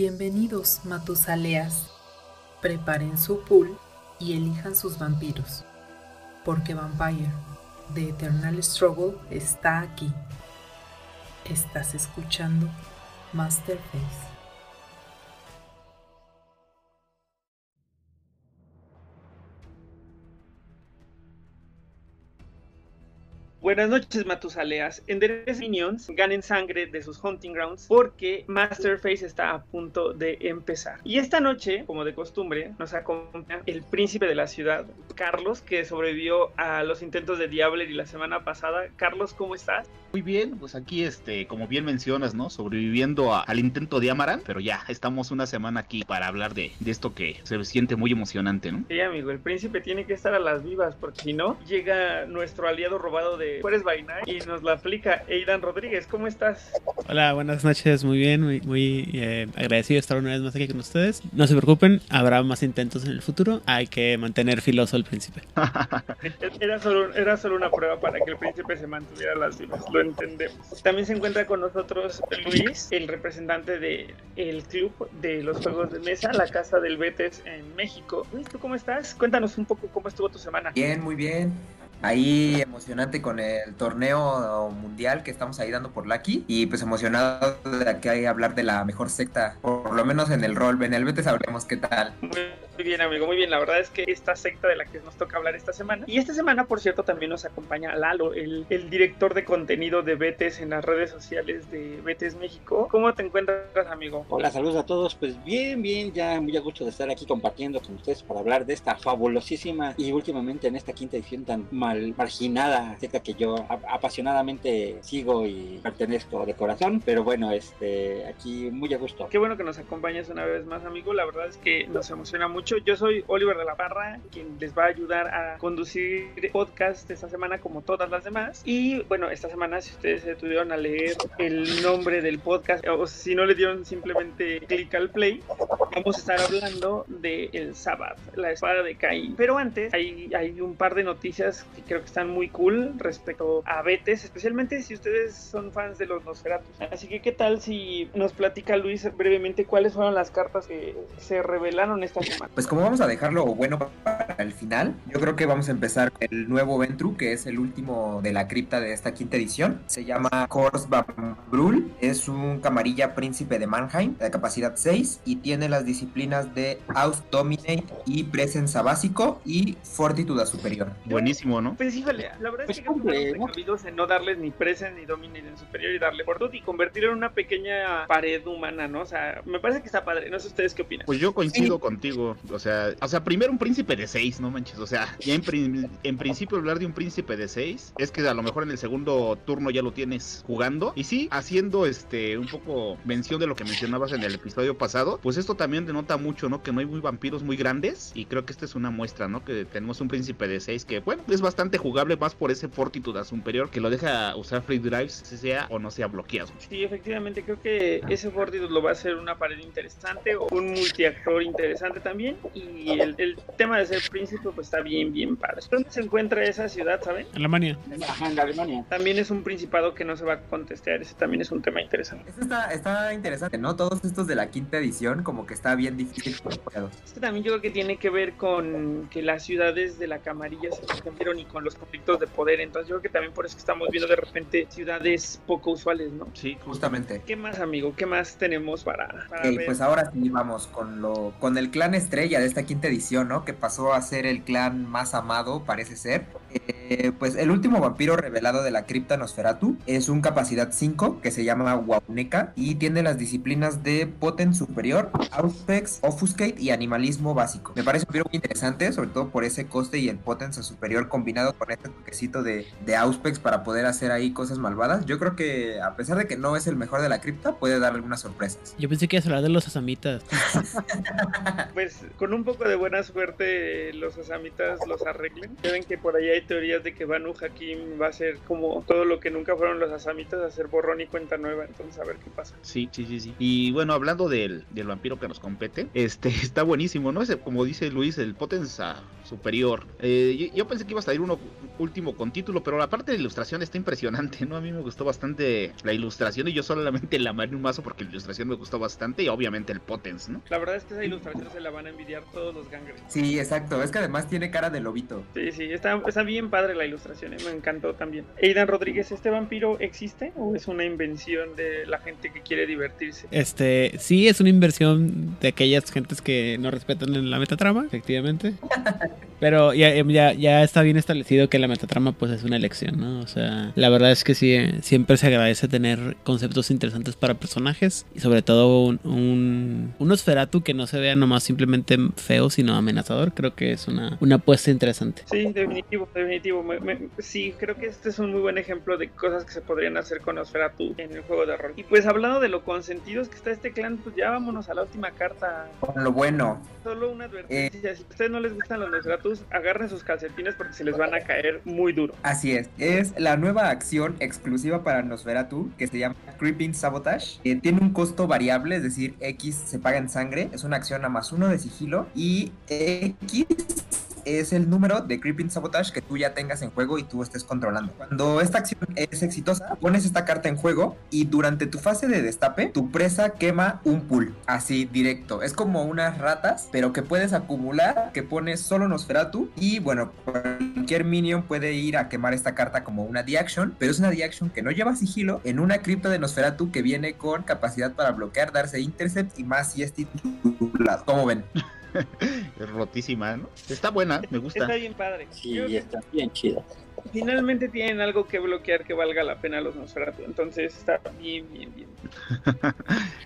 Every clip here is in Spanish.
Bienvenidos, Matusaleas. Preparen su pool y elijan sus vampiros. Porque Vampire, The Eternal Struggle, está aquí. Estás escuchando Masterface. Buenas noches, Matusaleas. Enderecen Minions, ganen sangre de sus hunting grounds porque Masterface está a punto de empezar. Y esta noche, como de costumbre, nos acompaña el príncipe de la ciudad, Carlos, que sobrevivió a los intentos de Diabler y la semana pasada. Carlos, ¿cómo estás? Muy bien, pues aquí, este, como bien mencionas, ¿no? Sobreviviendo al intento de Amaran, pero ya estamos una semana aquí para hablar de, de esto que se siente muy emocionante, ¿no? Sí, amigo, el príncipe tiene que estar a las vivas porque si no, llega nuestro aliado robado de Juárez Vaina y nos la aplica Aidan Rodríguez. ¿Cómo estás? Hola, buenas noches, muy bien, muy, muy eh, agradecido de estar una vez más aquí con ustedes. No se preocupen, habrá más intentos en el futuro. Hay que mantener filoso al príncipe. era, solo, era solo una prueba para que el príncipe se mantuviera las vivas, lo entendemos. También se encuentra con nosotros Luis, el representante del el club de los juegos de mesa, la casa del Betes en México. Luis, ¿tú cómo estás? Cuéntanos un poco cómo estuvo tu semana. Bien, muy bien ahí emocionante con el torneo mundial que estamos ahí dando por Lucky y pues emocionado de que hay hablar de la mejor secta, por lo menos en el rol. En el BT sabremos qué tal. Muy bien, amigo, muy bien. La verdad es que esta secta de la que nos toca hablar esta semana. Y esta semana, por cierto, también nos acompaña Lalo, el, el director de contenido de Betes en las redes sociales de Betes México. ¿Cómo te encuentras, amigo? Hola, saludos a todos. Pues bien, bien, ya muy a gusto de estar aquí compartiendo con ustedes para hablar de esta fabulosísima y últimamente en esta quinta edición tan mal marginada secta que yo apasionadamente sigo y pertenezco de corazón. Pero bueno, este aquí muy a gusto. Qué bueno que nos acompañes una vez más, amigo. La verdad es que nos emociona mucho yo soy Oliver de la Parra, quien les va a ayudar a conducir podcast esta semana como todas las demás. Y bueno, esta semana si ustedes se tuvieron a leer el nombre del podcast o si no le dieron simplemente clic al play, vamos a estar hablando de El Sabbath, la espada de Caín. Pero antes hay, hay un par de noticias que creo que están muy cool respecto a Betes, especialmente si ustedes son fans de los Nosferatus. Así que qué tal si nos platica Luis brevemente cuáles fueron las cartas que se revelaron esta semana pues como vamos a dejarlo bueno para el final, yo creo que vamos a empezar con el nuevo Ventru, que es el último de la cripta de esta quinta edición. Se llama Kors Brul, es un camarilla príncipe de Mannheim, de capacidad 6, y tiene las disciplinas de Aus Dominate y Presencia básico y Fortitude superior. Buenísimo, ¿no? Pues híjole, la verdad es pues que ¿no? en no darles ni Presence ni Dominate en superior y darle Fortitude y convertirlo en una pequeña pared humana, ¿no? O sea, me parece que está padre. No sé ustedes qué opinan. Pues yo coincido contigo. O sea, o sea, primero un príncipe de 6, no manches. O sea, ya en, en, principio hablar de un príncipe de 6 es que a lo mejor en el segundo turno ya lo tienes jugando. Y sí, haciendo este un poco mención de lo que mencionabas en el episodio pasado, pues esto también denota mucho, ¿no? Que no hay muy vampiros muy grandes. Y creo que esta es una muestra, ¿no? Que tenemos un príncipe de 6 que, bueno, es bastante jugable más por ese fortitude superior que lo deja usar free drives, sea o no sea bloqueado. Sí, efectivamente, creo que ese fortitude lo va a hacer una pared interesante o un multiactor interesante también y el, tema de ser príncipe pues está bien, bien padre. ¿Dónde se encuentra esa ciudad, saben? Alemania. Ajá, en Alemania. También es un principado que no se va a contestar, ese también es un tema interesante. Esto está, está interesante, ¿no? Todos estos de la quinta edición como que está bien difícil. Este también yo creo que tiene que ver con que las ciudades de la camarilla se cambiaron y con los conflictos de poder, entonces yo creo que también por eso estamos viendo de repente ciudades poco usuales, ¿no? Sí, justamente. ¿Qué más, amigo? ¿Qué más tenemos para, para Pues ahora sí vamos con lo con el clan estrella de esta quinta edición, ¿no? Que pasó a ser el clan más amado, parece ser. Eh, pues el último vampiro revelado de la cripta Nosferatu es un capacidad 5 que se llama Wauneka y tiene las disciplinas de Potent Superior, Auspex, Offuscate y Animalismo Básico. Me parece un vampiro muy interesante, sobre todo por ese coste y el Potenza Superior combinado con este toquecito de, de Auspex para poder hacer ahí cosas malvadas. Yo creo que a pesar de que no es el mejor de la cripta, puede dar algunas sorpresas. Yo pensé que ibas a hablar de los asamitas. pues con un poco de buena suerte los asamitas los arreglen. Ven que por ahí hay teorías teorías de que Banu Hakim va a ser como todo lo que nunca fueron los asamitas, hacer borrón y cuenta nueva. Entonces, a ver qué pasa. Sí, sí, sí, sí. Y bueno, hablando del, del vampiro que nos compete, este está buenísimo, ¿no? Ese, como dice Luis, el potenza superior. Eh, yo, yo pensé que iba a salir uno último con título, pero la parte de ilustración está impresionante, ¿no? A mí me gustó bastante la ilustración y yo solamente la amé un mazo porque la ilustración me gustó bastante y obviamente el Potens, ¿no? La verdad es que esa ilustración se la van a envidiar todos los gangres. Sí, exacto. Es que además tiene cara de lobito. Sí, sí, está, está bien padre la ilustración, eh, me encantó también. Eidan Rodríguez, ¿este vampiro existe o es una invención de la gente que quiere divertirse? Este, sí, es una inversión de aquellas gentes que no respetan en la metatrama, efectivamente. Pero ya, ya, ya está bien establecido que la metatrama pues es una elección, ¿no? O sea, la verdad es que sí, siempre se agradece tener conceptos interesantes para personajes y sobre todo un, un, un Nosferatu que no se vea nomás simplemente feo, sino amenazador. Creo que es una, una apuesta interesante. Sí, definitivo, definitivo. Me- me- sí, creo que este es un muy buen ejemplo de cosas que se podrían hacer con Nosferatu en el juego de rol. Y pues hablando de lo consentidos que está este clan, pues ya vámonos a la última carta. Con lo bueno. Solo una advertencia, si a ustedes no les gustan los Nosferatus, agarren sus calcetines porque se les van a caer muy duro. Así es, es la nueva acción exclusiva para Nosferatu que se llama Creeping Sabotage. Eh, tiene un costo variable, es decir, X se paga en sangre, es una acción a más uno de sigilo y X es el número de Creeping Sabotage que tú ya tengas en juego y tú estés controlando. Cuando esta acción es exitosa, pones esta carta en juego y durante tu fase de destape, tu presa quema un pool, así directo. Es como unas ratas, pero que puedes acumular, que pones solo Nosferatu y bueno, cualquier minion puede ir a quemar esta carta como una D-Action, pero es una D-Action que no lleva sigilo en una cripta de Nosferatu que viene con capacidad para bloquear, darse intercept y más si es titulado. ¿Cómo ven? Es rotísima, ¿no? Está buena, me gusta. Está bien padre. Sí, está bien chido. Finalmente tienen algo que bloquear que valga la pena los Nosferatu. Entonces está bien, bien, bien.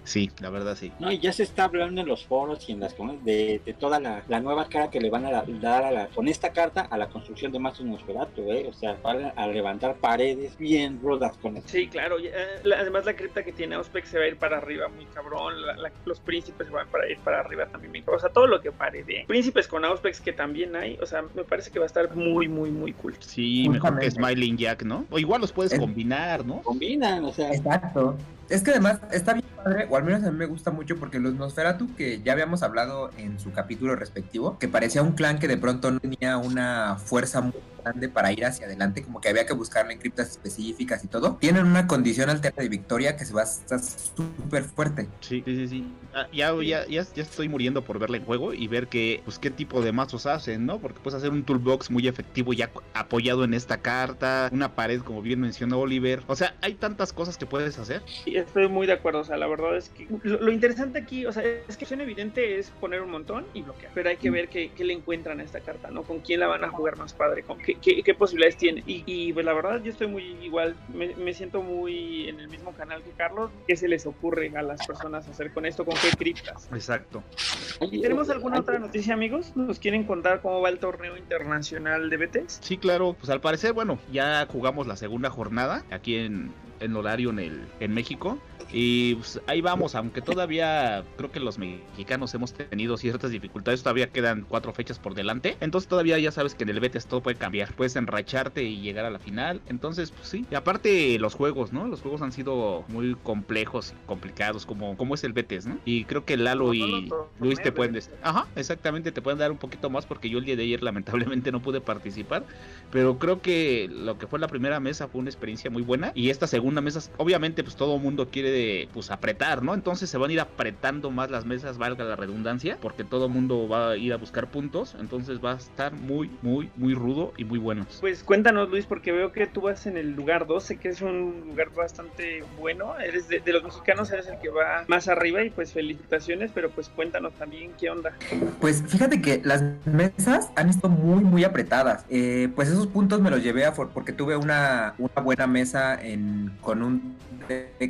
Sí, la verdad sí. No, y ya se está hablando en los foros y en las comunidades de, de toda la, la nueva cara que le van a la- dar a la, con esta carta a la construcción de Mazos Nosferatu, ¿eh? O sea, van a levantar paredes bien rudas con esto. Sí, claro. y, eh, la- además la cripta que tiene Auspex se va a ir para arriba muy cabrón. la- la- los príncipes se van para ir para arriba también muy cabrón. O sea, todo lo que parede. Príncipes con Auspex que también hay. O sea, me parece que va a estar muy, muy, muy cool. Sí, mejor que Justamente. Smiling Jack, ¿no? O igual los puedes Es- combinar, ¿no? Combinan, o sea, Exacto. Es que además está bien padre, o al menos a mí me gusta mucho porque los Nosferatu, que ya habíamos hablado en su capítulo respectivo, que parecía un clan que de pronto no tenía una fuerza muy grande para ir hacia adelante, como que había que buscarle en criptas específicas y todo, tienen una condición alterna de victoria que se va a estar súper fuerte. Sí, sí, sí. sí. Ah, ya, ya, ya, ya estoy muriendo por verle en juego y ver que, pues, qué tipo de mazos hacen, ¿no? Porque puedes hacer un toolbox muy efectivo ya apoyado en esta carta, una pared, como bien mencionó Oliver. O sea, hay tantas cosas que puedes hacer. Sí, estoy muy de acuerdo. O sea, la verdad es que lo, lo interesante aquí, o sea, es que opción evidente es poner un montón y bloquear. Pero hay que ver qué, qué le encuentran a esta carta, ¿no? Con quién la van a jugar más padre, con qué, qué- qué posibilidades tiene. Y, y, pues la verdad, yo estoy muy igual, me, me siento muy en el mismo canal que Carlos. ¿Qué se les ocurre a las personas hacer con esto? ¿Con qué criptas? Exacto. ¿Y tenemos alguna otra noticia, amigos? ¿Nos quieren contar cómo va el torneo internacional de BTS? Sí, claro. Pues al parecer, bueno, ya jugamos la segunda jornada aquí en, en horario en, el, en México. Y pues, ahí vamos, aunque todavía creo que los mexicanos hemos tenido ciertas dificultades, todavía quedan cuatro fechas por delante. Entonces todavía ya sabes que en el Betis todo puede cambiar. Puedes enracharte y llegar a la final. Entonces, pues sí. Y aparte los juegos, ¿no? Los juegos han sido muy complejos y complicados, como, como es el Betis, ¿no? Y creo que Lalo y Luis te pueden ¿no? decir. Ajá, exactamente, te pueden dar un poquito más porque yo el día de ayer lamentablemente no pude participar. Pero creo que lo que fue la primera mesa fue una experiencia muy buena. Y esta segunda mesa, obviamente, pues todo mundo quiere pues apretar, ¿no? Entonces se van a ir apretando más las mesas, valga la redundancia, porque todo el mundo va a ir a buscar puntos. Entonces va a estar muy, muy, muy rudo y muy bueno. Pues cuéntanos, Luis, porque veo que tú vas en el lugar 12, que es un lugar bastante bueno. Eres de, de los mexicanos, eres el que va más arriba y pues felicitaciones, pero pues cuéntanos también qué onda. Pues fíjate que las mesas han estado muy, muy apretadas. Eh, pues esos puntos me los llevé a porque tuve una, una buena mesa en con un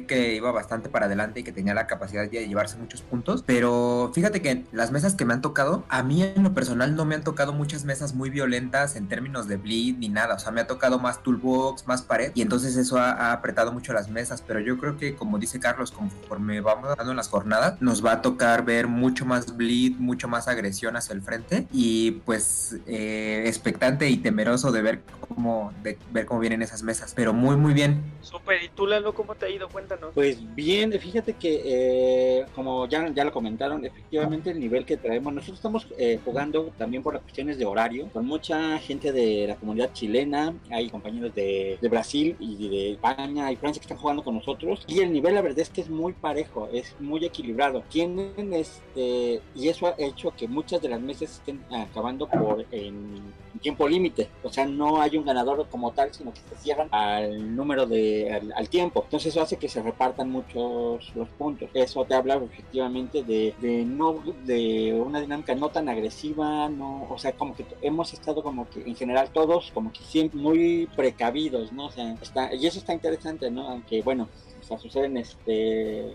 que iba bastante para adelante y que tenía la capacidad de llevarse muchos puntos. Pero fíjate que las mesas que me han tocado, a mí en lo personal no me han tocado muchas mesas muy violentas en términos de bleed ni nada. O sea, me ha tocado más toolbox, más pared. Y entonces eso ha, ha apretado mucho las mesas. Pero yo creo que, como dice Carlos, conforme vamos dando en las jornadas, nos va a tocar ver mucho más bleed, mucho más agresión hacia el frente. Y pues eh, expectante y temeroso de ver cómo, de ver cómo vienen esas mesas. Pero muy, muy bien. Súper, ¿y tú Lalo cómo te ha ido? Cuéntanos. Pues bien, fíjate que eh, como ya, ya lo comentaron, efectivamente el nivel que traemos, nosotros estamos eh, jugando también por las cuestiones de horario, con mucha gente de la comunidad chilena, hay compañeros de, de Brasil y de España y Francia que están jugando con nosotros, y el nivel la verdad es que es muy parejo, es muy equilibrado. Tienen este, y eso ha hecho que muchas de las mesas estén acabando por en tiempo límite, o sea, no hay un ganador como tal, sino que se cierran al número de, al, al tiempo. Entonces eso hace que se repartan muchos los puntos. Eso te habla efectivamente de, de no, de una dinámica no tan agresiva, no, o sea, como que hemos estado como que en general todos como que siempre muy precavidos, ¿no? O sea, está, y eso está interesante, ¿no? Aunque bueno, o sea, suceden este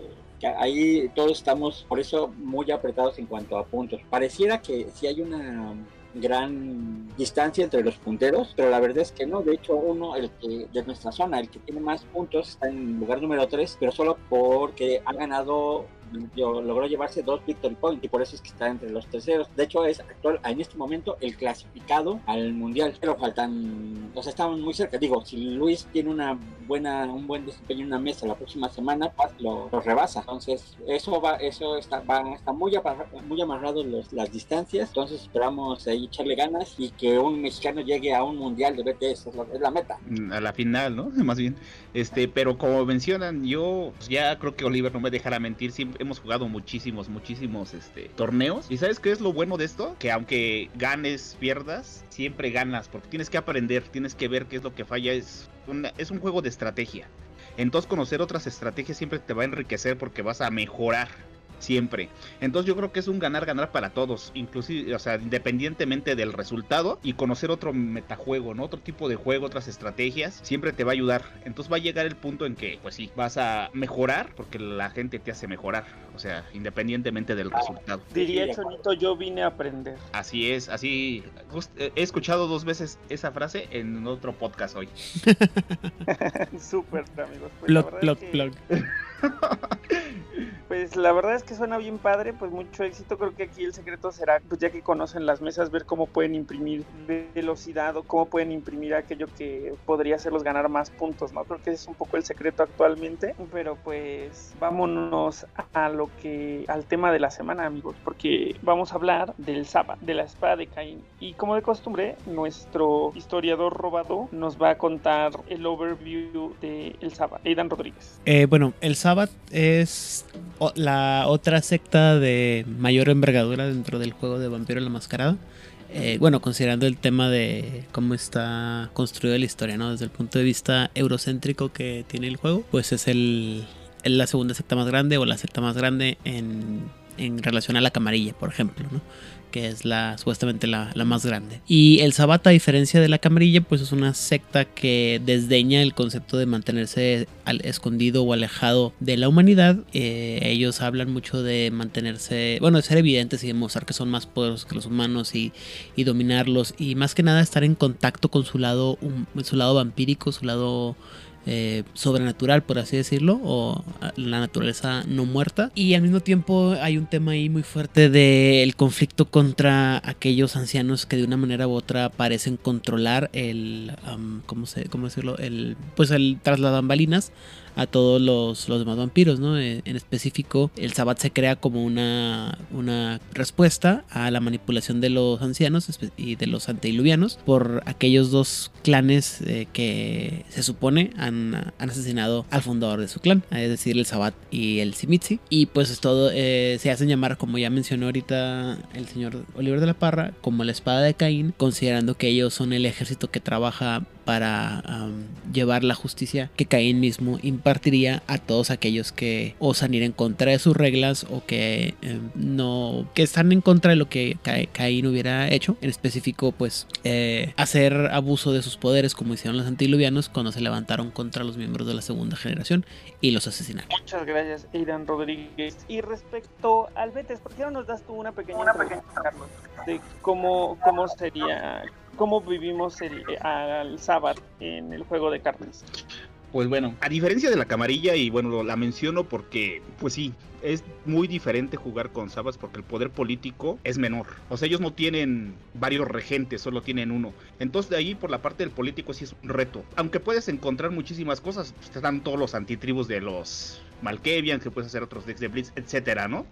ahí todos estamos por eso muy apretados en cuanto a puntos. Pareciera que si hay una gran distancia entre los punteros, pero la verdad es que no. De hecho, uno, el que de nuestra zona, el que tiene más puntos, está en lugar número 3, pero solo porque ha ganado logró llevarse dos victory points y por eso es que está entre los terceros. De hecho, es actual en este momento el clasificado al mundial. Pero faltan, o sea, estamos muy cerca. Digo, si Luis tiene una buena, un buen desempeño en una mesa la próxima semana, pues lo, lo rebasa. Entonces, eso va, eso está, va, está muy, muy amarrado los, las distancias. Entonces, esperamos ahí echarle ganas y que un mexicano llegue a un mundial de BTS. Es la, es la meta. A la final, ¿no? Más bien. Este, pero como mencionan, yo pues, ya creo que Oliver no me dejará mentir. Siempre hemos jugado muchísimos, muchísimos este, torneos. ¿Y sabes qué es lo bueno de esto? Que aunque ganes, pierdas, siempre ganas. Porque tienes que aprender, tienes que ver qué es lo que falla. Es, una, es un juego de estrategia. Entonces conocer otras estrategias siempre te va a enriquecer porque vas a mejorar siempre. Entonces yo creo que es un ganar ganar para todos, inclusive, o sea, independientemente del resultado y conocer otro metajuego, ¿no? Otro tipo de juego, otras estrategias, siempre te va a ayudar. Entonces va a llegar el punto en que pues sí, vas a mejorar porque la gente te hace mejorar, o sea, independientemente del resultado. Diría Chonito, yo vine a aprender. Así es, así just, he escuchado dos veces esa frase en otro podcast hoy. Súper, amigos. Pues plug, plug, es que... plug. Pues la verdad es que suena bien padre, pues mucho éxito. Creo que aquí el secreto será, pues ya que conocen las mesas, ver cómo pueden imprimir velocidad o cómo pueden imprimir aquello que podría hacerlos ganar más puntos, ¿no? Creo que ese es un poco el secreto actualmente. Pero pues vámonos a lo que, al tema de la semana, amigos, porque vamos a hablar del Sabbath, de la espada de Caín. Y como de costumbre, nuestro historiador robado nos va a contar el overview de el Sabbath. Aidan Rodríguez. Eh, bueno, el Sabbath es la otra secta de mayor envergadura dentro del juego de Vampiro la Mascarada. Eh, bueno, considerando el tema de cómo está construida la historia, ¿no? Desde el punto de vista eurocéntrico que tiene el juego, pues es el, la segunda secta más grande o la secta más grande en, en relación a la camarilla, por ejemplo, ¿no? Que es la supuestamente la, la, más grande. Y el Sabbat, a diferencia de la camarilla, pues es una secta que desdeña el concepto de mantenerse al escondido o alejado de la humanidad. Eh, ellos hablan mucho de mantenerse, bueno, de ser evidentes y demostrar que son más poderosos que los humanos y, y dominarlos. Y más que nada estar en contacto con su lado, su lado vampírico, su lado eh, sobrenatural, por así decirlo, o la naturaleza no muerta. Y al mismo tiempo hay un tema ahí muy fuerte del conflicto contra aquellos ancianos que de una manera u otra parecen controlar el, um, ¿cómo, se, ¿cómo decirlo? El, pues el balinas a todos los, los demás vampiros, ¿no? En, en, específico, el Sabbat se crea como una, una respuesta a la manipulación de los ancianos y de los antediluvianos por aquellos dos clanes eh, que se supone han, han, asesinado al fundador de su clan, es decir, el Sabbat y el Simitzi. Y pues es todo, eh, se hacen llamar, como ya mencionó ahorita el señor Oliver de la Parra, como la espada de Caín, considerando que ellos son el ejército que trabaja para llevar la justicia que Caín mismo impartiría a todos aquellos que osan ir en contra de sus reglas o que em, no que están en contra de lo que Caín hubiera hecho. En específico pues eh, hacer abuso de sus poderes como hicieron los antiluvianos cuando se levantaron contra los miembros de la segunda generación y los asesinaron. Muchas gracias Aidan Rodríguez. Y respecto al Betes ¿por qué no nos das tú una pequeña, una pequeña de cómo, cómo sería cómo vivimos el, al sábado en el juego de cartas. Pues bueno, a diferencia de la camarilla, y bueno, la menciono porque, pues sí, es muy diferente jugar con Sabas porque el poder político es menor. O sea, ellos no tienen varios regentes, solo tienen uno. Entonces, de ahí, por la parte del político, sí es un reto. Aunque puedes encontrar muchísimas cosas, pues, están todos los antitribus de los Malkevian, que puedes hacer otros decks de Blitz, etcétera, ¿no?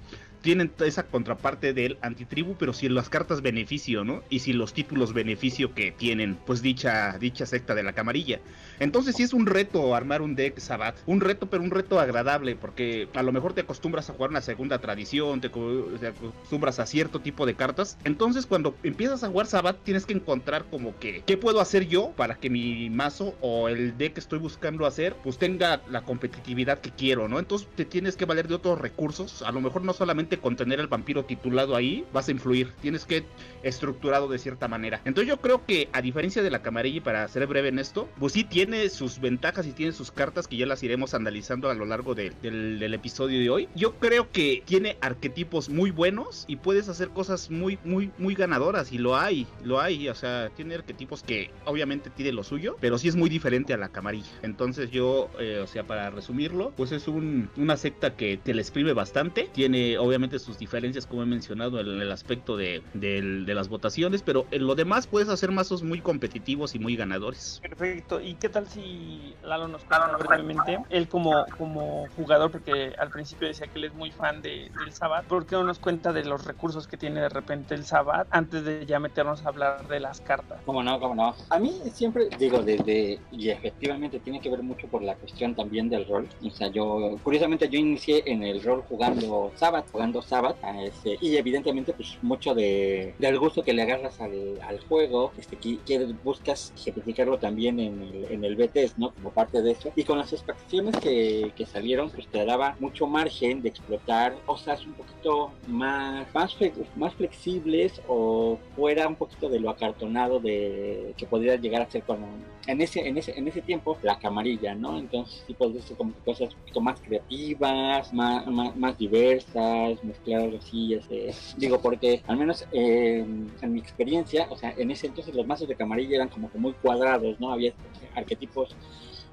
tienen esa contraparte del antitribu, pero sin las cartas beneficio, ¿no? Y sin los títulos beneficio que tienen, pues dicha, dicha secta de la camarilla. Entonces sí es un reto armar un deck Sabat. Un reto, pero un reto agradable, porque a lo mejor te acostumbras a jugar una segunda tradición, te, acostumbras a cierto tipo de cartas. Entonces cuando empiezas a jugar Sabat, tienes que encontrar como que, ¿qué puedo hacer yo para que mi mazo o el deck que estoy buscando hacer, pues tenga la competitividad que quiero, ¿no? Entonces te tienes que valer de otros recursos, a lo mejor no solamente con tener el vampiro titulado ahí vas a influir. Tienes que estructurado de cierta manera. Entonces yo creo que a diferencia de la camarilla, para ser breve en esto, pues sí tiene sus ventajas y tiene sus cartas que ya las iremos analizando a lo largo del, del, episodio de hoy. Yo creo que tiene arquetipos muy buenos y puedes hacer cosas muy, muy, muy ganadoras y lo hay, lo hay. O sea, tiene arquetipos que obviamente tiene lo suyo, pero sí es muy diferente a la camarilla. Entonces yo, eh, o sea, para resumirlo, pues es un, una secta que te la exprime bastante. Tiene obviamente sus diferencias, como he mencionado, en el aspecto de, las votaciones, pero en lo demás puedes hacer mazos muy competitivos y muy ganadores. Perfecto. ¿Y qué tal si Lalo nos cuenta brevemente, él como, como jugador, porque al principio decía que él es muy fan de, del Sabbat, ¿por qué no nos cuenta de los recursos que tiene de repente el Sabbat antes de ya meternos a hablar de las cartas? Cómo no, cómo no. A mí siempre digo, desde, y efectivamente tiene que ver mucho por la cuestión también del rol. O sea, yo, curiosamente yo inicié en el rol jugando Sabbath, jugando Sabbath este, y evidentemente pues mucho de, del gusto que le agarras al, al juego este, que, buscas ejemplificarlo también en el, en el BTS, ¿no? Como parte de eso y con las expansiones que, que salieron pues te daba mucho margen explotar cosas un poquito más, más, más flexibles o fuera un poquito de lo acartonado de que podría llegar a ser con en ese, en ese, en ese tiempo la camarilla, ¿no? Entonces sí podría ser como cosas un poquito más creativas, más, más, más diversas, mezclar así, este, digo, porque al menos en mi experiencia, o sea, en ese entonces los mazos de camarilla eran como que muy cuadrados, ¿no? Había arquetipos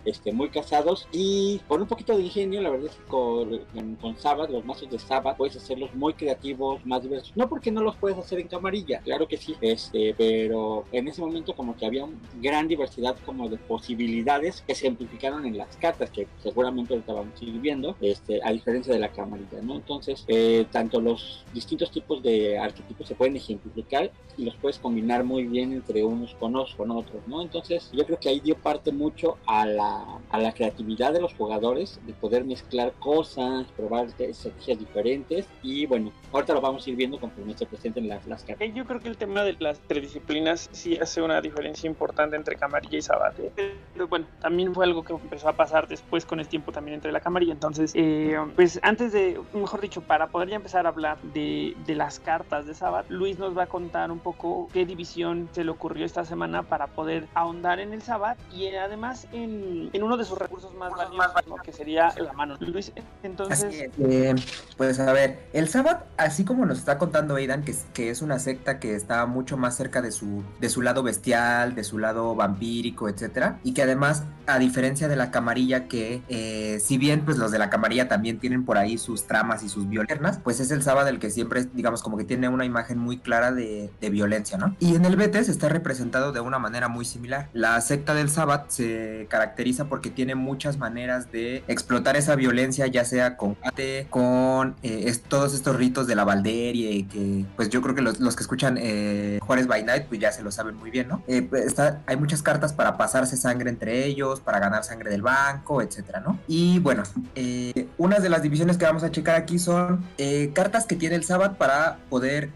este, muy casados y por un poquito de ingenio, la verdad es que con, con los mazos de Sabbath, puedes hacerlos muy creativos, más diversos. No porque no los puedes hacer en camarilla, claro que sí, este, pero en ese momento como que había una gran diversidad como de posibilidades que se amplificaron en las cartas, que seguramente ahorita vamos a ir viendo, este, a diferencia de la camarilla, ¿no? Entonces, eh, tanto los distintos tipos de arquetipos se pueden ejemplificar y los puedes combinar muy bien entre unos con, con otros, ¿no? Entonces, yo creo que ahí dio parte mucho a la a la creatividad de los jugadores de poder mezclar cosas, probar estrategias diferentes y bueno, ahorita lo vamos a ir viendo conforme se presenten las, las cartas. Yo creo que el tema de las tres disciplinas sí hace una diferencia importante entre camarilla y sabate, pero bueno, también fue algo que empezó a pasar después con el tiempo también entre la camarilla, entonces eh, pues antes de, mejor dicho, para poder ya empezar a hablar de, de las cartas de Sabat, Luis nos va a contar un poco qué división se le ocurrió esta semana para poder ahondar en el Sabat y además en en, uno de sus recursos más valiosos, que sería la mano. Luis, entonces... Eh, pues a ver, el Sabbath, así como nos está contando Aidan, que, que es una secta que está mucho más cerca de su, de su lado bestial, de su lado vampírico, etcétera, y que además, a diferencia de la camarilla, que eh, si bien pues los de la camarilla también tienen por ahí sus tramas y sus violencias, pues es el Sabbath el que siempre, digamos, como que tiene una imagen muy clara de, de violencia, ¿no? Y en el Betes está representado de una manera muy similar. La secta del Sabbath se caracteriza porque tiene muchas maneras de explotar esa violencia, ya sea con con eh, todos estos ritos de la Valderie, que pues yo creo que los, que escuchan eh, Juárez by Night pues ya se lo saben muy bien, ¿no? Eh, pues, hay muchas cartas para pasarse sangre entre ellos, para ganar sangre del banco, etcétera, ¿no? Y bueno, unas de las divisiones que vamos a checar aquí son cartas que tiene el Sabbath para poder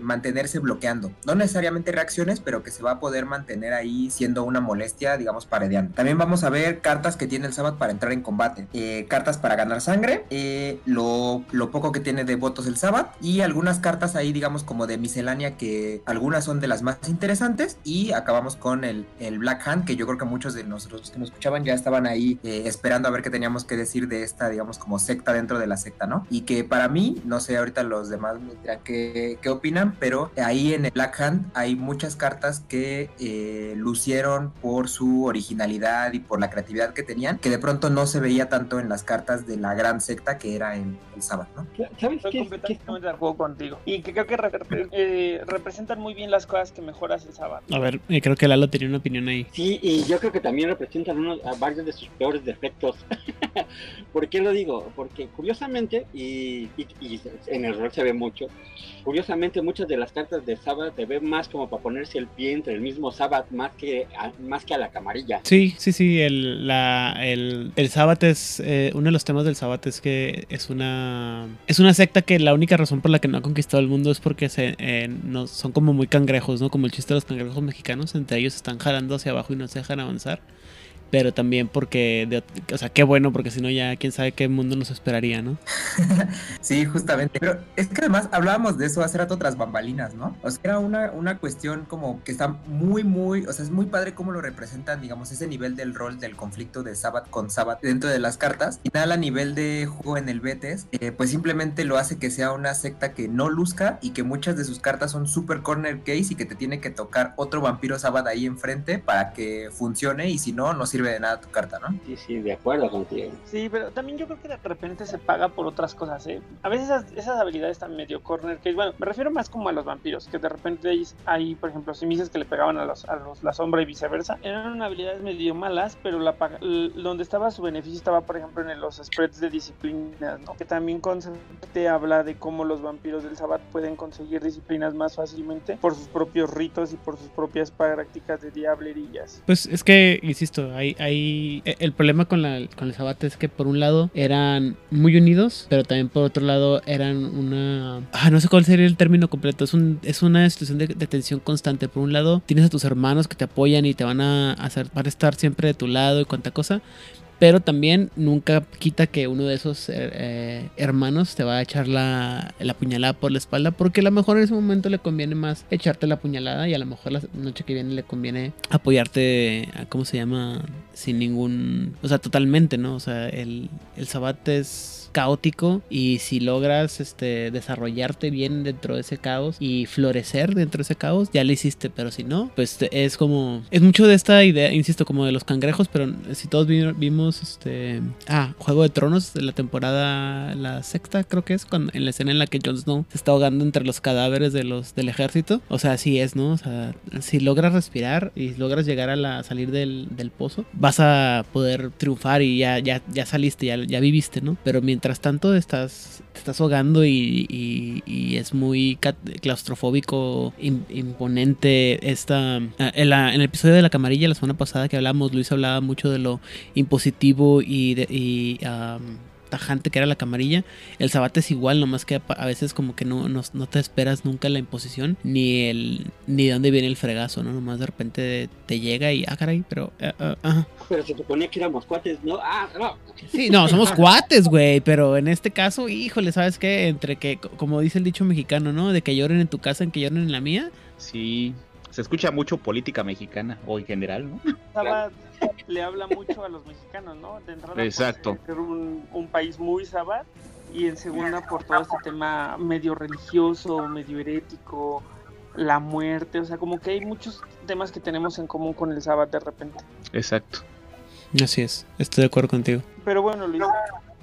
mantenerse bloqueando. No necesariamente reacciones, pero que se va a poder mantener ahí siendo una molestia, digamos, paredeando. También vamos a ver cartas que tiene el Sabbath para entrar en combate. cartas para ganar sangre, lo, poco que tiene de votos el Sabbath y algunas cartas ahí, digamos, como de miscelánea que algunas son de las más interesantes y acabamos con el, el Black Hand, que yo creo que muchos de nosotros que nos escuchaban ya estaban ahí eh, esperando a ver qué teníamos que decir de esta, digamos, como secta dentro de la secta, ¿no? Y que para mí, no sé, ahorita los demás me dirán qué, qué opinan, pero ahí en el Black Hand hay muchas cartas que eh, lucieron por su originalidad y por la creatividad que tenían, que de pronto no se veía tanto en las cartas de la gran secta que era en el sábado, ¿no? ¿Sabes Estoy completamente de acuerdo contigo. Y que creo que eh, representan muy bien las cosas que mejoras el sábado. A ver, eh, creo que Lalo tenía una opinión ahí. Sí, y yo creo que también representan unos, varios de sus peores defectos. ¿Por qué lo digo? Porque curiosamente, y, en el rol se ve mucho, curiosamente muchas de las cartas de Sabbath se ven más como para ponerse el pie entre el mismo Sabbath más que a, más que a la camarilla. Sí, sí, sí, el, la, el, el es, eh, uno de los temas del Sabbath es que es una es una secta que la única razón por la que no ha conquistado el mundo es porque se, eh, no, son como muy cangrejos, ¿no? Como el chiste de los cangrejos mexicanos, entre ellos están jalando hacia abajo y no se dejan avanzar pero también porque, o sea, qué bueno, porque si no ya quién sabe qué mundo nos esperaría, ¿no? sí, justamente. Pero es que además hablábamos de eso hace rato tras bambalinas, ¿no? O sea, era una, una cuestión como que está muy, muy, o sea, es muy padre cómo lo representan, digamos, ese nivel del rol del conflicto de Sabbath con Sabbath dentro de las cartas. Y nada, a nivel de juego en el Betes, eh, pues simplemente lo hace que sea una secta que no luzca y que muchas de sus cartas son super corner case y que te tiene que tocar otro vampiro Sabbath ahí enfrente para que funcione y si no, no sirve de nada tu carta, ¿no? Sí, sí, de acuerdo contigo. Sí, pero también yo creo que de repente se paga por otras cosas, ¿eh? A veces esas, habilidades están medio corner que bueno, me refiero más como a los vampiros, que de repente hay, por ejemplo, simices que le pegaban a los, a los la sombra y viceversa. Eran habilidades medio malas, pero la donde estaba su beneficio estaba, por ejemplo, en los spreads de disciplinas, ¿no? Que también te habla de cómo los vampiros del Sabbat pueden conseguir disciplinas más fácilmente por sus propios ritos y por sus propias prácticas de diablerillas. Pues es que, insisto, hay, hay e, el problema con, la, con el Sabate es que por un lado eran muy unidos, pero también por otro lado eran una... Ah, no sé cuál sería el término completo, es una situación de, tensión constante. Por un lado tienes a tus hermanos que te apoyan y te van a hacer, van a estar siempre de tu lado y cuanta cosa, pero también nunca quita que uno de esos eh, eh, hermanos te va a echar la, la, puñalada por la espalda, porque a lo mejor en ese momento le conviene más echarte la puñalada y a lo mejor la noche que viene le conviene apoyarte, ¿cómo se llama? Sin ningún, o sea, totalmente, ¿no? O sea, el, el Sabat es caótico y si logras este, desarrollarte bien dentro de ese caos y florecer dentro de ese caos, ya lo hiciste, pero si no, pues es como, es mucho de esta idea, insisto, como de los cangrejos, pero si todos vimos, este, ah, Juego de Tronos de la temporada, la sexta creo que es, cuando, en la escena en la que Jon Snow se está ahogando entre los cadáveres de los, del ejército, o sea, así es, ¿no? O sea, si logras respirar y logras llegar a salir del, del pozo, vas a poder triunfar y ya, ya, ya saliste, ya, ya viviste, ¿no? Pero mientras mientras tanto estás, te estás ahogando y, es muy claustrofóbico, imponente. Esta, ah, en, en, el episodio de la camarilla la semana pasada que hablamos, Luis hablaba mucho de lo impositivo y, de, y tajante que era la camarilla. El sabate es igual, nomás que a veces como que no, no, te esperas nunca la imposición, ni el ni de dónde viene el fregazo, ¿no? Nomás de repente te llega y, ah, caray, pero... Eh, eh, pero se suponía que éramos cuates, ¿no? Ah, no. Sí, no, somos cuates, güey, pero en este caso, híjole, ¿sabes qué? Entre que, como dice el dicho mexicano, ¿no? De que lloren en tu casa, en que lloren en la mía. Sí, se escucha mucho política mexicana o en general, ¿no? le habla mucho a los mexicanos, ¿no? De entrada Exacto. Ser un, un, país muy sabat y en segunda por todo este tema medio religioso, medio herético, la muerte, o sea, como que hay muchos temas que tenemos en común con el sabat de repente. Exacto. Así es, estoy de acuerdo contigo. Pero bueno, Luis,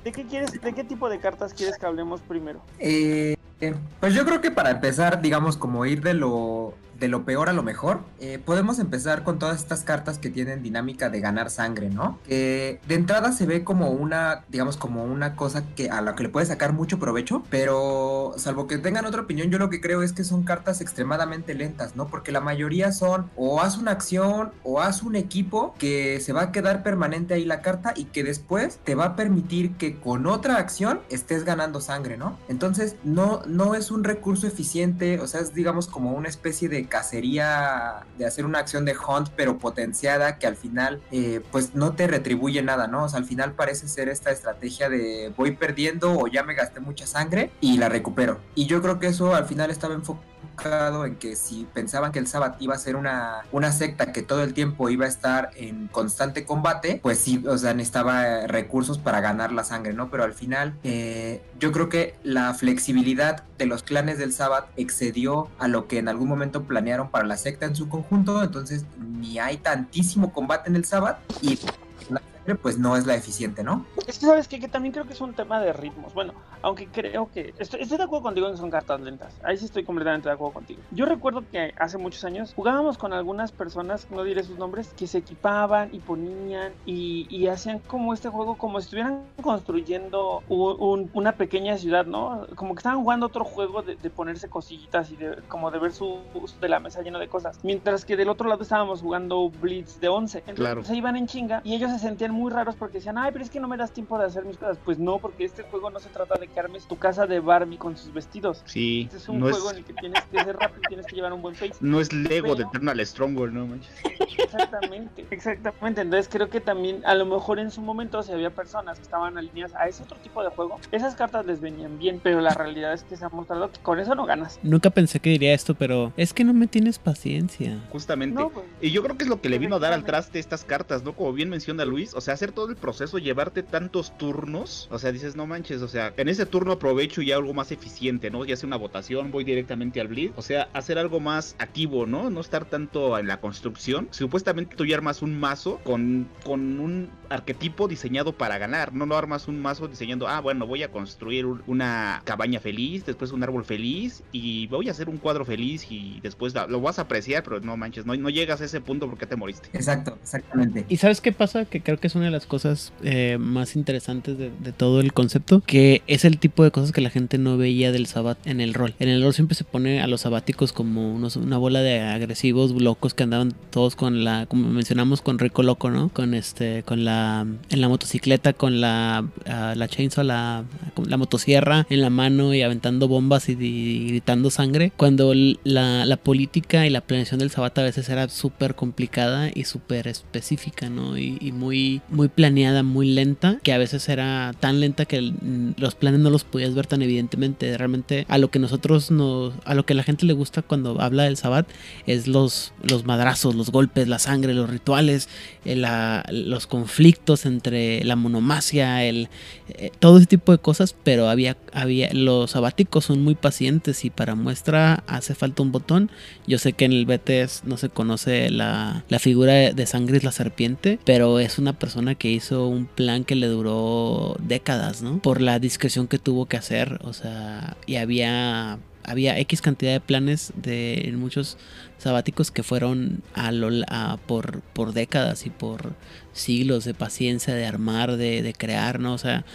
¿de qué quieres, de qué tipo de cartas quieres que hablemos primero? Eh, pues yo creo que para empezar, digamos, como ir de lo de lo peor a lo mejor, eh, podemos empezar con todas estas cartas que tienen dinámica de ganar sangre, ¿no? Que de entrada se ve como una, digamos, como una cosa que a la que le puede sacar mucho provecho, pero salvo que tengan otra opinión, yo lo que creo es que son cartas extremadamente lentas, ¿no? Porque la mayoría son o haz una acción o haz un equipo que se va a quedar permanente ahí la carta y que después te va a permitir que con otra acción estés ganando sangre, ¿no? Entonces no, no es un recurso eficiente, o sea, es digamos como una especie de cacería, de hacer una acción de hunt pero potenciada que al final eh, pues no te retribuye nada, ¿no? O sea, al final parece ser esta estrategia de voy perdiendo o ya me gasté mucha sangre y la recupero. Y yo creo que eso al final estaba enfocado en que si pensaban que el Sabbath iba a ser una, una secta que todo el tiempo iba a estar en constante combate, pues sí, o sea, necesitaba recursos para ganar la sangre, ¿no? Pero al final, eh, yo creo que la flexibilidad de los clanes del Sabbath excedió a lo que en algún momento planearon para la secta en su conjunto, entonces ni hay tantísimo combate en el Sabbath y pues no es la eficiente, ¿no? Es que sabes que, que también creo que es un tema de ritmos. Bueno, aunque creo que estoy, de acuerdo contigo en que son cartas lentas. Ahí sí estoy completamente de acuerdo contigo. Yo recuerdo que hace muchos años jugábamos con algunas personas, no diré sus nombres, que se equipaban y ponían y, y hacían como este juego como si estuvieran construyendo una pequeña ciudad, ¿no? Como que estaban jugando otro juego de, ponerse cosillitas y de, como de ver su de la mesa lleno de cosas. Mientras que del otro lado estábamos jugando Blitz de 11. Entonces claro. se iban en chinga y ellos se sentían muy raros porque decían, ay, pero es que no me das tiempo de hacer mis cosas. Pues no, porque este juego no se trata de que armes tu casa de Barbie con sus vestidos. Sí. Este es un juego en el que tienes que ser rápido y tienes que llevar un buen face. No es Lego de Eternal Stronger, ¿no manches? Exactamente, exactamente. Entonces creo que también, a lo mejor en su momento, si había personas que estaban alineadas a ese otro tipo de juego, esas cartas les venían bien, pero la realidad es que se ha mostrado que con eso no ganas. Nunca pensé que diría esto, pero es que no me tienes paciencia. Justamente. Pues, y yo creo que es lo que le vino a dar al traste estas cartas, ¿no? Como bien menciona Luis, o sea, hacer todo el proceso, llevarte tantos turnos, o sea, dices, no manches, o sea, en ese turno aprovecho y algo más eficiente, ¿no? Ya sea una votación, voy directamente al bleed, o sea, hacer algo más activo, ¿no? No estar tanto en la construcción. Supuestamente tú ya armas un mazo con, con un arquetipo diseñado para ganar, no lo armas un mazo diseñando, ah, bueno, voy a construir una cabaña feliz, después un árbol feliz y voy a hacer un cuadro feliz y después lo vas a apreciar, pero no manches, no, no llegas a ese punto porque te moriste. Exacto, exactamente. ¿Y sabes qué pasa? Que creo que es una de las cosas eh, más interesantes de, todo el concepto, que es el tipo de cosas que la gente no veía del Sabbat en el rol. En el rol siempre se pone a los sabáticos como unos, una bola de agresivos locos que andaban todos con la, como mencionamos, con Rico Loco, ¿no? Con este, con la, en la motocicleta, con la, uh, la chainsaw, la, la motosierra en la mano y aventando bombas y, gritando sangre. Cuando la, la, política y la planeación del Sabbat a veces era súper complicada y súper específica, ¿no? Y, y muy, muy planeada muy lenta, que a veces era tan lenta que los planes no los podías ver tan evidentemente. Realmente a lo que nosotros nos, a lo que la gente le gusta cuando habla del Sabbat es los, los madrazos, los golpes, la sangre, los rituales, eh, los conflictos entre la monomasia, el, eh, todo ese tipo de cosas, pero había, había, los sabáticos son muy pacientes y para muestra hace falta un botón. Yo sé que en el BTS no se conoce la, la figura de Sangre es la serpiente, pero es una persona que hizo un plan que le duró décadas, ¿no? Por la discreción que tuvo que hacer, o sea, y había había X cantidad de planes de en muchos sabáticos que fueron a, lo, por, por décadas y por siglos de paciencia, de armar, de, de crear, ¿no? O sea,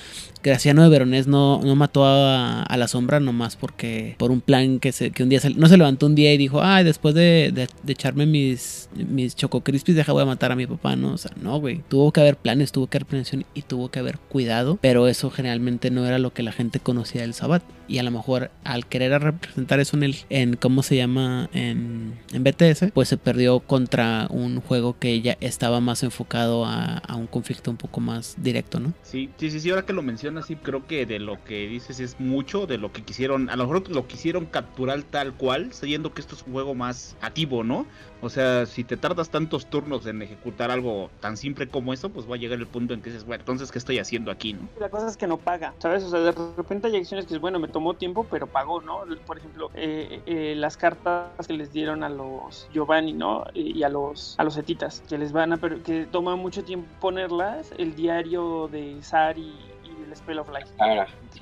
Graciano de Veronés no, no mató a, la sombra nomás porque por un plan que, se, que un día no se levantó un día y dijo, ay, después de, de, echarme mis, mis choco crispies, deja voy a matar a mi papá, ¿no? O sea, no, güey. Tuvo que haber planes, tuvo que haber planeación y tuvo que haber cuidado, pero eso generalmente no era lo que la gente conocía del Sabbat. Y a lo mejor al querer representar eso en el, en cómo se llama en, en BTS, pues se perdió contra un juego que ya estaba más enfocado a, a un conflicto un poco más directo, ¿no? Sí, sí, sí, sí, ahora que lo mencionas así, creo que de lo que dices es mucho de lo que quisieron, a lo mejor lo quisieron capturar tal cual, sabiendo que esto es un juego más activo, ¿no? O sea, si te tardas tantos turnos en ejecutar algo tan simple como eso, pues va a llegar el punto en que dices, bueno, entonces, ¿qué estoy haciendo aquí, no? La cosa es que no paga, ¿sabes? O sea, de repente hay acciones que es, bueno, me tomó tiempo, pero pagó, ¿no? Por ejemplo, eh, eh, las cartas que les dieron a los Giovanni, ¿no? Y a los, a los etitas, que les van a, que toma mucho tiempo ponerlas, el diario de Sari el Spell of Life.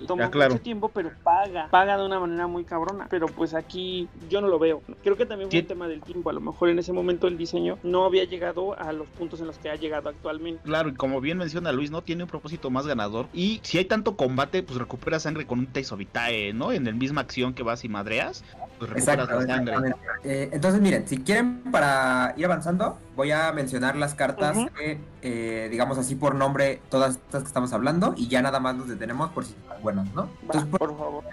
Toma claro. mucho tiempo, pero paga. Paga de una manera muy cabrona. Pero pues aquí yo no lo veo. Creo que también fue un tema del tiempo. A lo mejor en ese momento el diseño no había llegado a los puntos en los que ha llegado actualmente. Claro, y como bien menciona Luis, ¿no? Tiene un propósito más ganador. Y si hay tanto combate, pues recupera sangre con un Teiso Vitae, ¿no? En la misma acción que vas y madreas, pues recuperas la sangre. Eh, entonces, miren, si quieren, para ir avanzando, voy a mencionar las cartas que, eh, digamos así por nombre, todas estas que estamos hablando, y ya nada más nos detenemos por si buenas, ¿no? Entonces, por- por favor.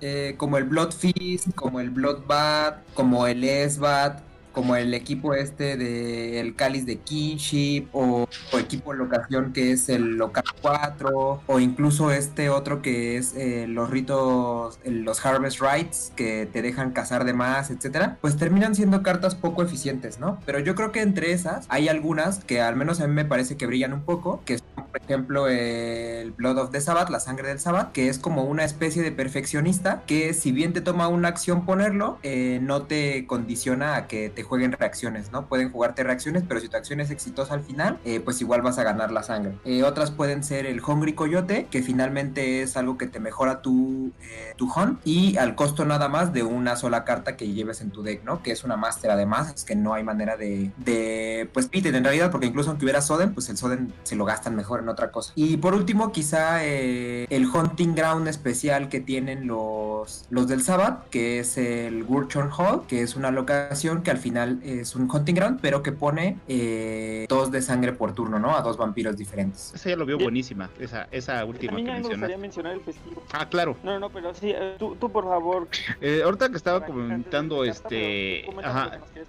eh, como el Blood Feast, como el Bloodbath, como el Esbat, como el equipo este de el Cáliz de Kinship, o, o equipo locación que es el Local 4, o incluso este otro que es eh, los ritos, el- los Harvest Rites, que te dejan cazar de más, etcétera, pues terminan siendo cartas poco eficientes, ¿no? Pero yo creo que entre esas hay algunas que al menos a mí me parece que brillan un poco, que por ejemplo, el Blood of the Sabbath, la sangre del Sabbath, que es como una especie de perfeccionista que si bien te toma una acción ponerlo, eh, no te condiciona a que te jueguen reacciones, ¿no? Pueden jugarte reacciones, pero si tu acción es exitosa al final, eh, pues igual vas a ganar la sangre. Eh, otras pueden ser el Hungry Coyote, que finalmente es algo que te mejora tu, eh, tu hunt y al costo nada más de una sola carta que lleves en tu deck, ¿no? Que es una Master además, es que no hay manera de, de pues piten en realidad, porque incluso aunque hubiera Soden, pues el Soden se lo gastan mejor en otra cosa. Y por último, quizá eh, el Hunting Ground especial que tienen los, los del Sabbath, que es el Gurchon Hall, que es una locación que al final es un Hunting Ground, pero que pone eh, dos de sangre por turno, ¿no? A dos vampiros diferentes. Esa ya lo veo buenísima, esa, esa última que a mí me gustaría mencionar el festivo. Ah, claro. No, no, pero sí, eh, tú, tú por favor. Eh, ahorita que estaba comentando, este, ajá, que.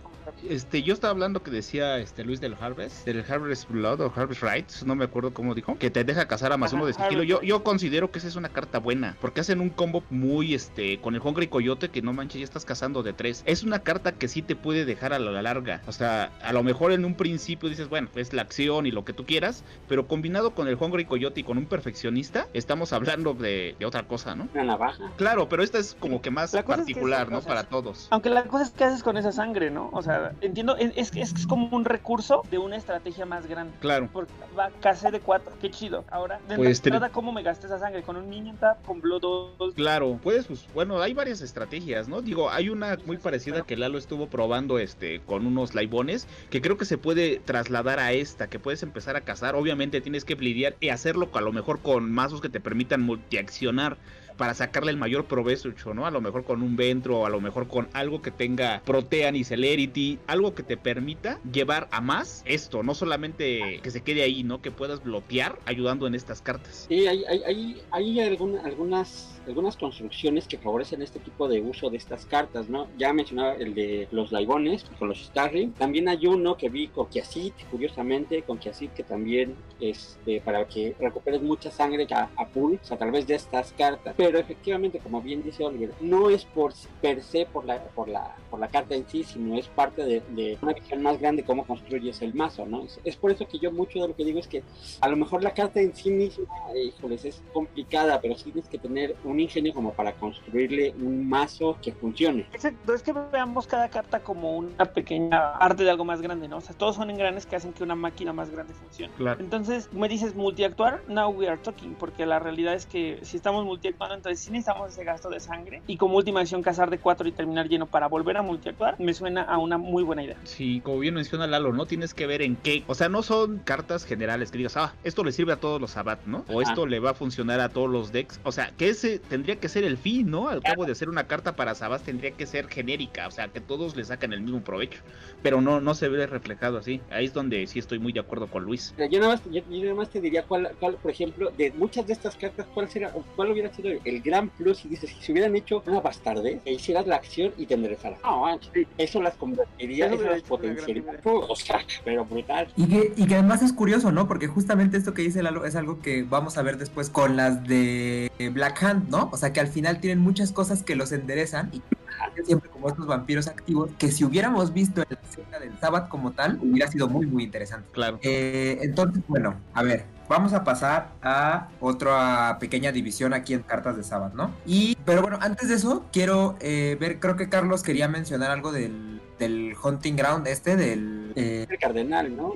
Este, yo estaba hablando que decía este Luis del Harvest, del Harvest Blood o Harvest Rights, no me acuerdo cómo dijo, que te deja cazar a más Ajá, uno de sigilo. Yo, yo considero que esa es una carta buena, porque hacen un combo muy este con el Hungry Coyote que no manches, ya estás cazando de tres. Es una carta que sí te puede dejar a la larga. O sea, a lo mejor en un principio dices, bueno, es la acción y lo que tú quieras, pero combinado con el Hungry Coyote y con un perfeccionista, estamos hablando de, de otra cosa, ¿no? Una navaja. Claro, pero esta es como que más es que particular, ¿no? Para todos. Aunque la cosa es que haces con esa sangre, ¿no? O sea, entiendo, es, es, es, es como un recurso de una estrategia más grande. Claro. Porque va casé de cuatro, qué chido. Ahora, de Pues, te- ¿cómo me gasté esa sangre? Con un minion tap, con Blood 2. Claro, puedes, pues, bueno, hay varias estrategias, ¿no? Digo, hay una muy parecida que Lalo estuvo probando este con unos laibones, que creo que se puede trasladar a esta, que puedes empezar a cazar. Obviamente tienes que lidiar y hacerlo a lo mejor con mazos que te permitan multiaccionar para sacarle el mayor provecho, ¿no? A lo mejor con un Ventro, a lo mejor con algo que tenga Protean y Celerity, algo que te permita llevar a más esto, no solamente que se quede ahí, ¿no? Que puedas bloquear ayudando en estas cartas. Sí, hay, hay, hay, algunas, algunas construcciones que favorecen este tipo de uso de estas cartas, ¿no? Ya mencionaba el de los Laibones con los Starring. También hay uno que vi con Kiasit, curiosamente, con Kiasit que también es de- para que recuperes mucha sangre a, a o sea, a través de estas cartas. Pero efectivamente, como bien dice Oliver, no es por per se por la, por la, por la carta en sí, sino es parte de, de una visión más grande cómo construyes el mazo, ¿no? Es, es por eso que yo mucho de lo que digo es que a lo mejor la carta en sí misma, eh, híjoles, es complicada, pero sí tienes que tener un ingenio como para construirle un mazo que funcione. Exacto, es que veamos cada carta como una pequeña arte de algo más grande, ¿no? O sea, todos son engranes que hacen que una máquina más grande funcione. Claro. Entonces, me dices multiactuar, now we are talking, porque la realidad es que si estamos multiactuando, entonces sí necesitamos ese gasto de sangre y como última acción cazar de 4 y terminar lleno para volver a multiactuar, me suena a una muy buena idea. Sí, como bien menciona Lalo, no tienes que ver en qué. O sea, no son cartas generales que digas, ah, esto le sirve a todos los Sabat, ¿no? O Ajá. esto le va a funcionar a todos los decks. O sea, que ese tendría que ser el fin, ¿no? Al cabo de hacer una carta para Sabat tendría que ser genérica, o sea, que todos le sacan el mismo provecho. Pero no, no se ve reflejado así. Ahí es donde sí estoy muy de acuerdo con Luis. Yo nada más, yo, yo nada más te diría cuál, cuál, por ejemplo, de muchas de estas cartas, cuál será, cuál hubiera sido el gran plus y dices, si se hubieran hecho una bastardez, e hicieras la acción y te enderezaras. No, eso las convertiría, Eso eso las potenciaría. O sea, pero brutal. Y que, y que además es curioso, ¿no? Porque justamente esto que dice Lalo es algo que vamos a ver después con las de Black Hand, ¿no? O sea que al final tienen muchas cosas que los enderezan y hacen siempre como estos vampiros activos que si hubiéramos visto en la escena del Sabbath como tal, hubiera sido muy, muy interesante. Claro. Eh, entonces, bueno, a ver, vamos a pasar a otra pequeña división aquí en cartas de Sabbath, ¿no? Y, pero bueno, antes de eso, quiero eh, ver, creo que Carlos quería mencionar algo del, del Hunting Ground este, del eh, El cardenal, ¿no?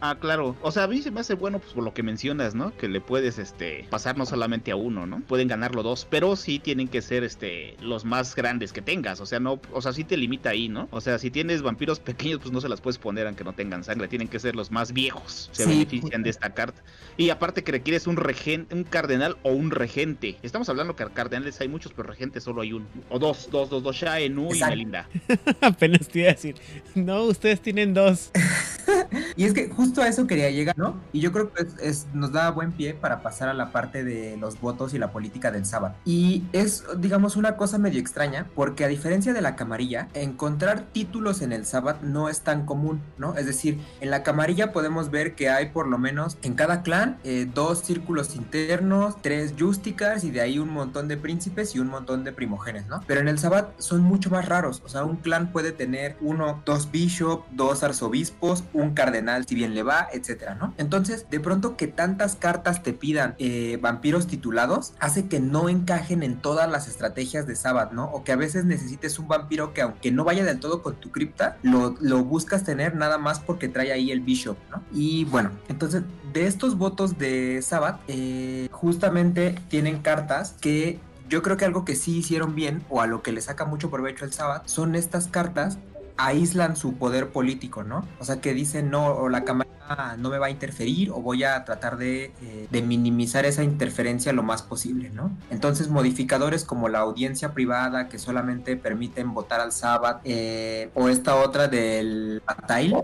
Ah, claro. O sea, a mí se me hace bueno pues por lo que mencionas, ¿no? Que le puedes este pasar no solamente a uno, ¿no? Pueden ganarlo dos, pero sí tienen que ser este los más grandes que tengas, o sea, no, o sea, sí te limita ahí, ¿no? O sea, si tienes vampiros pequeños, pues no se las puedes poner aunque no tengan sangre, tienen que ser los más viejos. Se Sí. benefician de esta carta. Y aparte que requieres un regente, un cardenal o un regente. Estamos hablando que cardenales hay muchos, pero regentes solo hay uno. O dos, dos, dos, dos, Shae, Nu y. Melinda. Apenas te iba a decir. No, ustedes tienen dos. Y es que justo a eso quería llegar, ¿no? Y yo creo que nos da buen pie para pasar a la parte de los votos y la política del sábado. Y es, digamos, una cosa medio extraña, porque a diferencia de la camarilla, encontrar títulos en el sábado no es tan común, ¿no? Es decir, en la camarilla podemos ver que hay por lo menos en cada clan eh, dos círculos internos, tres justicars y de ahí un montón de príncipes y un montón de primogénitos, ¿no? Pero en el sábado son mucho más raros, o sea, un clan puede tener uno, dos bishop, dos arzobispos, un cardenal si bien le va, etcétera, ¿no? Entonces, de pronto que tantas cartas te pidan eh, vampiros titulados hace que no encajen en todas las estrategias de Sabbath, ¿no? O que a veces necesites un vampiro que aunque no vaya del todo con tu cripta, lo, lo buscas tener nada más porque trae ahí el bishop, ¿no? Y bueno, entonces de estos votos de Sabbath, eh, justamente tienen cartas que yo creo que algo que sí hicieron bien o a lo que le saca mucho provecho el Sabbath son estas cartas aíslan su poder político, ¿no? O sea, que dicen, no, o la cámara no me va a interferir o voy a tratar de, eh, de minimizar esa interferencia lo más posible, ¿no? Entonces, modificadores como la audiencia privada que solamente permiten votar al sábado eh, o esta otra del Atail,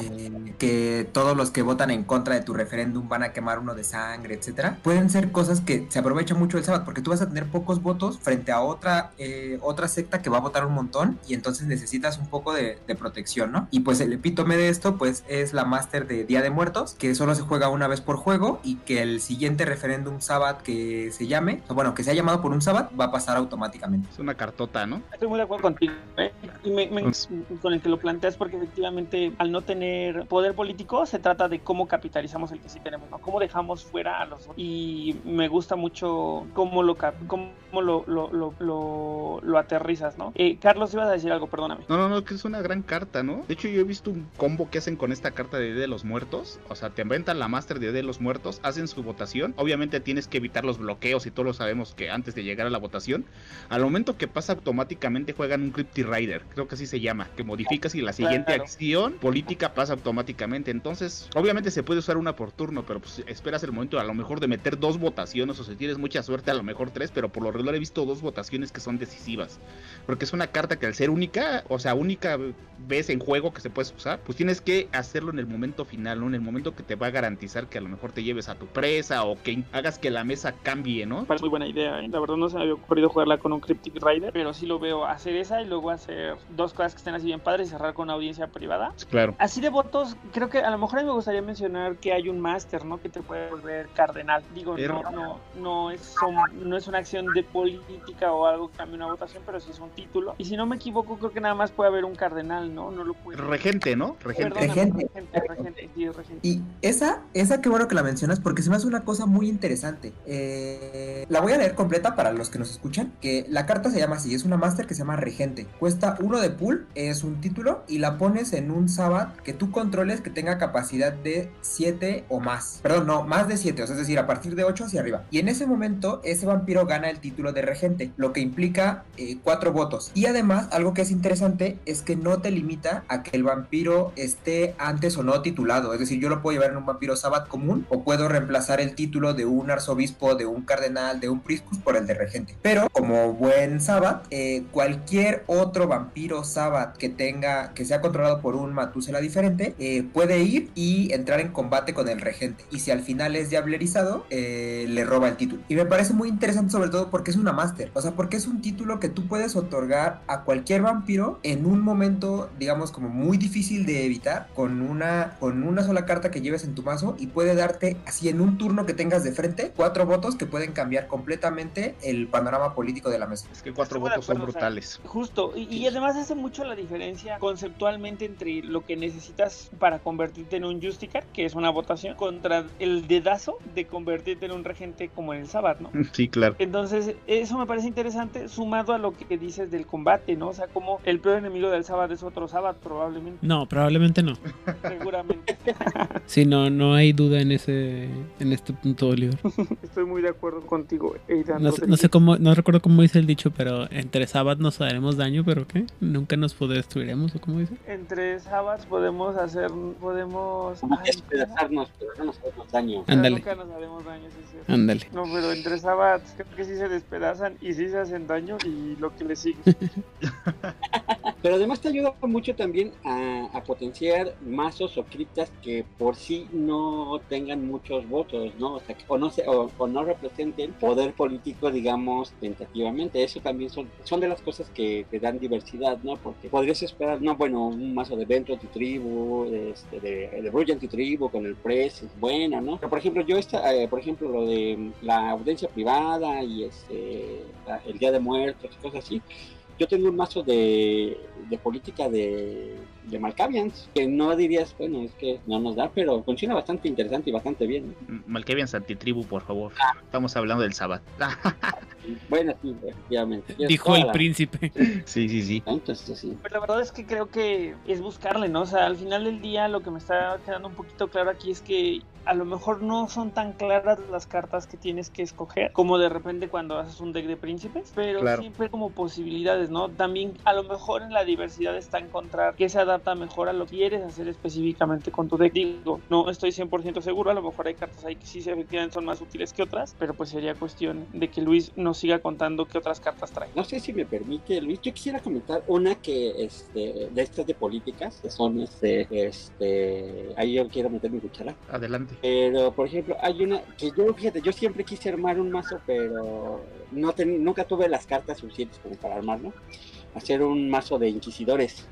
eh, que todos los que votan en contra de tu referéndum van a quemar uno de sangre, etcétera, pueden ser cosas que se aprovechan mucho el sábado porque tú vas a tener pocos votos frente a otra otra secta que va a votar un montón y entonces necesitas un poco de, de protección, ¿no? Y pues el epítome de esto pues es la Master de Día de Muertos que solo se juega una vez por juego y que el siguiente referéndum sábado que se llame, o bueno, que se ha llamado por un sábado va a pasar automáticamente. Es una cartota, ¿no? Estoy muy de acuerdo contigo. ¿eh? Y me, me- con el que lo planteas, porque efectivamente, al no tener poder político, se trata de cómo capitalizamos el que sí tenemos, ¿no? Cómo dejamos fuera a los. Y me gusta mucho cómo lo, cómo lo, lo, lo, lo, lo aterrizas, ¿no? Eh, Carlos, ibas a decir algo, perdóname. No, no, no, que es una gran carta, ¿no? De hecho, yo he visto un combo que hacen con esta carta de Día de los Muertos. O sea, te inventan la Master de Día de los Muertos, hacen su votación. Obviamente tienes que evitar los bloqueos y todos lo sabemos que antes de llegar a la votación, al momento que pasa automáticamente juegan un Crypti Rider, creo que así se llama, que modificas y la siguiente Claro. acción política pasa automáticamente. Entonces, obviamente se puede usar una por turno, pero pues esperas el momento a lo mejor de meter dos votaciones o si tienes mucha suerte a lo mejor tres, pero por lo regular he visto dos votaciones que son decisivas porque es una carta que al ser única, o sea, única vez en juego que se puede usar, pues tienes que hacerlo en el momento final, ¿no? En el momento que te va a garantizar que a lo mejor te lleves a tu presa o que hagas que la mesa cambie, ¿no? Parece muy buena idea, ¿eh? La verdad no se me había ocurrido jugarla con un Cryptic Rider, pero sí lo veo hacer esa y luego hacer dos cosas que estén así bien padres y cerrar con una audiencia privada. Claro. Así de votos, creo que a lo mejor a mí me gustaría mencionar que hay un máster, ¿no? Que te puede volver cardenal. Digo, no, Pero- no, no es, son- no es una acción de política o algo que cambie una votación, pero sí es un título. Y si no me equivoco, creo que nada más puede haber un cardenal, ¿no? No lo puede. Regente, ¿no? Regente. Regente. regente, regente, sí, es regente. Y esa, esa qué bueno que la mencionas porque se me hace una cosa muy interesante. Eh, la voy a leer completa para los que nos escuchan. Que la carta se llama así, es una máster que se llama Regente. Cuesta uno de pool, es un título y la pones en un Sabbath que tú controles que tenga capacidad de 7 o más. Perdón, no, más de 7, o sea, es decir, a partir de 8 hacia arriba. Y en ese momento ese vampiro gana el título de Regente, lo que implica 4 votos. Y además, algo que es interesante es que no te limita a que el vampiro esté antes o no titulado. Es decir, yo lo puedo llevar en un vampiro Sabbath común o puedo reemplazar el título de un arzobispo, de un cardenal, de un priscus por el de regente. Pero como buen Sabbath, eh, cualquier otro vampiro Sabbath que tenga, que sea controlado por un Matusela diferente, eh, puede ir y entrar en combate con el regente. Y si al final es diablerizado, eh, le roba el título. Y me parece muy interesante sobre todo porque es una máster. O sea, porque es un título que tú puedes otorgar a cualquier vampiro en un momento, digamos, como muy difícil de evitar, con una, con una sola carta que lleves en tu mazo y puede darte, así en un turno que tengas de frente, cuatro votos que pueden cambiar completamente el panorama político de la mesa. Es que cuatro Estoy votos son acuerdo, o sea, brutales. Justo, y, y además hace mucho la diferencia conceptualmente entre lo que necesitas para convertirte en un Justicar, que es una votación, contra el dedazo de convertirte en un regente como en el Sabbath, ¿no? Sí, claro. Entonces, eso me parece interesante, sumado a lo que dices del combate, ¿no? O sea, como el peor enemigo del Sabbath es otro Sabbath, probablemente, No, probablemente no. seguramente. Sí, no, no hay duda en ese, en este punto, Oliver. Estoy muy de acuerdo contigo, Aidan. No, sé- no sé cómo, no recuerdo cómo dice el dicho, pero entre Sabbath nos haremos daño, pero ¿qué? Nunca nos destruiremos, o cómo dice. Entre Sabbats podemos hacer, podemos... Como ay, despedazarnos, pero no nos hacemos daño. Ándale. Nunca nos haremos daño, sí. Ándale. No, pero entre Sabbats creo que sí se despedazan y sí se hacen daño y lo que le sigue. Pero además te ayuda mucho también a, a potenciar mazos o criptas que por sí no tengan muchos votos, ¿no? O sea, que- o no, se, o, o no representen poder político, digamos, tentativamente. Eso también son, son de las cosas que, que dan diversidad, ¿no? Porque podrías esperar, no, bueno, un mazo de Vento antitribu, este, de, de Bruja antitribu con el Press, es buena, ¿no? Pero por ejemplo, yo esta, eh, por ejemplo, lo de la audiencia privada y este, el Día de Muertos y cosas así, yo tengo un mazo de, de política de, de Malkavians, que no dirías, bueno, es que no nos da, pero funciona bastante interesante y bastante bien. ¿no? Malkavian Antitribu, por favor. Estamos hablando del Sabbath. Bueno, sí, efectivamente. Dijo el la- príncipe. sí, sí, sí. Entonces, sí. Pues la verdad es que creo que es buscarle, ¿no? O sea, al final del día lo que me está quedando un poquito claro aquí es que a lo mejor no son tan claras las cartas que tienes que escoger como de repente cuando haces un deck de príncipes, pero Claro. siempre como posibilidades, ¿no? También a lo mejor en la diversidad está encontrar que se adapta mejor a lo que quieres hacer específicamente con tu deck. Digo, no estoy 100% seguro, a lo mejor hay cartas ahí que sí efectivamente son más útiles que otras, pero pues sería cuestión de que Luis nos siga contando qué otras cartas trae. No sé si me permite, Luis. Yo quisiera comentar una que, este, de estas de políticas, que son, este, este, ahí yo quiero meter mi cuchara. Adelante. Pero, por ejemplo, hay una que yo, fíjate, yo siempre quise armar un mazo, pero no ten- nunca tuve las cartas suficientes como para armarlo. Hacer un mazo de inquisidores.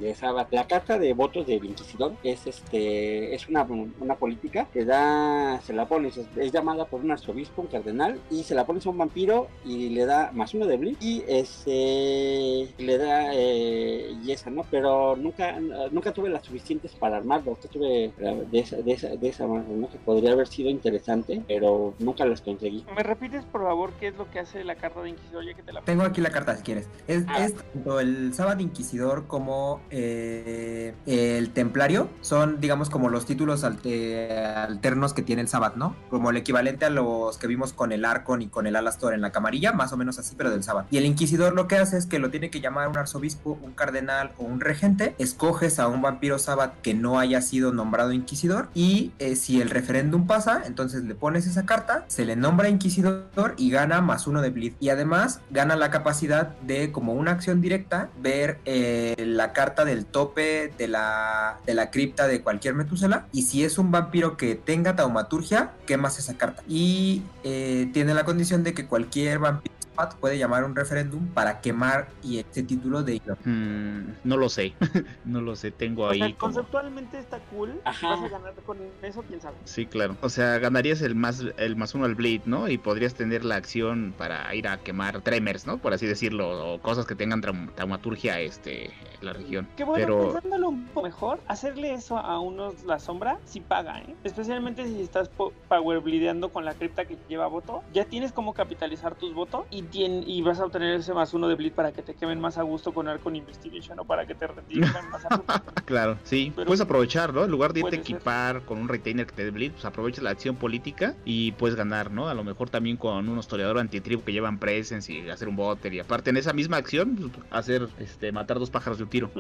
La carta de votos del inquisidor es este es una, una política que da, se la pones, es, es llamada por un arzobispo, un cardenal, y se la pones a un vampiro y le da más uno de blitz y este le da eh, y esa, ¿no? Pero nunca, nunca tuve las suficientes para armarlo. Nunca tuve eh, de esa, de esa, de esa manera, ¿no? Que podría haber sido interesante, pero nunca las conseguí. ¿Me repites por favor qué es lo que hace la carta de Inquisidor ya que te la Tengo aquí la carta si quieres. Es, Ah. es tanto el Sábado Inquisidor como eh, el Templario. Son, digamos, como los títulos alte- alternos que tiene el Sabbath, ¿no? Como el equivalente a los que vimos con el Arcon y con el Alastor en la camarilla, más o menos así, pero del Sabbath. Y el Inquisidor lo que hace es que lo tiene que llamar un arzobispo, un cardenal o un regente. Escoges a un vampiro Sabbath que no haya sido nombrado Inquisidor. Y eh, si el referéndum pasa, entonces le pones esa carta, se le nombra Inquisidor y gana más uno de Bleed. Y además gana la capacidad de, como una acción directa, ver eh, la carta del tope de la, de la cripta de cualquier Metusela. Y si es un vampiro que tenga taumaturgia, quemas esa carta. Y eh, tiene la condición de que cualquier vampiro puede llamar un referéndum para quemar y ese título de Mm, no lo sé. no lo sé. Tengo O sea, ahí como... conceptualmente está cool. Ajá. Vas a ganar con eso, quién sabe. Sí, claro. O sea, ganarías el más el más uno al Blade, ¿no? Y podrías tener la acción para ir a quemar tremers, ¿no? Por así decirlo, o cosas que tengan traum- traumaturgia este en la región. Que bueno, Pero pensándolo un poco mejor, hacerle eso a unos la sombra sí paga, ¿eh? Especialmente si estás po- power bleedeando con la cripta que lleva voto. Ya tienes cómo capitalizar tus votos y, tien- y vas a obtener ese más uno de bleed para que te quemen más a gusto con Arcon Investigation o para que te retiren más a gusto. claro, sí, Pero- puedes aprovechar, ¿no? En lugar de irte a Puede ser. equipar con un retainer que te dé Blade, pues aprovecha la acción política y puedes ganar, ¿no? A lo mejor también con unos toreadores antitribu que llevan presence y hacer un botter y aparte en esa misma acción pues, hacer este matar dos pájaros de un tiro.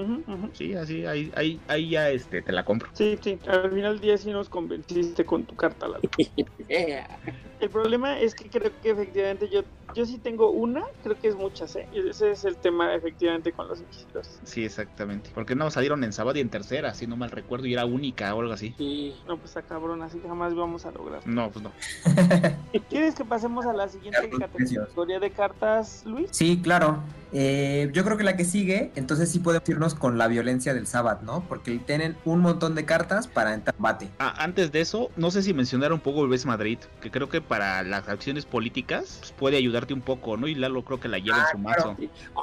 Sí, así ahí ahí ahí ya este te la compro. Sí, sí, al final del día sí nos convenciste con tu carta. Lalo. El problema es que creo que efectivamente yo, yo sí tengo una, creo que es muchas, ¿eh? Ese es el tema efectivamente con los inquisidores. Sí, exactamente. Porque no salieron en sábado y en tercera, si no mal recuerdo, y era única o algo así. sí. No, pues está cabrón, así que jamás vamos a lograr. No, pues no. ¿Quieres que pasemos a la siguiente Precios. categoría de cartas, Luis? Sí, claro. Eh, yo creo que la que sigue, entonces sí podemos irnos con la violencia del Sabbath, ¿no? Porque tienen un montón de cartas para entrar en combate. Ah, antes de eso, no sé si mencionar un poco el BES Madrid, que creo que para las acciones políticas pues, puede ayudarte un poco, ¿no? Y Lalo creo que la lleva en su mazo.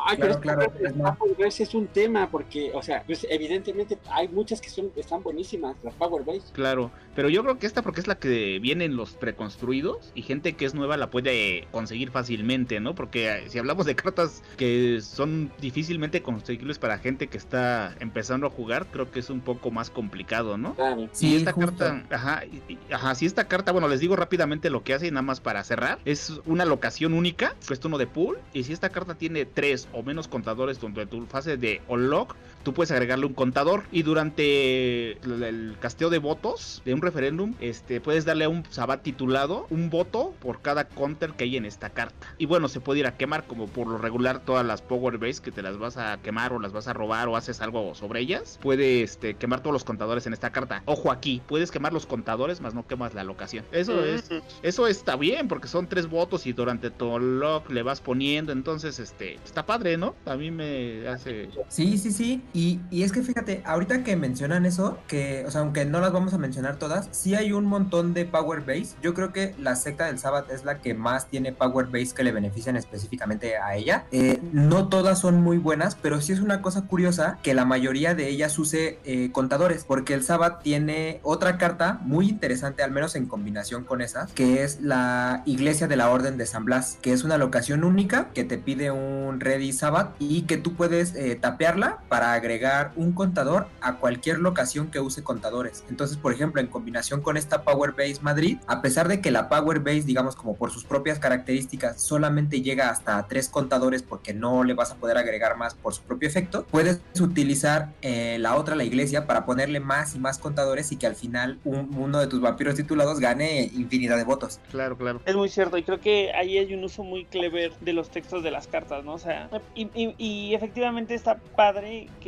Ay, pero Claro, es, claro, que es más. Power Base es un tema porque, o sea, pues evidentemente hay muchas que son están buenísimas, las Power Base. Claro, pero yo creo que esta porque es la que vienen los preconstruidos y gente que es nueva la puede conseguir fácilmente, ¿no? Porque eh, si hablamos de cartas que son difícilmente conseguibles para gente que está empezando a jugar, creo que es un poco más complicado, ¿no? Claro. Sí, y esta justo. carta, ajá, y- ajá, si esta carta, bueno, les digo rápidamente lo que hace y nada más para cerrar, es una locación única, cuesta uno de pool, y si esta carta tiene tres o menos contadores durante tu fase de unlock, tú puedes agregarle un contador y durante el, el casteo de votos de un referéndum, este, puedes darle a un sabat titulado un voto por cada counter que hay en esta carta. Y bueno, se puede ir a quemar como por lo regular todas las Power Base que te las vas a quemar o las vas a robar o haces algo sobre ellas. Puede este, quemar todos los contadores en esta carta. Ojo aquí, puedes quemar los contadores, más no quemas la locación. Eso es, eso está bien porque son tres votos y durante tu lock le vas poniendo, entonces este, está padre, ¿no? A mí me hace Sí, sí, sí. Y, es que fíjate, ahorita que mencionan eso, que, o sea, aunque no las vamos a mencionar todas, sí hay un montón de Power Base. Yo creo que la secta del Sabbath es la que más tiene Power Base que le benefician específicamente a ella. Eh, no todas son muy buenas, pero sí es una cosa curiosa que la mayoría de ellas use eh, contadores, porque el Sabbath tiene otra carta muy interesante, al menos en combinación con esas, que es la Iglesia de la Orden de San Blas, que es una locación única que te pide un Ready Sabbath y que tú puedes eh, tapearla para agregar un contador a cualquier locación que use contadores. Entonces, por ejemplo, en combinación con esta Power Base Madrid, a pesar de que la Power Base, digamos, como por sus propias características, solamente llega hasta tres contadores porque no le vas a poder agregar más por su propio efecto, puedes utilizar eh, la otra, la iglesia, para ponerle más y más contadores y que al final un- uno de tus vampiros titulados gane infinidad de votos. claro, claro. Es muy cierto, y creo que ahí hay un uso muy clever de los textos de las cartas, ¿no? O sea, y, y- y efectivamente está padre que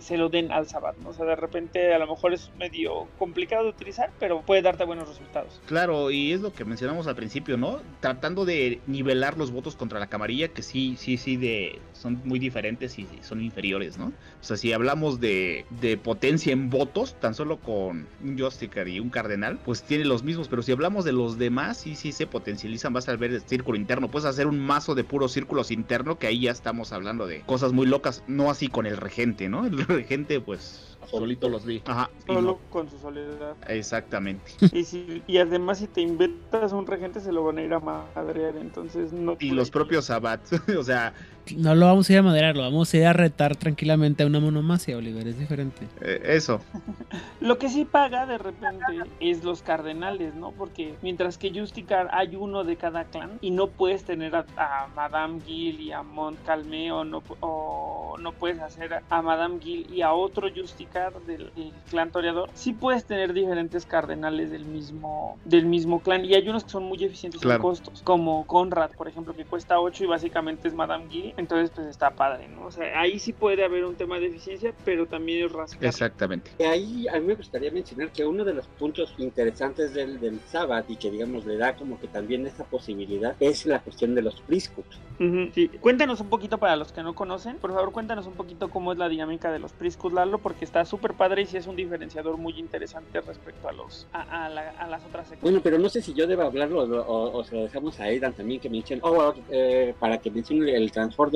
se lo den al Sabbat, ¿no? O sea, de repente a lo mejor es medio complicado de utilizar, pero puede darte buenos resultados. Claro, y es lo que mencionamos al principio, ¿no? Tratando de nivelar los votos contra la camarilla, que sí, sí, sí, de, son muy diferentes y son inferiores, ¿no? O sea, si hablamos de, de potencia en votos, tan solo con un Justicar y un Cardenal, pues tiene los mismos, pero si hablamos de los demás, sí, sí se potencializan, vas a ver el círculo interno, puedes hacer un mazo de puros círculos interno, que ahí ya estamos hablando de cosas muy locas, no así con el regente, ¿no? El regente, pues, solito los vi. Ajá, Solo no- con su soledad. exactamente. Y, si, y además si te inventas un regente se lo van a ir a madrear, entonces no... Y los propios Sabbats, o sea, No lo vamos a ir a moderar, lo vamos a ir a retar tranquilamente a una monomacia, Oliver, es diferente. eh, eso. Lo que sí paga de repente es los cardenales, ¿no? Porque mientras que Justicar hay uno de cada clan y no puedes tener a, a Madame Gil y a Montcalmé o no, o no puedes hacer a Madame Gil y a otro Justicar del, del clan Toreador, sí puedes tener diferentes cardenales del mismo, del mismo clan y hay unos que son muy eficientes Claro. en costos, como Conrad, por ejemplo, que cuesta 8 y básicamente es Madame Gil, entonces pues está padre, ¿no? O sea, ahí sí puede haber un tema de eficiencia, pero también es rascar. Exactamente. Y ahí a mí me gustaría mencionar que uno de los puntos interesantes del, del Sabbath y que digamos le da como que también esa posibilidad es la cuestión de los Priscups. Ujú, sí. Cuéntanos un poquito para los que no conocen, por favor cuéntanos un poquito cómo es la dinámica de los Priscus Lalo, porque está súper padre y sí es un diferenciador muy interesante respecto a los a, a la- a las otras secciones. Bueno, pero no sé si yo deba hablarlo o, o- o se lo dejamos a Aidan también que mencione, oh, eh, para que mencione el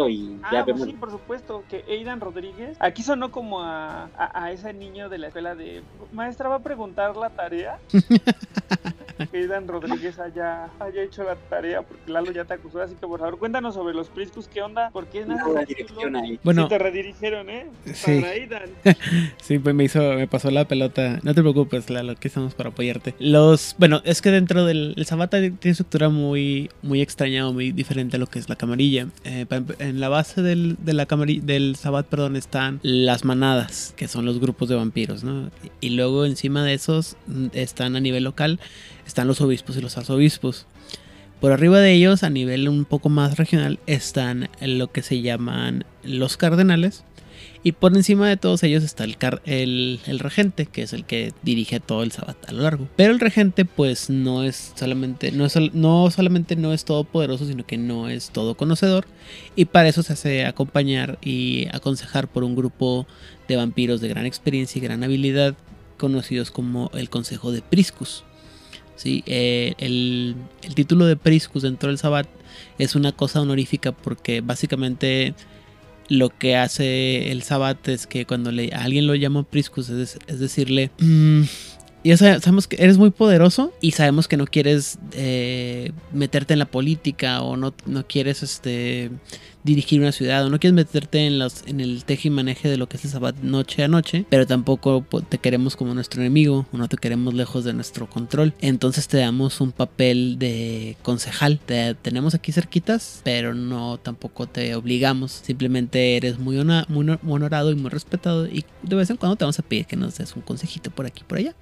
y ya Ah, pues vemos. sí, por supuesto, que Aidan Rodríguez, aquí sonó como a, a, a ese niño de la escuela de, maestra, ¿va a preguntar la tarea? que Aidan Rodríguez haya, haya hecho la tarea, porque Lalo ya te acusó, así que por favor cuéntanos sobre los Priscus, ¿qué onda? ¿Por qué dirección ahí. Bueno, Sí te redirigieron, ¿eh? Sí. Para Aidan. Sí, pues me hizo, me pasó la pelota. No te preocupes, Lalo, aquí estamos para apoyarte. Los, bueno, es que dentro del el Sabata tiene estructura muy, muy extraña o muy diferente a lo que es la camarilla. Eh, pa- en la base del, de la del Sabat, perdón, están las manadas, que son los grupos de vampiros, ¿no? Y luego encima de esos mm, están a nivel local, están los obispos y los arzobispos. Por arriba de ellos, a nivel un poco más regional, están lo que se llaman los cardenales Y por encima de todos ellos está el, car- el, el regente, que es el que dirige todo el sabbat a lo largo. Pero el regente, pues no es solamente, no, es, no solamente no es todopoderoso, sino que no es todo conocedor. Y para eso se hace acompañar y aconsejar por un grupo de vampiros de gran experiencia y gran habilidad, conocidos como el Consejo de Priscus. Sí, eh, el, el título de Priscus dentro del sabbat es una cosa honorífica porque básicamente lo que hace el Sabbat es que cuando le, a alguien lo llama Priscus es, es decirle, "Mm, ya sabe- sabemos que eres muy poderoso y sabemos que no quieres eh, meterte en la política o no, no quieres este, dirigir una ciudad o no quieres meterte en, los, en el teje y maneje de lo que es el Sabbat noche a noche, pero tampoco po- te queremos como nuestro enemigo o no te queremos lejos de nuestro control. Entonces te damos un papel de concejal. Te tenemos aquí cerquitas, pero no tampoco te obligamos. Simplemente eres muy, honor- muy honorado y muy respetado y de vez en cuando te vamos a pedir que nos des un consejito por aquí por allá.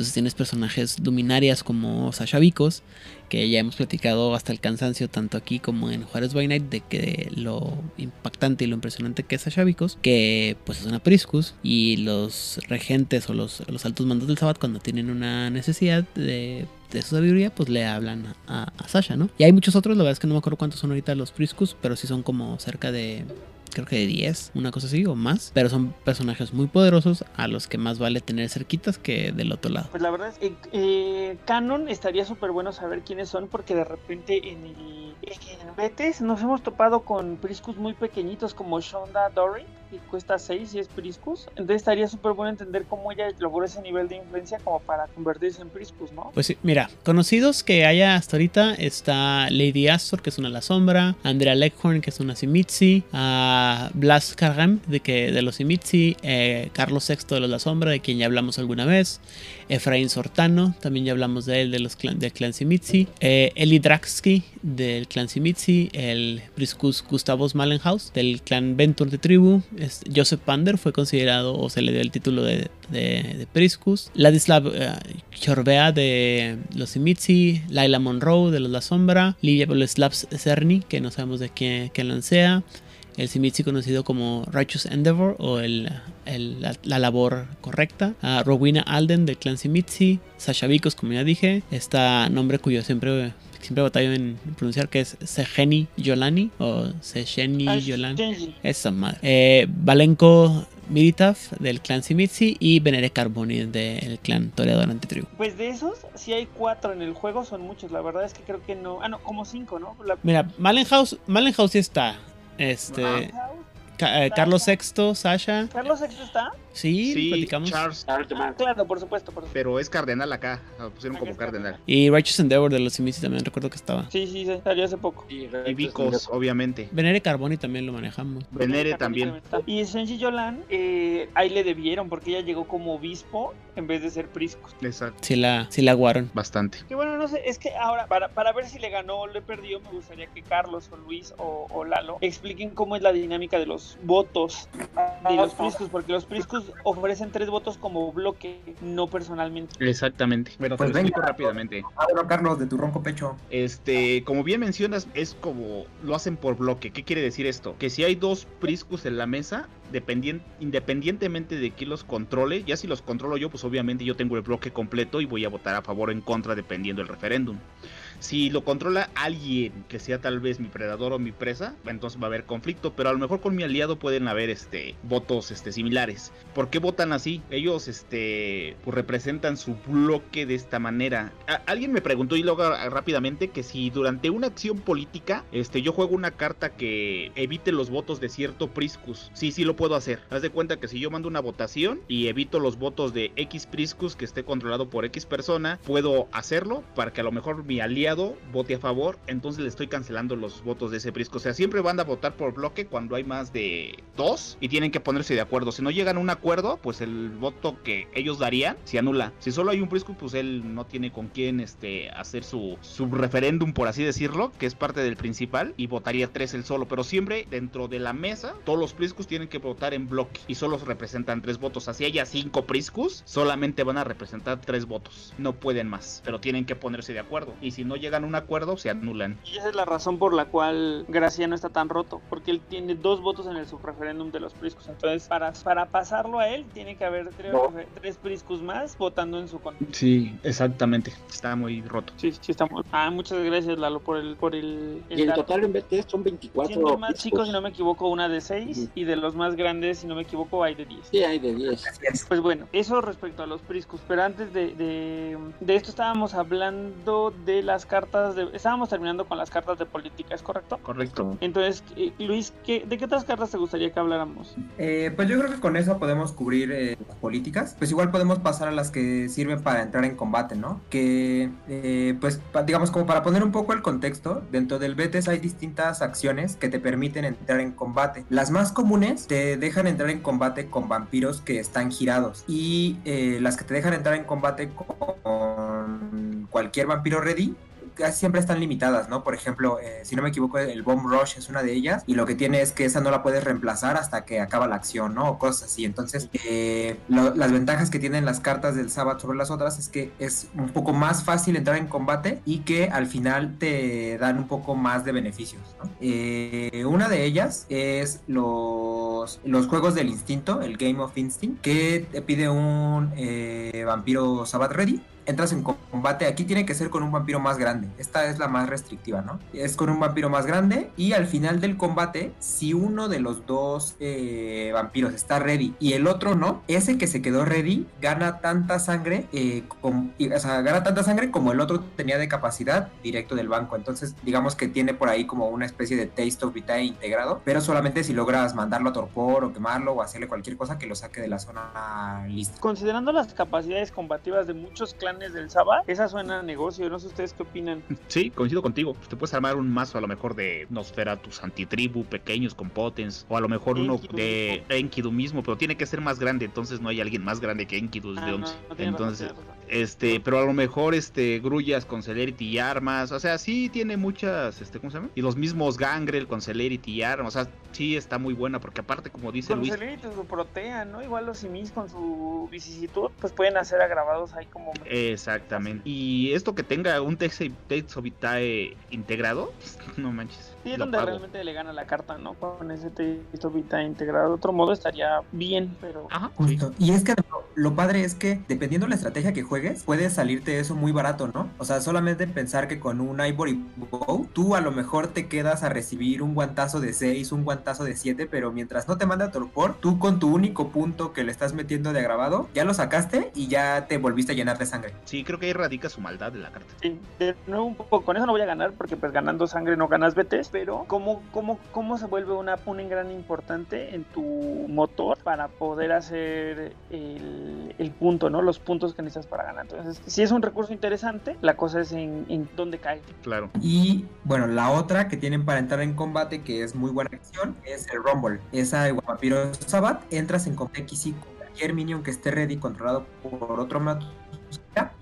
Entonces tienes personajes luminarias como Sasha Vicos, que ya hemos platicado hasta el cansancio, tanto aquí como en Juárez by Night, de que lo impactante y lo impresionante que es Sasha Vicos, que pues es una Priscus, y los regentes o los, los altos mandos del Sabbat, cuando tienen una necesidad de, de su sabiduría, pues le hablan a, a Sasha, ¿no? Y hay muchos otros, la verdad es que no me acuerdo cuántos son ahorita los Priscus, pero sí son como cerca de creo que de 10, una cosa así o más, pero son personajes muy poderosos a los que más vale tener cerquitas que del otro lado. Pues la verdad es que eh, Canon estaría súper bueno saber quiénes son porque de repente en el en Betes nos hemos topado con Priscus muy pequeñitos como Shonda Dory que cuesta 6 y es Priscus. Entonces estaría súper bueno entender cómo ella logró ese nivel de influencia como para convertirse en Priscus, ¿no? Pues sí, mira, conocidos que haya hasta ahorita está Lady Astor, que es una La Sombra, Andrea Leghorn, que es una Simitzi, a Blas Kargam, de, que, de los Simitzi, eh, Carlos VI de los La Sombra, de quien ya hablamos alguna vez, Efraín Sortano, también ya hablamos de él, de los clan, del clan Simitzi, eh, Eli Draxky, del clan Simitzi, el Priscus Gustavus Malenhaus, del clan Ventur de Tribu, es- Joseph Pander fue considerado o se le dio el título de, de, Priscus, Ladislav eh, Chorbea de los Simitzi, Laila Monroe de los La Sombra, Livia Boleslav Cerny, que no sabemos de quién, quién lancea, el Simitzi conocido como Righteous Endeavor o el, el- la, la labor correcta, a Rowena Alden del clan Simitzi, Sasha Vicos, como ya dije, está nombre cuyo siempre siempre batallo en pronunciar que es Sejeni Yolani o Sejeni Ah, Yolani. Esa madre. Eh, Valenko Miritav del clan Simitzi y Venere Carboni del clan Toreador Antitribu. Pues de esos, si hay cuatro en el juego, son muchos. La verdad es que creo que no. Ah, no, como cinco, ¿no? La... Mira, Malenhaus, Malenhaus sí está. Este, Ca- eh, Carlos VI, Sasha. ¿Carlos Sexto está? Sí, Sí, platicamos. Charles, Ah, claro, por supuesto, por supuesto. pero es cardenal acá. Lo pusieron Acá como cardenal. Y Righteous Endeavor de los Simitzi también recuerdo que estaba. Sí, sí, sí, salió hace poco. Y Vicos, obviamente. Venere Carboni también lo manejamos. Venere también. Y Senji Yolan, eh, ahí le debieron porque ella llegó como obispo en vez de ser Priscus. Exacto. Sí la, sí la aguaron. Bastante. Que bueno, no sé, es que ahora, para, para ver si le ganó o le perdió, me gustaría que Carlos o Luis o, o Lalo expliquen cómo es la dinámica de los votos de los Priscus, porque los Priscus ofrecen tres votos como bloque, no personalmente. Exactamente. Bueno, Pues te lo explico venga. rápidamente. Bueno, Carlos, de tu ronco pecho. Este, como bien mencionas, es como lo hacen por bloque. ¿Qué quiere decir esto? Que si hay dos Priscus en la mesa, dependien- independientemente de quién los controle, ya si los controlo yo, pues obviamente yo tengo el bloque completo y voy a votar a favor o en contra dependiendo del referéndum. Si lo controla alguien que sea tal vez mi predador o mi presa, entonces va a haber conflicto, pero a lo mejor con mi aliado pueden haber este votos este similares. ¿Por qué votan así? Ellos este pues representan su bloque de esta manera. Alguien me preguntó y luego rápidamente que si durante una acción política este yo juego una carta que evite los votos de cierto Priscus. Sí, sí lo puedo hacer. Haz de cuenta que si yo mando una votación y evito los votos de X Priscus que esté controlado por X persona, puedo hacerlo para que a lo mejor mi aliado vote a favor, entonces le estoy cancelando los votos de ese Prisco. O sea, siempre van a votar por bloque cuando hay más de dos y tienen que ponerse de acuerdo. Si no llegan a un acuerdo, pues el voto que ellos darían se anula. Si solo hay un Prisco, pues él no tiene con quién este, hacer su, su referéndum, por así decirlo, que es parte del principal, y votaría tres él solo. Pero siempre dentro de la mesa, todos los Priscus tienen que votar en bloque y solo representan tres votos. Así haya cinco Priscus, solamente van a representar tres votos. No pueden más, pero tienen que ponerse de acuerdo. Y si no llegan a un acuerdo, se anulan. Y esa es la razón por la cual Gracia no está tan roto, porque él tiene dos votos en el subreferéndum de los priscos. Entonces, para, para pasarlo a él, tiene que haber tres, No. tres priscos más votando en su contra. Sí, exactamente. Está muy roto. Sí, sí, estamos. Ah, muchas gracias, Lalo, por el. Por el, el Y en dato. total en BT son 24 Siendo más discos. chicos, si no me equivoco, una de 6 Ujú. y de los más grandes, si no me equivoco, hay de 10. Sí, hay de 10. Así es. Pues bueno, eso respecto a los priscos, pero antes de, de, de esto estábamos hablando de las cartas de... Estábamos terminando con las cartas de política, ¿es correcto? Correcto. Entonces, Luis, ¿qué, ¿de qué otras cartas te gustaría que habláramos? Eh, pues yo creo que con eso podemos cubrir eh, las políticas. Pues igual podemos pasar a las que sirven para entrar en combate, ¿no? Que, eh, pues, digamos, como para poner un poco el contexto, dentro del Betes hay distintas acciones que te permiten entrar en combate. Las más comunes te dejan entrar en combate con vampiros que están girados. Y eh, las que te dejan entrar en combate con cualquier vampiro ready siempre están limitadas, ¿no? Por ejemplo, eh, si no me equivoco, el Bomb Rush es una de ellas y lo que tiene es que esa no la puedes reemplazar hasta que acaba la acción, ¿no? O cosas así. Entonces, eh, las ventajas que tienen las cartas del Sabbath sobre las otras es que es un poco más fácil entrar en combate y que al final te dan un poco más de beneficios, ¿no? Eh, una de ellas es los, los juegos del instinto, el Game of Instinct, que te pide un eh, vampiro Sabbath Ready entras en combate, aquí tiene que ser con un vampiro más grande. Esta es la más restrictiva, ¿no? Es con un vampiro más grande y al final del combate, si uno de los dos eh, vampiros está ready y el otro no, ese que se quedó ready gana tanta sangre, eh, com- y- o sea, gana tanta sangre como el otro tenía de capacidad directo del banco. Entonces, digamos que tiene por ahí como una especie de Taste of Vitae integrado, pero solamente si logras mandarlo a torpor o quemarlo o hacerle cualquier cosa que lo saque de la zona lista. Considerando las capacidades combativas de muchos clanes del Saba, esa suena a negocio. No sé ustedes qué opinan. Sí, coincido contigo. Te puedes armar un mazo a lo mejor de Nosferatus antitribu, pequeños con potens, o a lo mejor uno de Enkidu mismo, pero tiene que ser más grande, entonces no hay alguien más grande que Enkidu Ah, de no, 11. no tiene razón, entonces, razón. este, pero a lo mejor este grullas con celerity y armas, o sea, sí tiene muchas, este, ¿cómo se llama? Y los mismos gangrel con celerity y armas, o sea, sí está muy buena porque aparte como dice Con Luis, Celerity su protea, ¿no? Igual los simis con su vicisitud, pues pueden hacer agravados ahí como... exactamente. Y esto que tenga un Texas Vitae integrado, no manches. Sí, es donde pago. realmente le gana la carta, ¿no? Con ese texto vita integrado. De otro modo estaría bien, pero... Ajá. Justo. Y es que lo, lo padre es que dependiendo de la estrategia que juegues, puede salirte eso muy barato, ¿no? O sea, solamente pensar que con un Ivory Bow, tú a lo mejor te quedas a recibir un guantazo de 6, un guantazo de 7, pero mientras no te manda torpor, tú con tu único punto que le estás metiendo de agravado, ya lo sacaste y ya te volviste a llenar de sangre. Sí, creo que ahí radica su maldad de la carta. Sí, de nuevo un poco, con eso no voy a ganar porque pues ganando sangre no ganas BTs, pero ¿cómo, cómo, cómo se vuelve una, un engrane importante en tu motor para poder hacer el, el punto, ¿no? Los puntos que necesitas para ganar. Entonces, si es un recurso interesante, la cosa es en, en dónde cae. Claro. Y bueno, la otra que tienen para entrar en combate, que es muy buena acción, es el Rumble. Esa igual Vampiro Sabbath, entras en combate XY con cualquier minion que esté ready controlado por otro mato.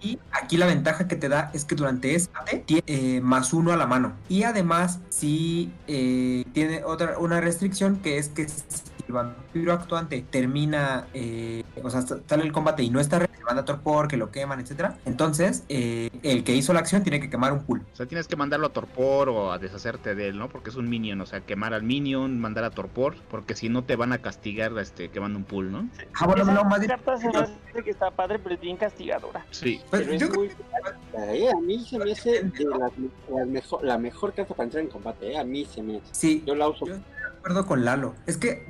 Y aquí la ventaja que te da es que durante combate tiene eh, más uno a la mano. Y además, si tiene otra una restricción que es que vampiro actuante termina, eh, o sea, sale el combate y no está ready, se manda a torpor, que lo queman, etcétera. Entonces, eh, el que hizo la acción tiene que quemar un pool. O sea, tienes que mandarlo a torpor o a deshacerte de él, ¿no? Porque es un minion, o sea, quemar al minion, mandar a torpor, porque si no te van a castigar este quemando un pool, ¿no? Ah, bueno, Esa no, más bien- carta se me hace que está padre, pero es bien castigadora. Sí. Pues, Pero yo muy ¿eh? A mí se me hace de las mejor, la mejor carta para entrar en combate, ¿eh? A mí se me hace. Sí, Yo la uso. Yo- de acuerdo con Lalo. Es que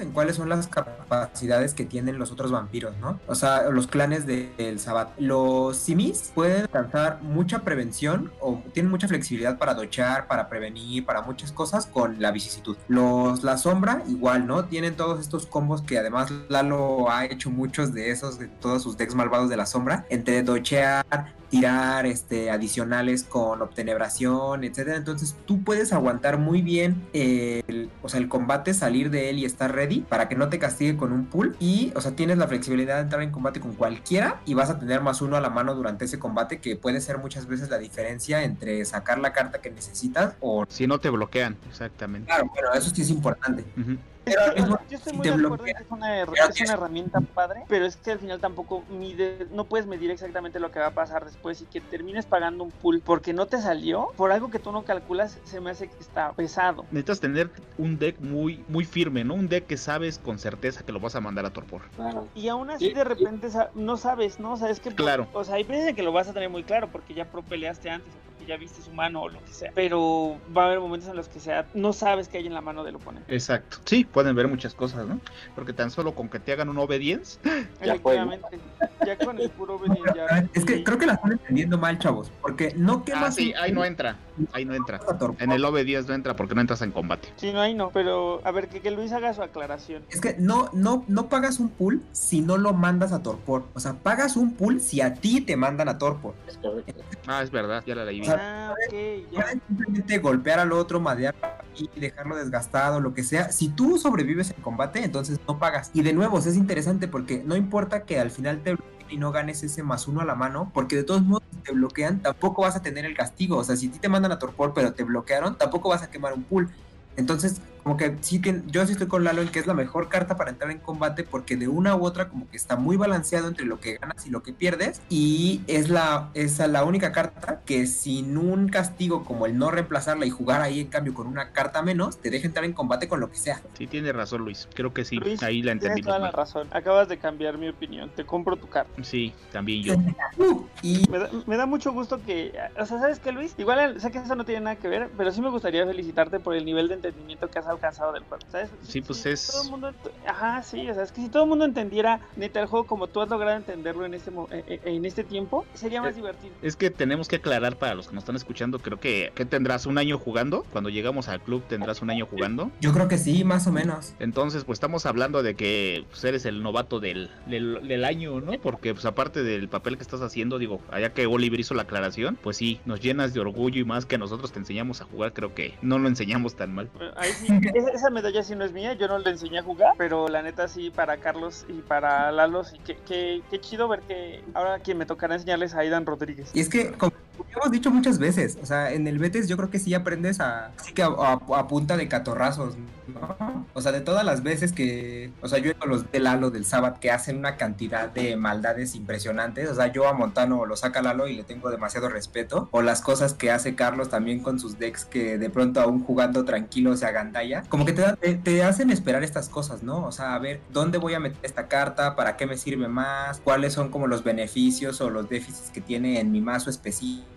en cuáles son las capacidades que tienen los otros vampiros, ¿no? O sea, los clanes de- del Sabbat. Los simis pueden alcanzar mucha prevención o tienen mucha flexibilidad para dochar, para prevenir, para muchas cosas con la vicisitud. Los La Sombra, igual, ¿no? Tienen todos estos combos que además Lalo ha hecho muchos de esos, de todos sus decks malvados de la sombra, entre dochear, tirar este, adicionales con obtenebración, etcétera. Entonces tú puedes aguantar muy bien el, o sea, el combate, salir de él y estar ready para que no te castigue con un pull. Y, o sea, tienes la flexibilidad de entrar en combate con cualquiera y vas a tener más uno a la mano durante ese combate que puede ser muchas veces la diferencia entre sacar la carta que necesitas o... Si no te bloquean, exactamente. Claro, bueno, eso sí es importante. Ujú. Pero mismo Yo estoy si muy de acuerdo en que es una, es herramienta padre, pero es que al final tampoco mide, no puedes medir exactamente lo que va a pasar después y que termines pagando un pool porque no te salió por algo que tú no calculas, se me hace que está pesado. Necesitas tener un deck muy, muy firme, ¿no? Un deck que sabes con certeza que lo vas a mandar a torpor. Claro. Y aún así Sí, de repente sa- no sabes, ¿no? O sea, es que... Claro. O sea, hay veces que lo vas a tener muy claro porque ya pro peleaste antes porque ya viste su mano o lo que sea. Pero va a haber momentos en los que sea, no sabes qué hay en la mano del oponente. Exacto. Sí, pueden ver muchas cosas, ¿no? Porque tan solo con que te hagan un obedience, Ya ¿no? Efectivamente. Ya con el puro venir ya. Es que creo que la están entendiendo mal, chavos. Porque no quemas ah, sí, un- ahí no entra. Ahí no entra. En el OB10 no entra porque no entras en combate. Sí, no, ahí no. Pero a ver, que, que Luis haga su aclaración. Es que no, no, no pagas un pool si no lo mandas a torpor. O sea, pagas un pool si a ti te mandan a torpor. Es correcto. Ah, es verdad, ya la leí. Sea, Ah, ok, ya. Puedes simplemente golpear al otro, madear y dejarlo desgastado, lo que sea. Si tú sobrevives en combate, entonces no pagas. Y de nuevo, es interesante porque no importa que al final te bloqueen y no ganes ese más uno a la mano, porque de todos modos, si te bloquean, tampoco vas a tener el castigo. O sea, si a ti te mandan a torpor, pero te bloquearon, tampoco vas a quemar un pool. Entonces, como que sí que yo sí estoy con Lalo en que es la mejor carta para entrar en combate porque de una u otra como que está muy balanceado entre lo que ganas y lo que pierdes y es la es la única carta que sin un castigo como el no reemplazarla y jugar ahí en cambio con una carta menos te deja entrar en combate con lo que sea. Sí, tiene razón, Luis. Creo que sí. Luis, ahí la Tienes entendimos toda la razón. Acabas de cambiar mi opinión. Te compro tu carta. Sí, también yo. Uh, y Me da, me da mucho gusto que. O sea, ¿sabes qué, Luis? Igual sé que eso no tiene nada que ver, pero sí me gustaría felicitarte por el nivel de entendimiento que has alcanzado del juego. ¿Sabes? Sí, pues Si es- todo el mundo ent- Ajá, sí. O sea, es que si todo el mundo entendiera neta el juego como tú has logrado entenderlo en este, mo- eh, eh, en este tiempo, sería más Eh, divertido. Es que tenemos que aclarar para los que nos están escuchando, creo que, que tendrás un año jugando. Cuando llegamos al club tendrás un año jugando. yo creo que sí, más o menos. Entonces, pues estamos hablando de que pues, eres el novato del, del, del año, ¿no? Porque, pues aparte del papel que estás haciendo, digo, allá que Oliver hizo la aclaración, pues sí, nos llenas de orgullo y más que nosotros te enseñamos a jugar, creo que no lo enseñamos tan mal. Ahí sí, esa, medalla sí no es mía, yo no le enseñé a jugar, pero la neta sí para Carlos y para Lalo, sí, que, que, qué chido ver que ahora quien me tocará enseñarles a Aidan Rodríguez. Y es que, hemos dicho muchas veces, o sea, en el Betes yo creo que sí aprendes a, así que a, punta de catorrazos, ¿no? O sea, de todas las veces que, o sea, yo con los de Lalo del Sabbath que hacen una cantidad de maldades impresionantes, o sea, yo a Montano lo saca Lalo y le tengo demasiado respeto, o las cosas que hace Carlos también con sus decks que de pronto aún jugando tranquilo se agandalla, como que te, te, te hacen esperar estas cosas, ¿no? O sea, a ver, ¿dónde voy a meter esta carta? ¿Para qué me sirve más? ¿Cuáles son como los beneficios o los déficits que tiene en mi mazo específico,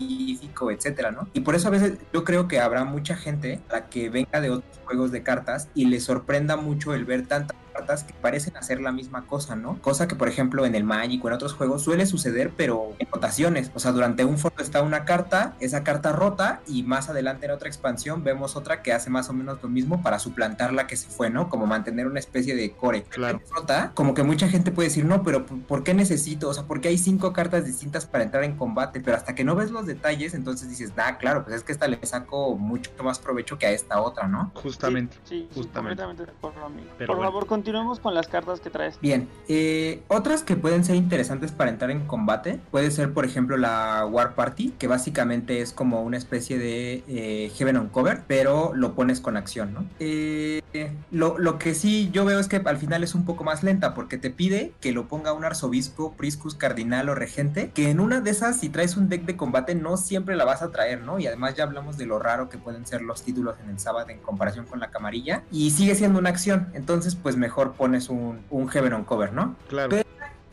etcétera, ¿no? Y por eso a veces yo creo que habrá mucha gente a la que venga de otros juegos de cartas y le sorprenda mucho el ver tantas cartas que parecen hacer la misma cosa, ¿no? Cosa que, por ejemplo, en el Magic o en otros juegos suele suceder, pero en rotaciones. O sea, durante un foro está una carta, esa carta rota, y más adelante en otra expansión vemos otra que hace más o menos lo mismo para suplantar la que se fue, ¿no? Como mantener una especie de core. Claro. Rota, como que mucha gente puede decir, no, pero ¿por qué necesito? O sea, porque hay cinco cartas distintas para entrar en combate, pero hasta que no ves los detalles, entonces dices, ah, claro, pues es que esta le saco mucho más provecho que a esta otra, ¿no? Justamente. Sí, sí, Justamente. completamente de acuerdo, amigo. Pero Por bueno. favor, continuemos con las cartas que traes. Bien, eh, otras que pueden ser interesantes para entrar en combate puede ser, por ejemplo, la War Party, que básicamente es como una especie de eh, Heaven on Cover, pero lo pones con acción, ¿no? Eh, lo, lo que sí yo veo es que al final es un poco más lenta porque te pide que lo ponga un arzobispo, priscus, cardinal o regente, que en una de esas, si traes un deck de combate, no siempre la vas a traer, ¿no? Y además ya hablamos de lo raro que pueden ser los títulos en el sábado en comparación con la camarilla, y sigue siendo una acción, entonces pues mejor pones un, un Heaven on Cover, ¿no? Claro. Pero-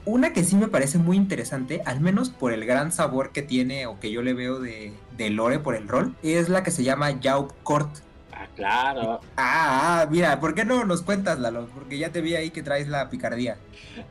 Una que sí me parece muy interesante, al menos por el gran sabor que tiene o que yo le veo de, de lore por el rol, es la que se llama Yaup Court. Ah, claro. Ah, ah, mira, ¿por qué no nos cuentas, Lalo? Porque ya te vi ahí que traes la picardía.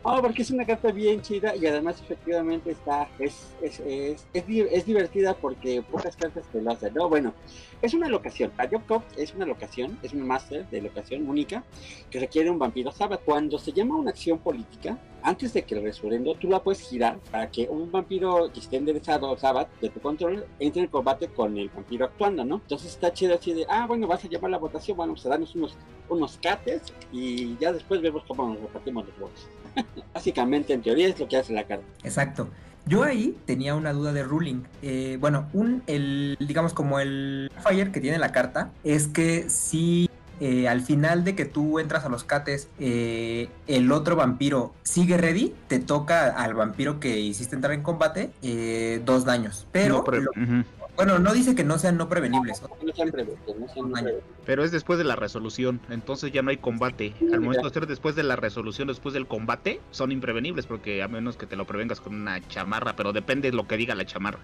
Oh, porque es una carta bien chida y además efectivamente está, es, es, es, es, es divertida porque pocas cartas te lo hacen. No, bueno, es una locación. La es una locación, es un máster de locación única que requiere un vampiro sábado. Cuando se llama una acción política, antes de que el referendo, tú la puedes girar para que un vampiro que esté enderezado sábado de tu control entre en combate con el vampiro actuando, ¿no? Entonces está chido así de, ah, bueno, vas a llamar la votación, bueno, pues a darnos unos, unos cates y ya después vemos cómo nos repartimos los votos. Básicamente, en teoría, es lo que hace la carta. Exacto. Yo ahí tenía una duda de ruling. Eh, bueno, un, el, digamos como el fire que tiene la carta es que si eh, al final de que tú entras a los cates, eh, el otro vampiro sigue ready, te toca al vampiro que hiciste entrar en combate eh, dos daños. Pero, No, pero- lo- ujú. Bueno, no dice que no sean no prevenibles. No siempre, no siempre. Pero es después de la resolución, entonces ya no hay combate. Al momento de ser después de la resolución, después del combate, son imprevenibles porque a menos que te lo prevengas con una chamarra, pero depende de lo que diga la chamarra.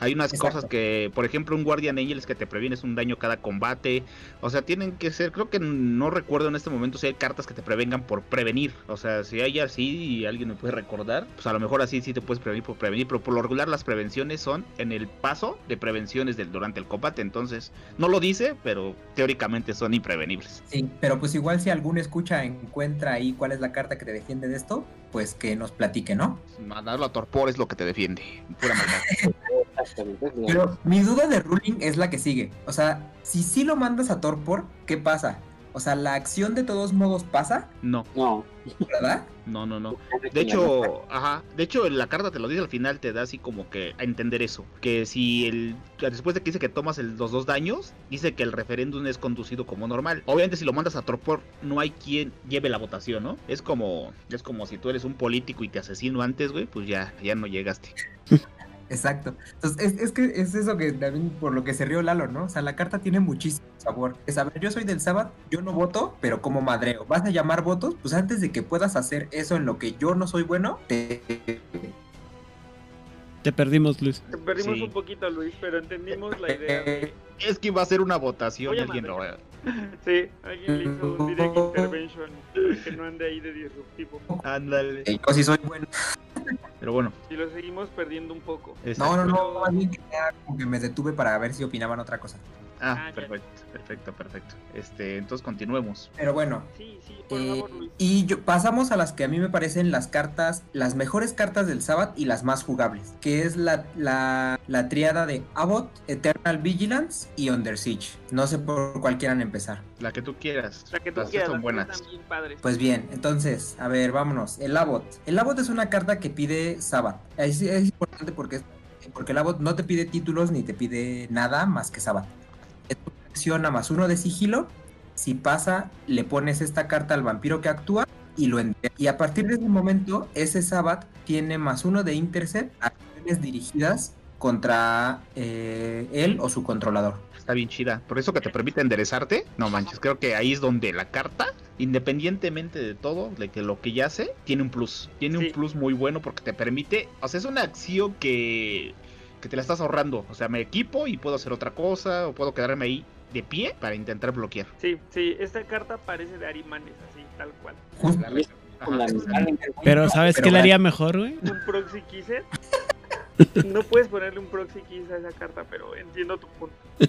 Hay unas Exacto. cosas que, por ejemplo, un Guardian Angel es que te previenes un daño cada combate. O sea, tienen que ser, creo que no recuerdo en este momento si hay cartas que te prevengan por prevenir. O sea, si hay así y alguien me puede recordar, pues a lo mejor así sí te puedes prevenir por prevenir. Pero por lo regular las prevenciones son en el paso de prevenciones del, durante el combate. Entonces, no lo dice, pero teóricamente son imprevenibles. Sí, pero pues igual si algún escucha encuentra ahí cuál es la carta que te defiende de esto, pues que nos platique, ¿no? Mandarlo a torpor es lo que te defiende. Pura maldad. Exactamente, Pero mi duda de ruling es la que sigue. O sea, si sí lo mandas a Torpor, ¿qué pasa? O sea, la acción de todos modos pasa, No, No. ¿verdad? no, no, no. De hecho, ajá, de hecho la carta te lo dice al final, te da así como que a entender eso, que si el después de que dice que tomas el- los dos daños, dice que el referéndum es conducido como normal. Obviamente si lo mandas a torpor no hay quien lleve la votación, ¿no? Es como es como si tú eres un político y te asesino antes, güey, pues ya ya no llegaste. Exacto. Entonces, es, es que es eso que también por lo que se rió Lalo, ¿no? O sea, la carta tiene muchísimo sabor. Es, a ver, yo soy del Sabbath, yo no voto, pero como madreo. ¿Vas a llamar votos? Pues antes de que puedas hacer eso en lo que yo no soy bueno, te... Te perdimos, Luis. Te perdimos Sí. un poquito, Luis, pero entendimos la idea de... Es que iba a ser una votación, Oye, alguien madre. lo Sí, alguien le hizo un direct intervention para que no ande ahí de disruptivo. Ándale. Yo sí soy bueno. Pero bueno, Y lo seguimos perdiendo un poco. No, no, no, más bien que ya como que me detuve para ver si opinaban otra cosa. Ah, Ah, ya. perfecto, perfecto, perfecto. Este, entonces continuemos. Pero bueno, Sí, sí, por Eh, favor, Luis. y yo- pasamos a las que a mí me parecen las cartas, las mejores cartas del Sabbath y las más jugables, que es la, la, la triada de Abbott, Eternal Vigilance y Under Siege. No sé por cuál quieran empezar. La que tú quieras. La que tú Las quieras, son buenas. están bien padres. Pues bien, entonces, a ver, vámonos. El Abbott. El Abbott es una carta que pide Sabbath. Es, es importante porque, porque el Abbott no te pide títulos ni te pide nada más que Sabbath. Es una acción a más uno de sigilo. Si pasa, le pones esta carta al vampiro que actúa y lo entrega. Y a partir de ese momento, ese Sabbath tiene más uno de intercept a acciones dirigidas contra eh, él o su controlador. Está bien chida. Por eso que te permite enderezarte. No manches, creo que ahí es donde la carta, independientemente de todo, de que lo que ya hace, tiene un plus. Tiene Sí. un plus muy bueno porque te permite. O sea, es una acción que, que te la estás ahorrando. O sea, me equipo y puedo hacer otra cosa. O puedo quedarme ahí de pie para intentar bloquear. Sí, sí, esta carta parece de Arimanes, así, tal cual. Pero ¿sabes Pero qué le haría mejor, güey? Un proxy kisser. No puedes ponerle un proxy kiss a esa carta, pero entiendo tu punto.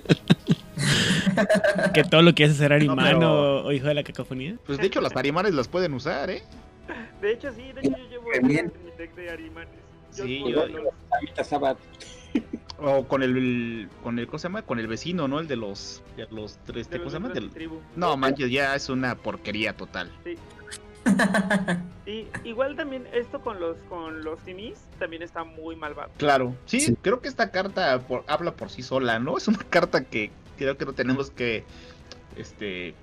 Que todo lo que hace ser No, Arimán pero- o, o hijo de la cacofonía. Pues de hecho, las arimanes las pueden usar, ¿eh? De hecho, sí, de hecho yo llevo mi deck de Arimanes. Yo Sí, pongo yo- los- O con el, con el, ¿cómo se llama? Con el vecino, ¿no? El de los, de los tres, de ¿cómo se llama? Del- tribu. No manches, ya es una porquería total. Y igual también esto con los con los timis también está muy malvado. Claro, sí, Sí. creo que esta carta por- habla por sí sola, ¿no? Es una carta que creo que no tenemos que, este,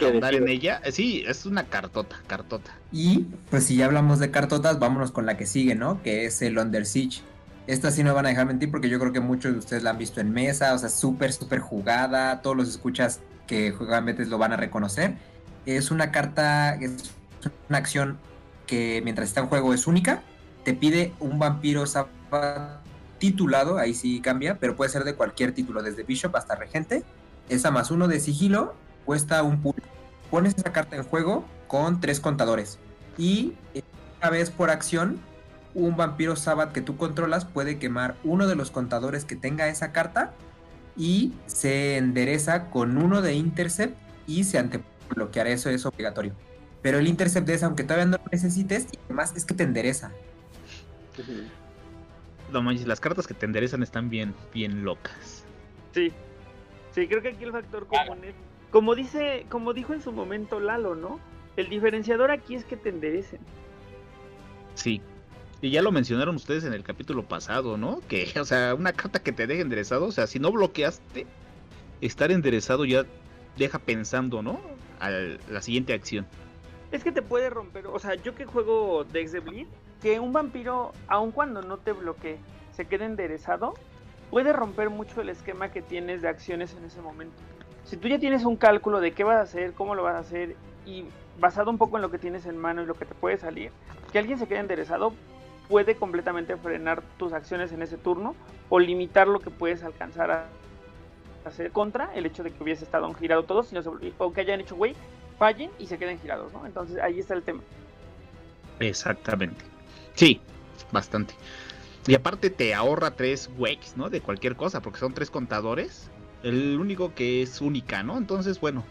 ahondar en ella. Eh, Sí, es una cartota, cartota. Y pues si ya hablamos de cartotas, vámonos con la que sigue, ¿no? Que es el Under Siege. Esta sí no me van a dejar mentir porque yo creo que muchos de ustedes la han visto en mesa, o sea, súper, súper jugada. Todos los escuchas que juegan Betes lo van a reconocer. Es una carta, es una acción que mientras está en juego es única. Te pide un vampiro titulado, ahí sí cambia, pero puede ser de cualquier título, desde Bishop hasta Regente. Esa más uno de sigilo cuesta un punto. Pones esa carta en juego con tres contadores. Y eh, una vez por acción, un vampiro Sabbath que tú controlas puede quemar uno de los contadores que tenga esa carta y se endereza con uno de intercept y se antebloqueará. Eso es obligatorio. Pero el intercept es, aunque todavía no lo necesites, y además es que te endereza. No manches, las cartas que te enderezan están bien, bien locas. Sí. Sí, creo que aquí el factor común es como dice, como dijo en su momento Lalo, ¿no? El diferenciador aquí es que te enderecen. Sí. Y ya lo mencionaron ustedes en el capítulo pasado, ¿no? Que, o sea, una carta que te deje enderezado, o sea, si no bloqueaste, estar enderezado ya deja pensando, ¿no? a la siguiente acción. Es que te puede romper, o sea, yo que juego Dex de Bleed, que un vampiro, aun cuando no te bloquee, se quede enderezado, puede romper mucho el esquema que tienes de acciones en ese momento. Si tú ya tienes un cálculo de qué vas a hacer, cómo lo vas a hacer, y basado un poco en lo que tienes en mano y lo que te puede salir, que alguien se quede enderezado puede completamente frenar tus acciones en ese turno o limitar lo que puedes alcanzar a hacer contra el hecho de que hubiese estado girado todo, sino o que hayan hecho güey, fallen y se queden girados, ¿no? Entonces ahí está el tema. Exactamente. Sí, bastante. Y aparte te ahorra tres wakes, ¿no? De cualquier cosa, porque son tres contadores. El único que es única, ¿no? Entonces, bueno,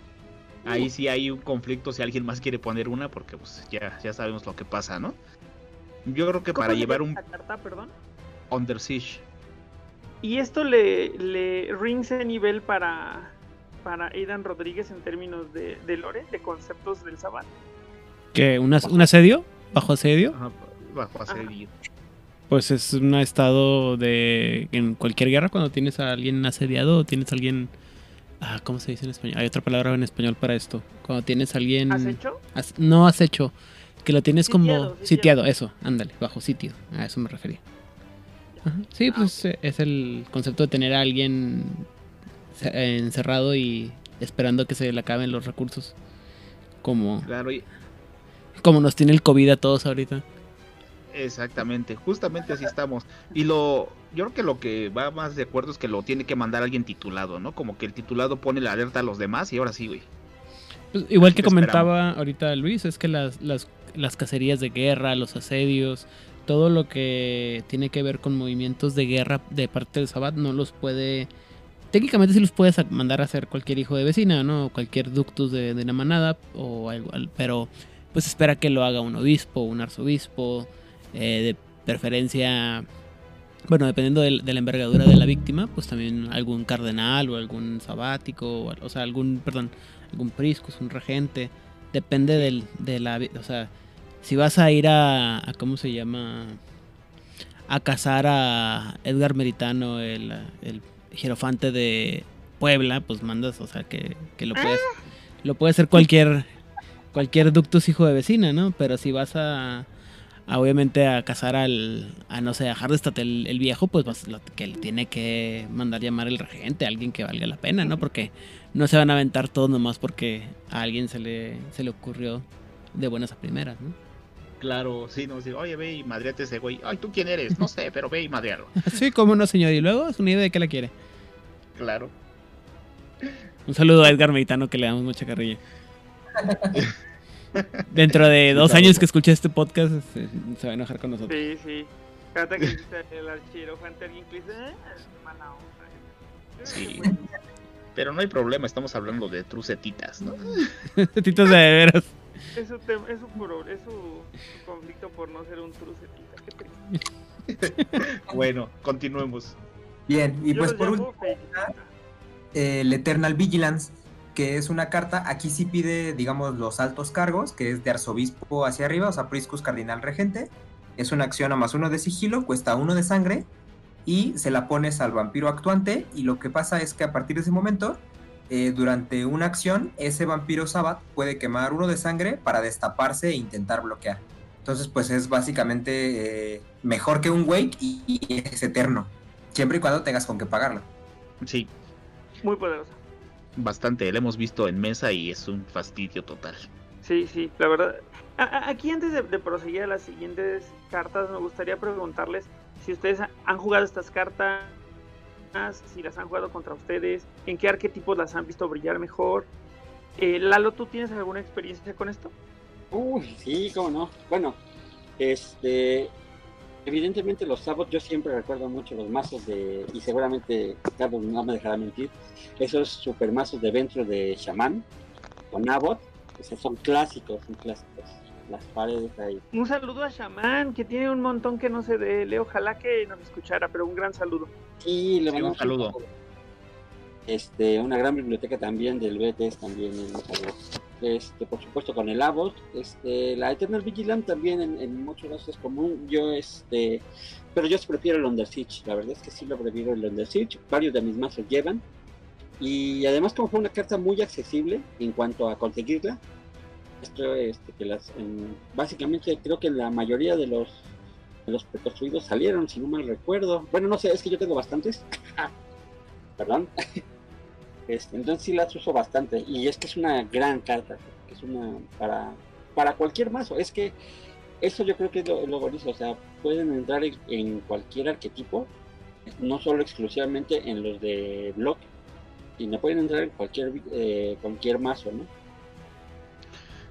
ahí sí hay un conflicto si alguien más quiere poner una, porque pues ya, ya sabemos lo que pasa, ¿no? Yo creo que para llevar un... carta, perdón? Under Siege. ¿Y esto le, le rinse nivel para, para Aidan Rodríguez en términos de, de lore, de conceptos del Sabbat? ¿Qué? ¿Un asedio? ¿Bajo asedio? bajo asedio. Pues es un estado de. En cualquier guerra, cuando tienes a alguien asediado o tienes a alguien. Ah, ¿Cómo se dice en español? Hay otra palabra en español para esto. Cuando tienes a alguien. ¿Has hecho? no has hecho. Que lo tienes como sitiado. eso, ándale, bajo sitio. A eso me refería. Sí, ah, pues es el concepto de tener a alguien encerrado y esperando que se le acaben los recursos. Como. Claro, Como nos tiene el COVID a todos ahorita. Exactamente, justamente así estamos. Y lo, yo creo que lo que va más de acuerdo es que lo tiene que mandar alguien titulado, ¿no? Como que el titulado pone la alerta a los demás y ahora sí, güey. Pues, igual que comentaba ahorita Luis, es que las, las, las cacerías de guerra, los asedios, todo lo que tiene que ver con movimientos de guerra de parte del Sabbat no los puede... Técnicamente sí los puedes mandar a hacer cualquier hijo de vecina, ¿no? Cualquier ductus de, de la manada, o algo, pero pues espera que lo haga un obispo, un arzobispo, eh, de preferencia, bueno, dependiendo de, la envergadura de la víctima, pues también algún cardenal o algún sabático, o, sea, algún, perdón, algún priscus, un regente, depende del, de la, o sea, si vas a ir a, a ¿cómo se llama? A cazar a Edgar Meritano, el, el jerofante de Puebla, pues mandas, o sea, que, que lo puedes, lo puede hacer cualquier, cualquier ductus hijo de vecina, ¿no? Pero si vas a obviamente a cazar al, a no sé, a Hardestat el, el viejo, pues, pues lo que le tiene que mandar llamar el regente, alguien que valga la pena, ¿no? Porque no se van a aventar todos nomás porque a alguien se le, se le ocurrió de buenas a primeras, ¿no? Claro, sí, no, sí, oye, ve y madreate ese güey. Ay, ¿tú quién eres? No sé, pero ve y madrealo. sí, cómo no, señor. Y luego es una idea de que la quiere. Claro. Un saludo a Edgar Meitano que le damos mucha carrilla. Dentro de dos años que escuche este podcast, este, se, va a enojar con nosotros. Sí, sí. Cada que el archero Hunter eh, Sí. Pero no hay problema, estamos hablando de trucetitas, ¿no? Setitas de veras. Es su, es, su, es su, conflicto por no ser un trucetita. Qué triste. bueno, continuemos. Bien, y pues por último, el Eternal Vigilance que es una carta, aquí sí pide, digamos, los altos cargos, que es de arzobispo hacia arriba, o sea, Priscus Cardinal Regente. Es una acción a más uno de sigilo, cuesta uno de sangre, y se la pones al vampiro actuante, y lo que pasa es que a partir de ese momento, eh, durante una acción, ese vampiro Sabbat puede quemar uno de sangre para destaparse e intentar bloquear. Entonces, pues es básicamente eh, mejor que un Wake y, y es eterno, siempre y cuando tengas con qué pagarlo. Sí. Muy poderoso bastante, lo hemos visto en mesa y es un fastidio total. Sí, sí, la verdad. aquí antes de, proseguir a las siguientes cartas, me gustaría preguntarles si ustedes han jugado estas cartas, si las han jugado contra ustedes, en qué arquetipos las han visto brillar mejor. Eh, Lalo, ¿tú tienes alguna experiencia con esto? Uy, sí, cómo no. Bueno, este, evidentemente los sábados yo siempre recuerdo mucho los mazos de, y seguramente Carlos no me dejará mentir, esos super mazos de dentro de Shaman con Abbott, o son clásicos, son clásicos. Las paredes ahí. Un saludo a Shaman, que tiene un montón que no sé de él. Ojalá que nos escuchara, pero un gran saludo. Sí, le un saludo. Este, una gran biblioteca también del BTS también en este, por supuesto con el Abbott, este, la Eternal Vigilante también en, muchos casos es común, yo este, pero yo prefiero el Under Siege, la verdad es que sí lo prefiero el Under Siege, varios de mis mazos llevan, Y además como fue una carta muy accesible en cuanto a conseguirla, esto este, que las básicamente creo que la mayoría de los de los preconstruidos salieron, si no mal recuerdo. Bueno, no sé, es que yo tengo bastantes. Perdón. Este, entonces sí las uso bastante. Y es que es una gran carta. Es una para, para cualquier mazo. Es que eso yo creo que es lo, bonito. O sea, pueden entrar en, cualquier arquetipo. No solo exclusivamente en los de block. Sino pueden entrar en cualquier, eh, cualquier mazo, ¿no?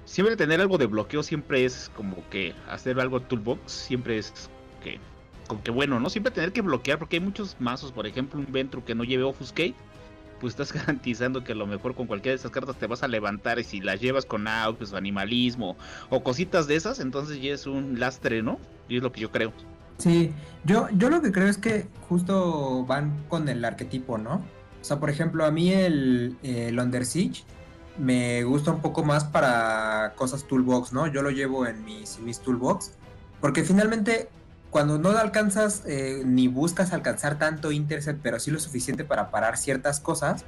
Siempre tener algo de bloqueo siempre es como que hacer algo toolbox siempre es que como que bueno, ¿no? Siempre tener que bloquear porque hay muchos mazos, por ejemplo, un Ventru que no lleve Offuscate pues estás garantizando que a lo mejor con cualquiera de esas cartas te vas a levantar y si las llevas con out, pues, animalismo o cositas de esas, entonces ya es un lastre, ¿no? Y es lo que yo creo. Sí, yo, yo lo que creo es que justo van con el arquetipo, ¿no? O sea, por ejemplo, a mí el, el me gusta un poco más para cosas toolbox, ¿no? Yo lo llevo en mis, mis toolbox, porque finalmente cuando no alcanzas eh, ni buscas alcanzar tanto intercept, pero sí lo suficiente para parar ciertas cosas,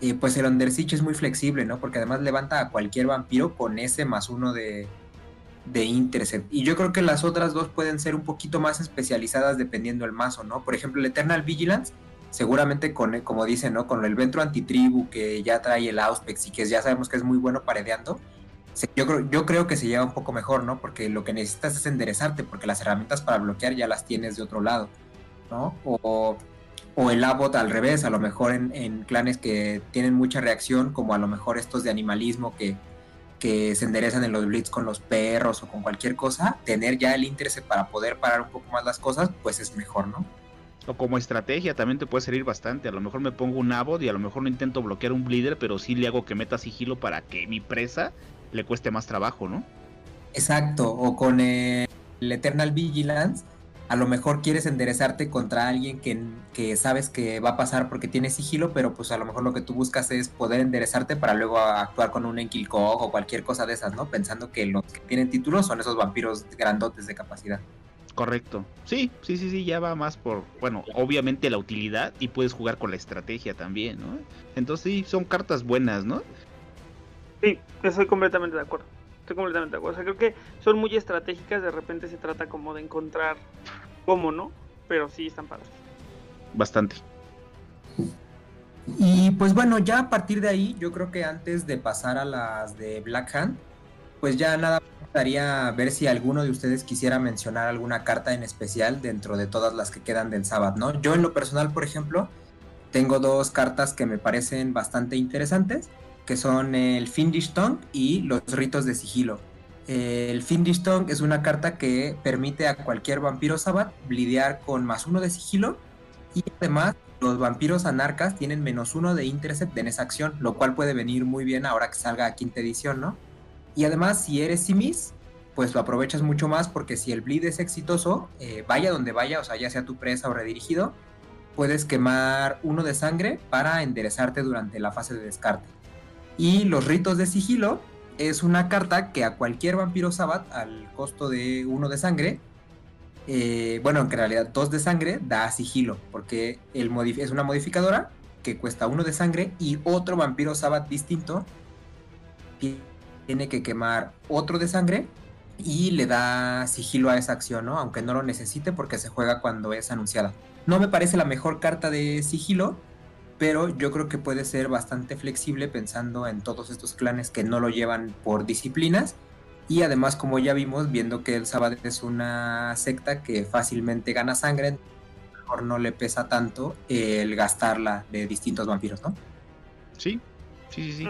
eh, pues el Under Siege es muy flexible, ¿no? Porque además levanta a cualquier vampiro con ese más uno de, de intercept. Y yo creo que las otras dos pueden ser un poquito más especializadas dependiendo del mazo, ¿no? Por ejemplo, el Eternal Vigilance, seguramente con, como dicen, ¿no? Con el Ventro Antitribu que ya trae el Auspex y que ya sabemos que es muy bueno paredeando, yo creo, yo creo que se lleva un poco mejor, ¿no? Porque lo que necesitas es enderezarte, porque las herramientas para bloquear ya las tienes de otro lado, ¿no? O, el Abbot al revés, a lo mejor en, clanes que tienen mucha reacción, como a lo mejor estos de animalismo que, que se enderezan en los blitz con los perros o con cualquier cosa, tener ya el interés para poder parar un poco más las cosas, pues es mejor, ¿no? Como estrategia también te puede servir bastante. A lo mejor me pongo un Abbot y a lo mejor no intento bloquear un Bleeder, pero sí le hago que meta sigilo para que mi presa le cueste más trabajo, ¿no? Exacto, o con el Eternal Vigilance, a lo mejor quieres enderezarte contra alguien que, que, sabes que va a pasar porque tiene sigilo, pero pues a lo mejor lo que tú buscas es poder enderezarte para luego actuar con un Enkilkog o cualquier cosa de esas, ¿no? Pensando que los que tienen títulos son esos vampiros grandotes de capacidad. Correcto. Sí, sí, sí, sí, ya va más por, bueno, obviamente la utilidad y puedes jugar con la estrategia también, ¿no? Entonces sí, son cartas buenas, ¿no? Sí, estoy completamente de acuerdo. Estoy completamente de acuerdo. O sea, creo que son muy estratégicas. De repente se trata como de encontrar cómo, ¿no? Pero sí están padres. Bastante. Y pues bueno, ya a partir de ahí, yo creo que antes de pasar a las de Black Hand, pues ya nada me gustaría ver si alguno de ustedes quisiera mencionar alguna carta en especial dentro de todas las que quedan del sábado, ¿no? Yo en lo personal, por ejemplo, tengo dos cartas que me parecen bastante interesantes que son el Findish Tongue y los ritos de sigilo. El Findish Tongue es una carta que permite a cualquier vampiro Sabbat lidiar con más uno de sigilo y además los vampiros anarcas tienen menos uno de intercept en esa acción, lo cual puede venir muy bien ahora que salga a quinta edición, ¿no? Y además, si eres simis, pues lo aprovechas mucho más porque si el bleed es exitoso, eh, vaya donde vaya, o sea, ya sea tu presa o redirigido, puedes quemar uno de sangre para enderezarte durante la fase de descarte. Y los ritos de sigilo es una carta que a cualquier vampiro Sabbat, al costo de uno de sangre, eh, bueno, en realidad dos de sangre, da sigilo, porque el es una modificadora que cuesta uno de sangre y otro vampiro Sabbat distinto tiene que quemar otro de sangre y le da sigilo a esa acción, ¿no? Aunque no lo necesite porque se juega cuando es anunciada. No me parece la mejor carta de sigilo, pero yo creo que puede ser bastante flexible pensando en todos estos clanes que no lo llevan por disciplinas y además como ya vimos viendo que el Sabbath es una secta que fácilmente gana sangre mejor no le pesa tanto el gastarla de distintos vampiros, ¿no? Sí, sí, sí, sí.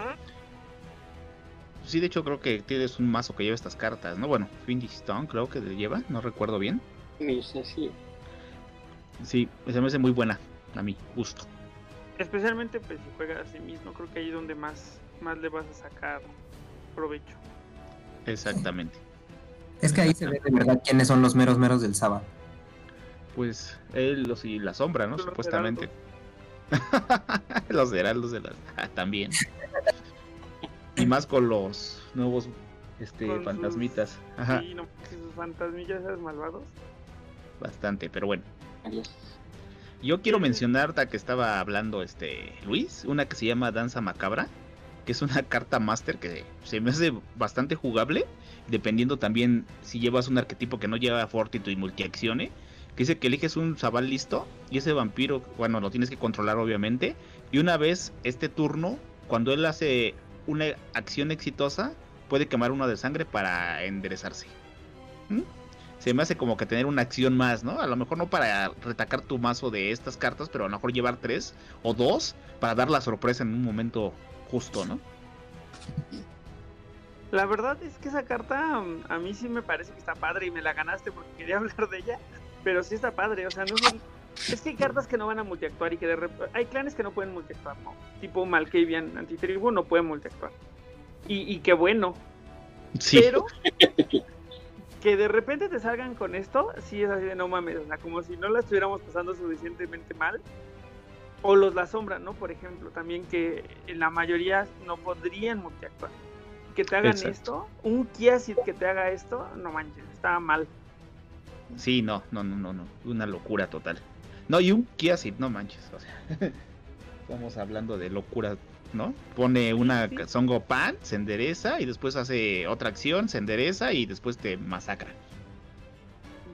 Sí, de hecho creo que tienes un mazo que lleva estas cartas, ¿no? Bueno, Findy Stone creo que le lleva, no recuerdo bien. Sí, sí. Sí, se me hace muy buena, a mí, gusto. Especialmente pues si juegas a sí mismo, creo que ahí es donde más, más le vas a sacar provecho. Exactamente. Es que ahí se ve de verdad quiénes son los meros meros del sábado. Pues él los y la sombra, ¿no? Supuestamente. los heraldos de las ah, también. Y más con los nuevos este fantasmitas. Ajá. Sí, sus fantasmillas malvados. Bastante, pero bueno. Yo quiero mencionar, que estaba hablando este Luis, una que se llama Danza Macabra, que es una carta master que se me hace bastante jugable, dependiendo también si llevas un arquetipo que no lleva fortitude y multiaccione, que dice que eliges un zabal listo y ese vampiro, bueno, lo tienes que controlar obviamente, y una vez este turno, cuando él hace una acción exitosa, puede quemar uno de sangre para enderezarse. ¿Mm? Se me hace como que tener una acción más, ¿no? A lo mejor no para retacar tu mazo de estas cartas, pero a lo mejor llevar tres o dos para dar la sorpresa en un momento justo, ¿no? La verdad es que esa carta a mí sí me parece que está padre y me la ganaste porque quería hablar de ella, pero sí está padre, o sea, no son... Es que hay cartas que no van a multiactuar y que de repente... Hay clanes que no pueden multiactuar, ¿no? Tipo Malkavian Antitribu no pueden multiactuar. Y, y qué bueno. Sí. Pero que de repente te salgan con esto, sí es así de no mames, o sea, como si no la estuviéramos pasando suficientemente mal. O los la sombra, ¿no? Por ejemplo, también que en la mayoría no podrían multiactuar. Que te hagan Exacto. esto, un Kiasit que te haga esto, no manches, está mal. Sí, no, no, no, no, no. Una locura total. No, y un Kia Ceed, no manches. O sea, estamos hablando de locura, ¿no? Pone una Sí. Songo Pan, se endereza y después hace otra acción, se endereza y después te masacra.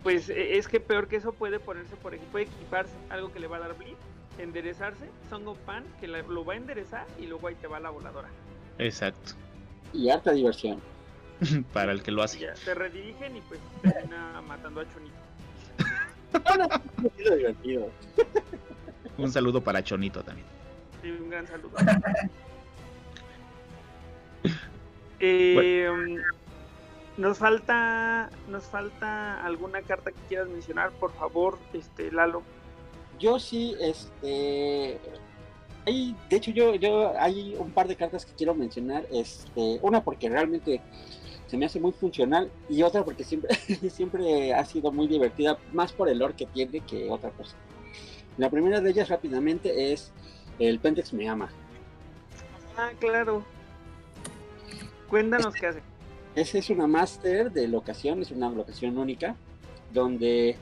Pues e- es que peor que eso puede ponerse, por ejemplo, puede equiparse algo que le va a dar bleed, enderezarse, Song of Pan, que la- lo va a enderezar y luego ahí te va la voladora. Exacto. Y harta diversión. Para el que lo hace. ya, te redirigen y pues termina matando a Chonito. Divertido. Un saludo para Chonito también. Sí, un gran saludo. Eh, nos falta nos falta alguna carta que quieras mencionar, por favor, este Lalo. Yo sí, este. Hay, de hecho, yo, yo hay un par de cartas que quiero mencionar. Este, una porque realmente se me hace muy funcional y otra porque siempre, siempre ha sido muy divertida, más por el lore que tiene que otra cosa. La primera de ellas rápidamente es el Pentex me ama. Ah, claro. Cuéntanos qué hace. Esa es una master de locación, es una locación única, donde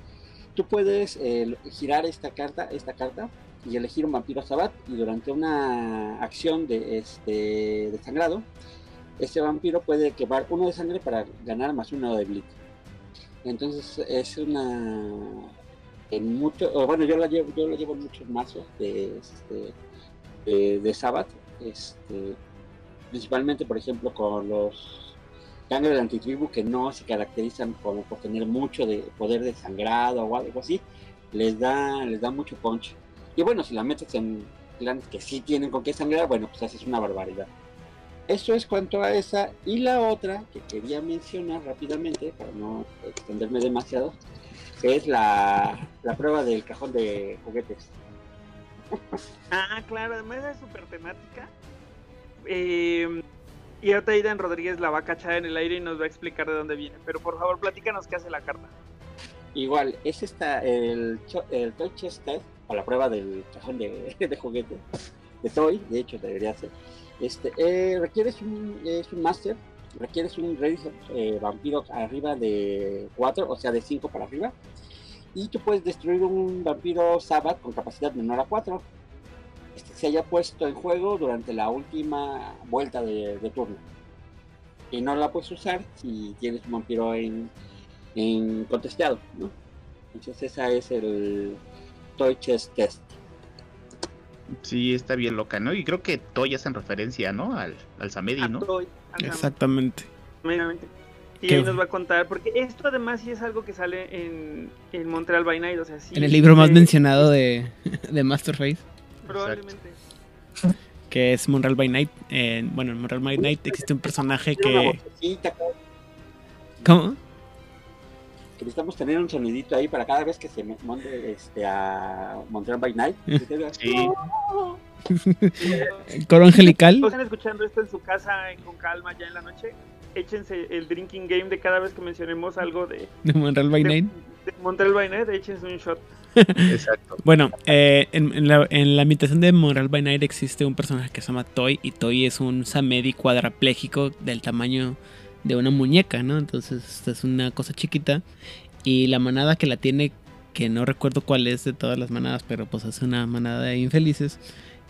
tú puedes eh, girar esta carta, esta carta, y elegir un vampiro sabat, y durante una acción de este de sangrado, este vampiro puede quemar uno de sangre para ganar más uno de bleed. Entonces es una en mucho, bueno yo la llevo, yo la llevo en muchos mazos de este de, de Sabbath, este principalmente por ejemplo con los ganglios de antitribu que no se caracterizan como por tener mucho de poder de sangrado o algo así, les da, les da mucho punch. Y bueno, si la metes en clanes que sí tienen con qué sangrar, bueno, pues haces una barbaridad. Eso es cuanto a esa. Y la otra que quería mencionar rápidamente, para no extenderme demasiado, es la, la prueba del cajón de juguetes. Ah, claro, además es súper temática. Eh, y ahorita Aidan Rodríguez la va a cachar en el aire y nos va a explicar de dónde viene. Pero por favor, platícanos qué hace la carta. Igual, es esta, el, el Toy Chest Test, o la prueba del cajón de, de juguete, de Toy, de hecho debería ser. Este, eh, requieres un, es un Master, requieres un Rey eh, Vampiro arriba de 4, o sea, de 5 para arriba. Y tú puedes destruir un vampiro Sabbath con capacidad menor a 4. Este se haya puesto en juego durante la última vuelta de, turno. Y no la puedes usar si tienes un vampiro en, en contesteado, ¿no? Entonces esa es el Toy Test. Sí, está bien loca, ¿no? Y creo que Toy hace en referencia, ¿no? Al, al Samedi, ¿no? Toy, Exactamente. meramente. Y Qué ahí nos va a contar, porque esto además sí es algo que sale en, en Montreal by Night, o sea, sí. En el libro más mencionado de, de Masterface, Probablemente. que es Monreal by Night. En- bueno, en Monreal by Night existe un personaje que. ¿Cómo? Que necesitamos tener un sonidito ahí para cada vez que se mande este, a Montreal by Night. diga, Sí. Coro angelical. ¿O están escuchando esto en su casa eh, con calma ya en la noche? Échense el drinking game de cada vez que mencionemos algo de, De Monreal by de, Night. de Montreal by Night, échense un shot. Exacto. Bueno, eh, en, en la, en la imitación de Monreal by Night existe un personaje que se llama Toy. Y Toy es un Samedi cuadrapléjico del tamaño de una muñeca, ¿no? Entonces es una cosa chiquita. Y la manada que la tiene que no recuerdo cuál es de todas las manadas, pero pues es una manada de infelices,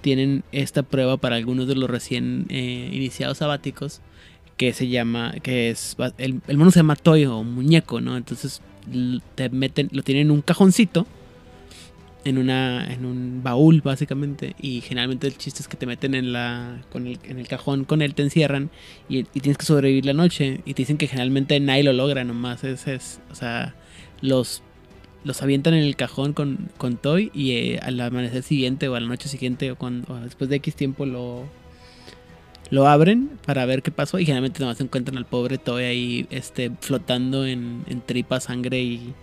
tienen esta prueba para algunos de los recién eh, iniciados sabáticos que se llama, que es, el, el mono se llama o muñeco, ¿no? Entonces te meten, lo tienen en un cajoncito, en una, en un baúl básicamente, y generalmente el chiste es que te meten en la, con el, en el cajón con él, te encierran y, tienes que sobrevivir la noche, y te dicen que generalmente nadie lo logra, nomás es, es o sea, los los avientan en el cajón con, con Toy y eh, al amanecer siguiente o a la noche siguiente o, cuando, o después de X tiempo lo, lo abren para ver qué pasó y generalmente nomás encuentran al pobre Toy ahí este, flotando en, en tripa, sangre y,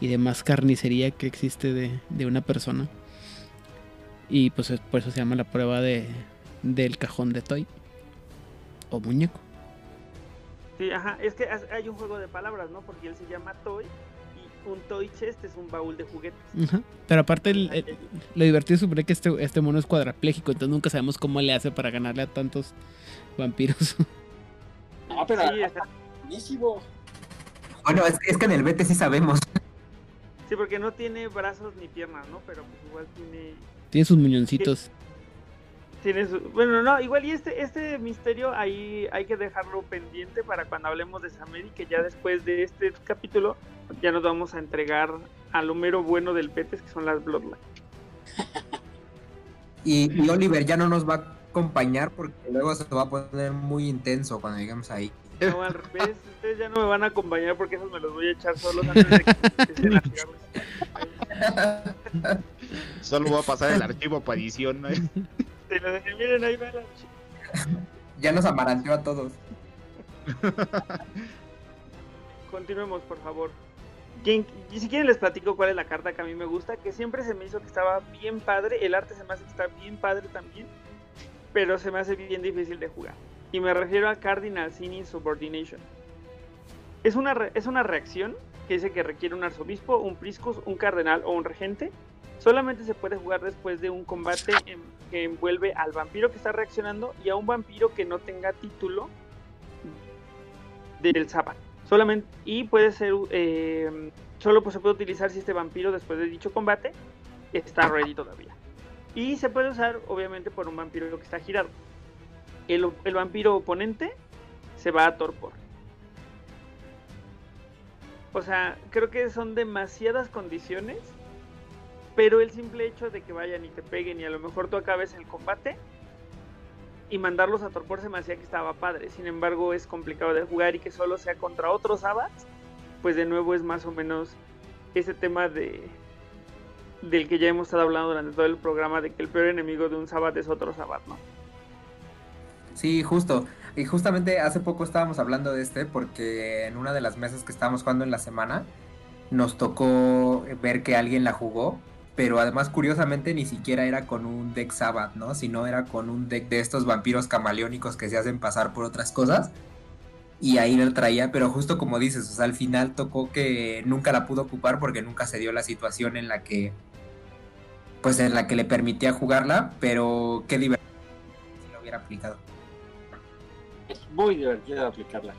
y, demás carnicería que existe de, de, una persona. Y pues por eso se llama la prueba de, del cajón de Toy o muñeco. Sí, ajá, es que hay un juego de palabras, ¿no? Porque él se llama Toy un toy chest es un baúl de juguetes. Ajá. Pero aparte, el, el, lo divertido es que este, este mono es cuadrapléjico, entonces nunca sabemos cómo le hace para ganarle a tantos vampiros. No, pero sí, está buenísimo. Bueno, es, es, que en el BT sí sabemos. Sí, porque no tiene brazos ni piernas, ¿no? Pero pues igual tiene. Tiene sus muñoncitos. Tiene su... Bueno, no, igual y este, este misterio ahí hay que dejarlo pendiente para cuando hablemos de Samedi, que ya después de este capítulo ya nos vamos a entregar al número bueno del Petes, que son las Bloodlines. y, y, Oliver ya no nos va a acompañar porque luego se va a poner muy intenso cuando lleguemos ahí. No, al revés, ustedes ya no me van a acompañar porque esos me los voy a echar solos antes de que tirarles. Solo voy a pasar el archivo para edición, ¿no? Te lo dejé, miren, ahí va el archivo. Ya nos amaranteó a todos. Continuemos, por favor. Quien, si quieren les platico cuál es la carta que a mí me gusta, que siempre se me hizo que estaba bien padre, el arte se me hace que está bien padre también, pero se me hace bien difícil de jugar. Y me refiero a Cardinal Sin Insubordination. Es una, re, es una reacción que dice que requiere un arzobispo, un priscus, un cardenal o un regente. Solamente se puede jugar después de un combate en, que envuelve al vampiro que está reaccionando y a un vampiro que no tenga título del sábado. Solamente, y puede ser, eh, solo pues, se puede utilizar si este vampiro después de dicho combate está ready todavía. Y se puede usar obviamente por un vampiro que está girado. El, vampiro oponente se va a torpor. O sea, creo que son demasiadas condiciones, pero el simple hecho de que vayan y te peguen y a lo mejor tú acabes el combate y mandarlos a torpor se me hacía que estaba padre. Sin embargo, es complicado de jugar y que solo sea contra otros abats, pues de nuevo es más o menos ese tema de del que ya hemos estado hablando durante todo el programa de que el peor enemigo de un Sabbat es otro Sabbat, ¿no? Sí, justo. Y justamente hace poco estábamos hablando de este porque en una de las mesas que estábamos jugando en la semana nos tocó ver que alguien la jugó pero además curiosamente ni siquiera era con un deck Sabbath, ¿no? Sino era con un deck de estos vampiros camaleónicos que se hacen pasar por otras cosas. Y ahí la traía, pero justo como dices, o sea, al final tocó que nunca la pudo ocupar porque nunca se dio la situación en la que, pues en la que le permitía jugarla, pero qué divertido si lo hubiera aplicado. Es muy divertido aplicarla.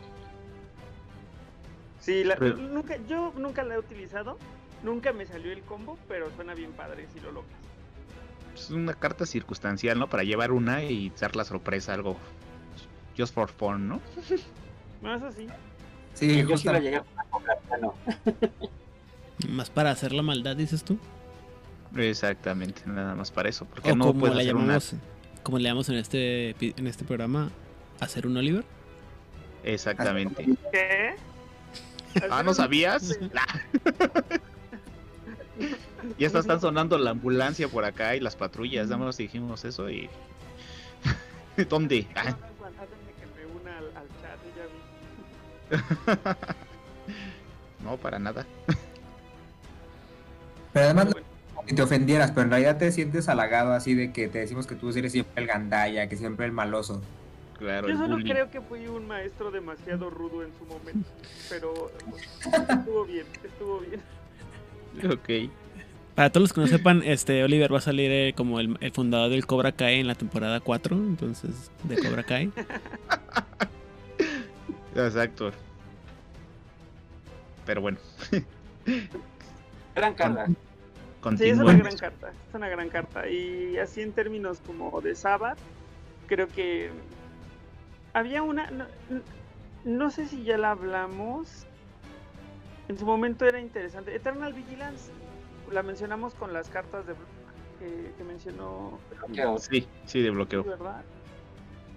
Sí, la, pero... nunca, yo nunca la he utilizado, Nunca me salió el combo, pero suena bien padre si lo logras. Es una carta circunstancial, ¿no? Para llevar una y dar la sorpresa, algo just for fun, ¿no? No, eso sí. Sí, yo sí la llegué a comprar, no. Más para hacer la maldad, dices tú. Exactamente, nada más para eso. Porque o no como hacer llamamos, una... como le llamamos en este en este programa, hacer un Oliver. Exactamente. ¿Qué? Ah, ¿no sabías? ya está, están sonando la ambulancia por acá y las patrullas. Nada más dijimos eso y. ¿Dónde? Ah. no, para nada. Pero además, que te ofendieras, pero en realidad te sientes halagado así de que te decimos que tú eres siempre el gandaya, que siempre el maloso. Claro, Yo solo bullying. creo que fui un maestro demasiado rudo en su momento, pero estuvo bien, estuvo bien. Ok. Para todos los que no sepan, este Oliver va a salir eh, como el, el, fundador del Cobra Kai en la temporada 4, entonces, de Cobra Kai. Exacto. Pero bueno. Gran carta. Sí, es una gran carta, es una gran carta. Y así en términos como de Sabbath, creo que había una, no, no sé si ya la hablamos, en su momento era interesante. Eternal Vigilance, la mencionamos con las cartas de que, que mencionó, Bloqueo. Sí, sí, de bloqueo. ¿verdad?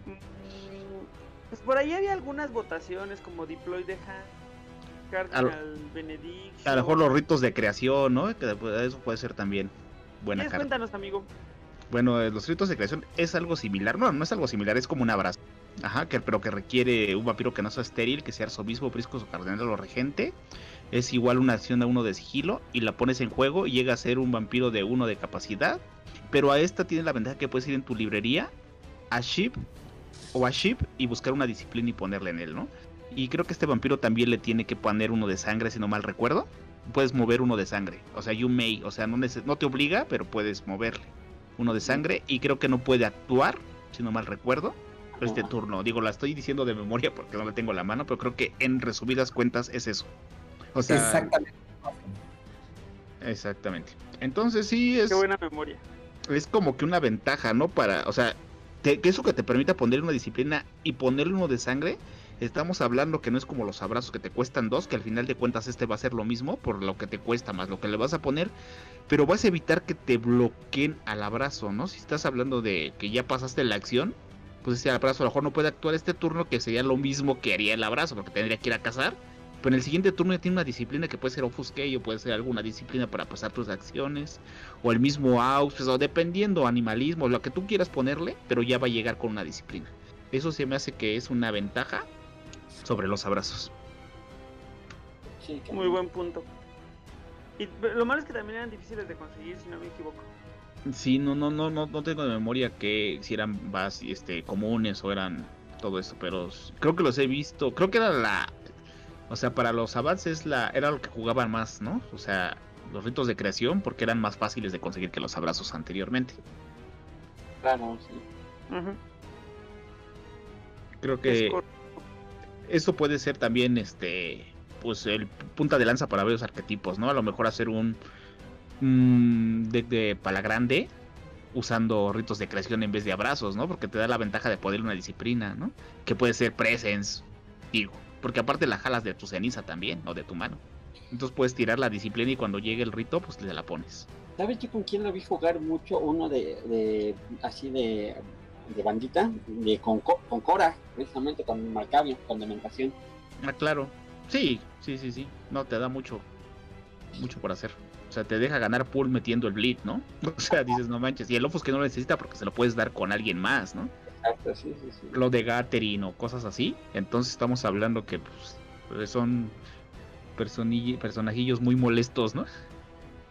Mm, Pues por ahí había algunas votaciones como Deploy the Hand, Cardinal Benedict. A lo mejor los ritos de creación, ¿no? Que eso puede ser también buena carta. Cuéntanos, amigo. Bueno, eh, los ritos de creación es algo similar. No, no es algo similar, es como un abrazo. Ajá, pero que requiere un vampiro que no sea estéril, que sea arzobispo, prisco o cardenal o regente. Es igual una acción de uno de sigilo y la pones en juego y llega a ser un vampiro de uno de capacidad. Pero a esta tiene la ventaja que puedes ir en tu librería a Ship o a Ship y buscar una disciplina y ponerle en él, ¿no? Y creo que este vampiro también le tiene que poner uno de sangre, si no mal recuerdo. Puedes mover uno de sangre. O sea, you may. O sea, no, no te obliga, pero puedes moverle uno de sangre y creo que no puede actuar, si no mal recuerdo, este turno. Digo, la estoy diciendo de memoria porque no la tengo a la mano, pero creo que en resumidas cuentas es eso. O sea, Exactamente. exactamente. Entonces sí es, Qué buena memoria. es como que una ventaja, ¿no? Para, o sea, te- que eso que te permita poner una disciplina y ponerle uno de sangre, estamos hablando que no es como los abrazos que te cuestan dos, que al final de cuentas este va a ser lo mismo por lo que te cuesta más lo que le vas a poner, pero vas a evitar que te bloqueen al abrazo, ¿no? Si estás hablando de que ya pasaste la acción, pues ese abrazo a lo mejor no puede actuar este turno, que sería lo mismo que haría el abrazo, porque tendría que ir a cazar. Pero en el siguiente turno ya tiene una disciplina que puede ser Offuscate o puede ser alguna disciplina para pasar tus acciones o el mismo aus, pues, o dependiendo, animalismo, lo que tú quieras ponerle, pero ya va a llegar con una disciplina. Eso se me hace que es una ventaja sobre los abrazos. Muy buen punto. Y lo malo es que también eran difíciles de conseguir, si no me equivoco. Sí, no, no, no, no, no tengo de memoria que si eran bas, este, comunes o eran todo esto, pero creo que los he visto. Creo que era la, o sea, para los avances la, era lo que jugaban más, ¿no? O sea, los ritos de creación porque eran más fáciles de conseguir que los abrazos anteriormente. Claro, sí. Creo que eso puede ser también este pues el punta de lanza para varios arquetipos, ¿no? A lo mejor hacer un, un deck de pala grande usando ritos de creación en vez de abrazos, ¿no? Porque te da la ventaja de poder una disciplina, ¿no? Que puede ser presence, digo, porque aparte la jalas de tu ceniza también, o de tu mano. Entonces puedes tirar la disciplina y cuando llegue el rito, pues le la pones. ¿Sabes yo con quién lo vi jugar mucho? Uno de, de así de, de bandita, de con, Co- con Cora, precisamente con Marcavio, con Dementación. Ah, claro. Sí, sí, sí, sí. No, te da mucho, mucho por hacer. O sea, te deja ganar pool metiendo el bleed, ¿no? O sea, dices, no manches. Y el Opus que no lo necesita porque se lo puedes dar con alguien más, ¿no? Exacto, sí, sí, sí. Lo de Gathering o cosas así. Entonces estamos hablando que pues, son personill- personajillos muy molestos, ¿no?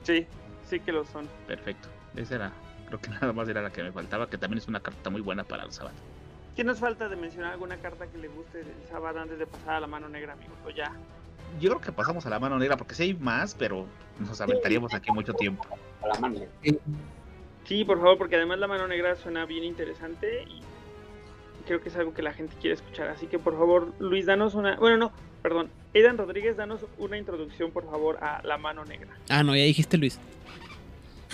Sí, sí que lo son. Perfecto. Esa era, creo que nada más era la que me faltaba, que también es una carta muy buena para el sábado. ¿Qué nos falta de mencionar alguna carta que le guste del sábado antes de pasar a la mano negra, amigo? O ya. Yo creo que pasamos a la mano negra porque sí hay más, pero nos aventaríamos aquí mucho tiempo. A la mano. Sí, por favor, porque además la mano negra suena bien interesante y creo que es algo que la gente quiere escuchar. Así que por favor, Luis, danos una. Bueno, no, perdón. Aidan Rodríguez, danos una introducción, por favor, a la mano negra. Ah, no, ya dijiste Luis.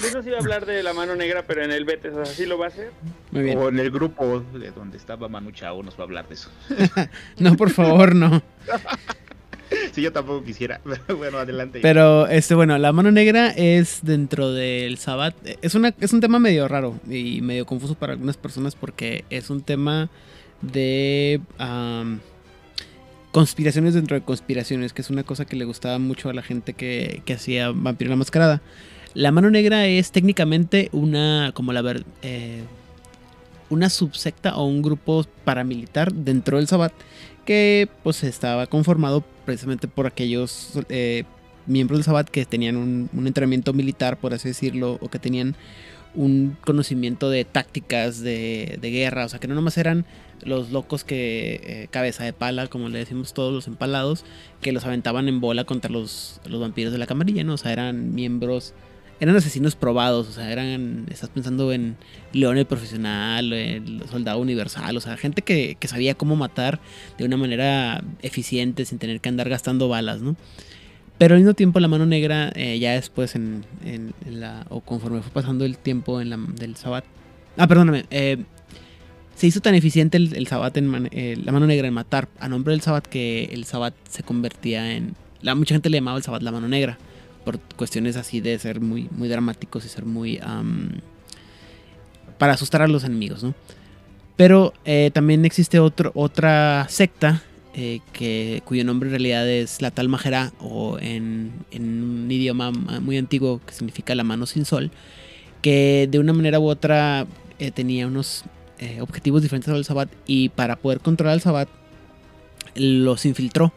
Luis nos iba a hablar de la mano negra, pero en el Betes, o sea, ¿sí lo va a hacer? Muy bien. O en el grupo de donde estaba Manu Chao nos va a hablar de eso. No, por favor, no. Si yo tampoco quisiera. Bueno, adelante. Pero, este, bueno, la mano negra es dentro del Sabbat. Es, una, es un tema medio raro y medio confuso para algunas personas porque es un tema de am, conspiraciones dentro de conspiraciones, que es una cosa que le gustaba mucho a la gente que, que hacía Vampiro la Mascarada. La mano negra es técnicamente una, como la ver, eh, una subsecta o un grupo paramilitar dentro del Sabbat que pues estaba conformado precisamente por aquellos eh, miembros del Sabbat que tenían un, entrenamiento militar, por así decirlo, o que tenían un conocimiento de tácticas de, de guerra, o sea que no nomás eran los locos que eh, cabeza de pala, como le decimos todos los empalados, que los aventaban en bola contra los, los vampiros de la camarilla, ¿no? O sea, eran miembros, eran asesinos probados, o sea, eran, estás pensando en León el profesional, el soldado universal, o sea, gente que, que sabía cómo matar de una manera eficiente sin tener que andar gastando balas, ¿no? Pero al mismo tiempo la mano negra, eh, ya después en, la... o conforme fue pasando el tiempo en la, del Sabbat. Ah, perdóname. eh, se hizo tan eficiente el, el en man- eh, la mano negra en matar a nombre del Sabbat que el Sabbat se convertía en... La, mucha gente le llamaba el Sabbat la mano negra. Por cuestiones así de ser muy, muy dramáticos y ser muy... para asustar a los enemigos, ¿no? Pero eh, también existe otro, otra secta eh, que, cuyo nombre en realidad es la Tal Majera o en, un idioma ma- muy antiguo que significa la mano sin sol, que de una manera u otra eh, tenía unos objetivos diferentes al Sabbat y para poder controlar el Sabbat los infiltró.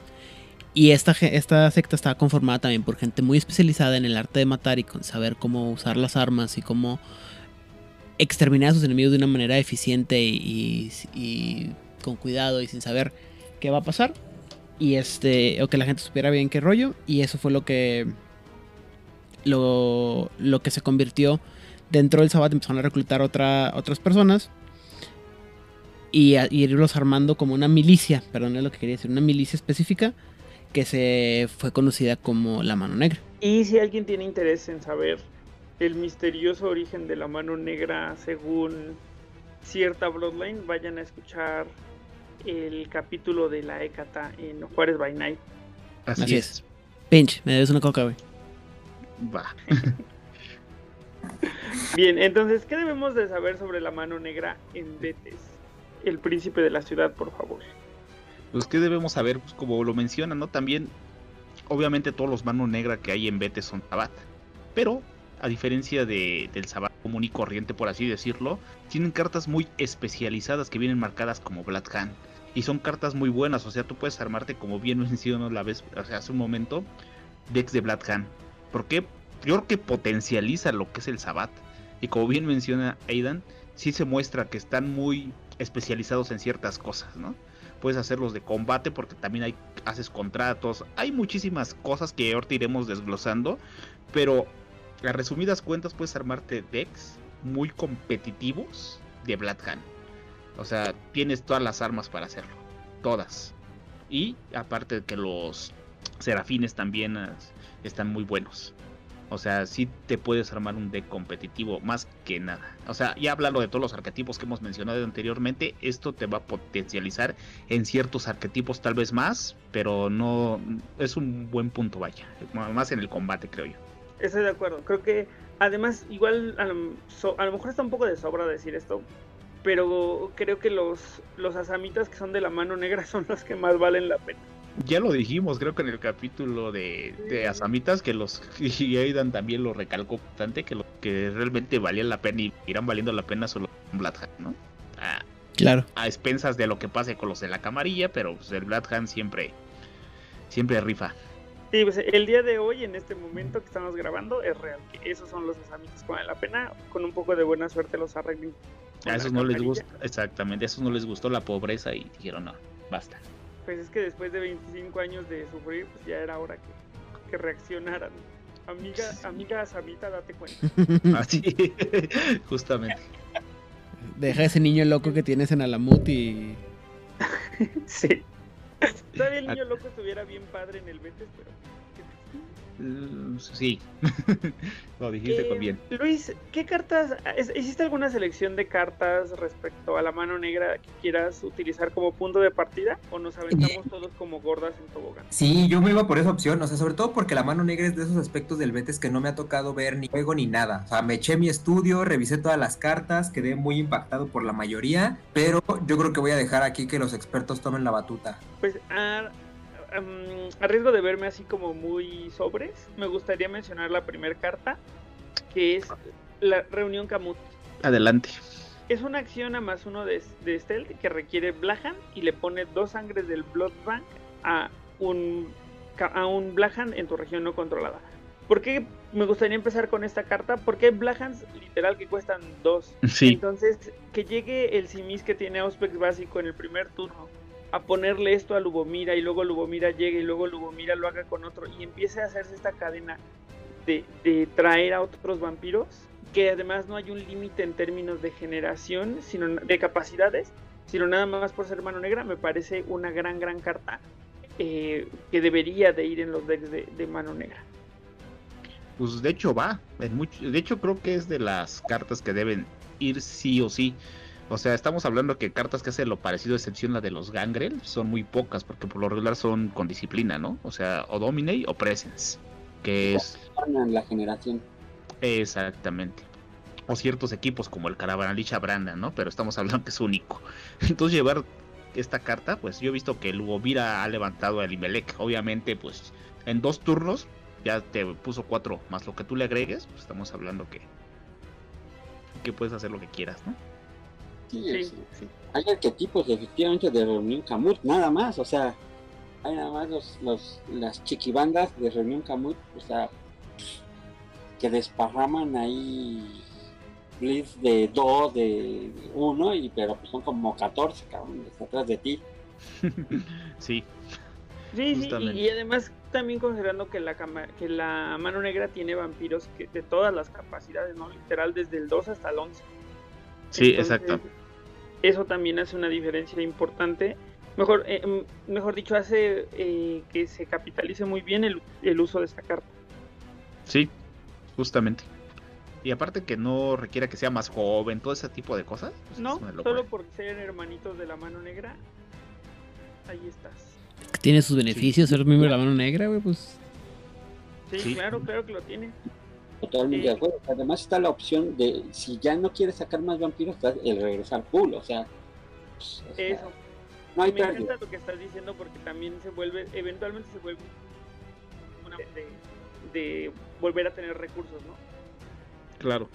Y esta, esta secta estaba conformada también por gente muy especializada en el arte de matar y con saber cómo usar las armas y cómo exterminar a sus enemigos de una manera eficiente y con cuidado y sin saber qué va a pasar. Y este, o que la gente supiera bien qué rollo. Y eso fue lo que. Lo, lo que se convirtió dentro del Sabbat. Empezaron a reclutar otra, otras personas. Y, a- y irlos armando como una milicia. Perdón, es lo que quería decir. Una milicia específica. Que se fue conocida como la Mano Negra. Y si alguien tiene interés en saber el misterioso origen de la mano negra según cierta Bloodline, vayan a escuchar el capítulo de la Hécata en Juárez by Night. Así, Así es. es. Pinch, me debes una coca, güey. Va. Bien, entonces, ¿qué debemos de saber sobre la mano negra en Betes? El príncipe de la ciudad, por favor. Pues que debemos saber, pues como lo mencionan, ¿no? También, obviamente todos los manos negras que hay en Betes son Sabat. Pero, a diferencia de, del Sabat común y corriente, por así decirlo, tienen cartas muy especializadas que vienen marcadas como Blood Hand. Y son cartas muy buenas, o sea, tú puedes armarte como bien mencionó la vez, hace un momento, decks de Blood Hand. ¿Por qué? Yo creo que potencializa lo que es el Sabat. Y como bien menciona Aidan, sí se muestra que están muy especializados en ciertas cosas, ¿no? Puedes hacerlos de combate porque también hay haces contratos, hay muchísimas cosas que ahorita iremos desglosando, pero a resumidas cuentas puedes armarte decks muy competitivos de Hand. O sea, tienes todas las armas para hacerlo, todas. Y aparte de que los serafines también eh, están muy buenos. O sea, sí te puedes armar un deck competitivo, más que nada. O sea, ya hablando de todos los arquetipos que hemos mencionado anteriormente, esto te va a potencializar en ciertos arquetipos tal vez más, pero no es un buen punto, vaya. Más en el combate, creo yo. Estoy de acuerdo. Creo que además, igual a lo, so- a lo mejor está un poco de sobra decir esto, pero creo que los, los asamitas que son de la mano negra son los que más valen la pena. Ya lo dijimos, creo que en el capítulo de, de Asamitas, que los y Aidan también lo recalcó bastante, que lo que realmente valía la pena y irán valiendo la pena solo con Hand, ¿no? A, Claro. a expensas de lo que pase con los de la camarilla, pero pues, el Hand siempre, siempre rifa. Sí, pues el día de hoy, en este momento que estamos grabando, es real. que Esos son los asamitas que valen la pena. Con un poco de buena suerte los arreglen. A esos no les gusta, exactamente, a esos no les gustó la pobreza y dijeron no, basta. Pues es que después de 25 años de sufrir, pues ya era hora que, que reaccionaran. Amiga, amiga Asamita, date cuenta. Así, justamente. Deja ese niño loco que tienes en Alamut y. Sí. Todavía el niño loco estuviera bien padre en el Betes, pero. Sí, lo dijiste con Eh, bien. Luis, ¿qué cartas? ¿Hiciste alguna selección de cartas respecto a la mano negra que quieras utilizar como punto de partida? ¿O nos aventamos todos como gordas en tobogán? Sí, yo me iba por esa opción, o sea, sobre todo porque la mano negra es de esos aspectos del Betes que no me ha tocado ver ni juego ni nada. O sea, me eché mi estudio, revisé todas las cartas, quedé muy impactado por la mayoría, pero yo creo que voy a dejar aquí que los expertos tomen la batuta. Pues a, am, a riesgo de verme así como muy sobres, me gustaría mencionar la primera carta, que es la reunión Camut. Adelante. Es una acción a más uno de, de Stealth que requiere Blahan y le pone dos sangres del Blood Bank a un, a un Blahan en tu región no controlada. ¿Por qué me gustaría empezar con esta carta? Porque hay Blahans literal que cuestan dos. Sí, Entonces, que llegue el Simis que tiene Auspex básico en el primer turno a ponerle esto a Lubomira y luego Lubomira llegue y luego Lubomira lo haga con otro y empiece a hacerse esta cadena de, de traer a otros vampiros, que además no hay un límite en términos de generación, sino de capacidades, sino nada más por ser mano negra, me parece una gran, gran carta. eh, que debería de ir en los decks de, mano negra. Pues de hecho va, mucho, de hecho creo que es de las cartas que deben ir sí o sí. O sea, estamos hablando que cartas que hacen lo parecido, excepción la de los Gangrel, son muy pocas, porque por lo regular son con disciplina, ¿no? O sea, o Dominate o Presence, que es... En la generación. Exactamente. O ciertos equipos como el Caravanalicha Branda, ¿no? Pero estamos hablando que es único. Entonces llevar esta carta, pues yo he visto que el Lubovira ha levantado al Imelec. Obviamente, pues en dos turnos ya te puso cuatro más lo que tú le agregues, pues estamos hablando que, que puedes hacer lo que quieras, ¿no? Sí, Sí, sí. sí. Hay arquetipos efectivamente de Reunión Camut, nada más, o sea, hay nada más los, los, las chiquibandas de Reunión Camut, o sea, que desparraman ahí blitz de 2, de 1, y pero pues son como 14, cabrón, está atrás de ti. sí, Sí, sí, y, y además también considerando que la cama- que la mano negra tiene vampiros que, de todas las capacidades, ¿no? Literal, desde el 2 hasta el 11. sí, Entonces, exacto. Eso también hace una diferencia importante. Mejor, eh, mm, mejor dicho, hace eh, que se capitalice muy bien el, el uso de esta carta. Sí, justamente. Y aparte que no requiera que sea más joven, todo ese tipo de cosas. pues, No, solo por ser hermanitos de la mano negra. Ahí estás. Tiene sus beneficios ser miembro de la mano negra, güey, pues. Sí, Sí. claro, claro que lo tiene. Totalmente Sí. de acuerdo. Además está la opción de, si ya no quieres sacar más vampiros, está el regresar full, o sea, pues, o sea, Eso. no hay Me pérdida. encanta lo que estás diciendo porque también se vuelve, eventualmente se vuelve una de, de volver a tener recursos, ¿no? Claro.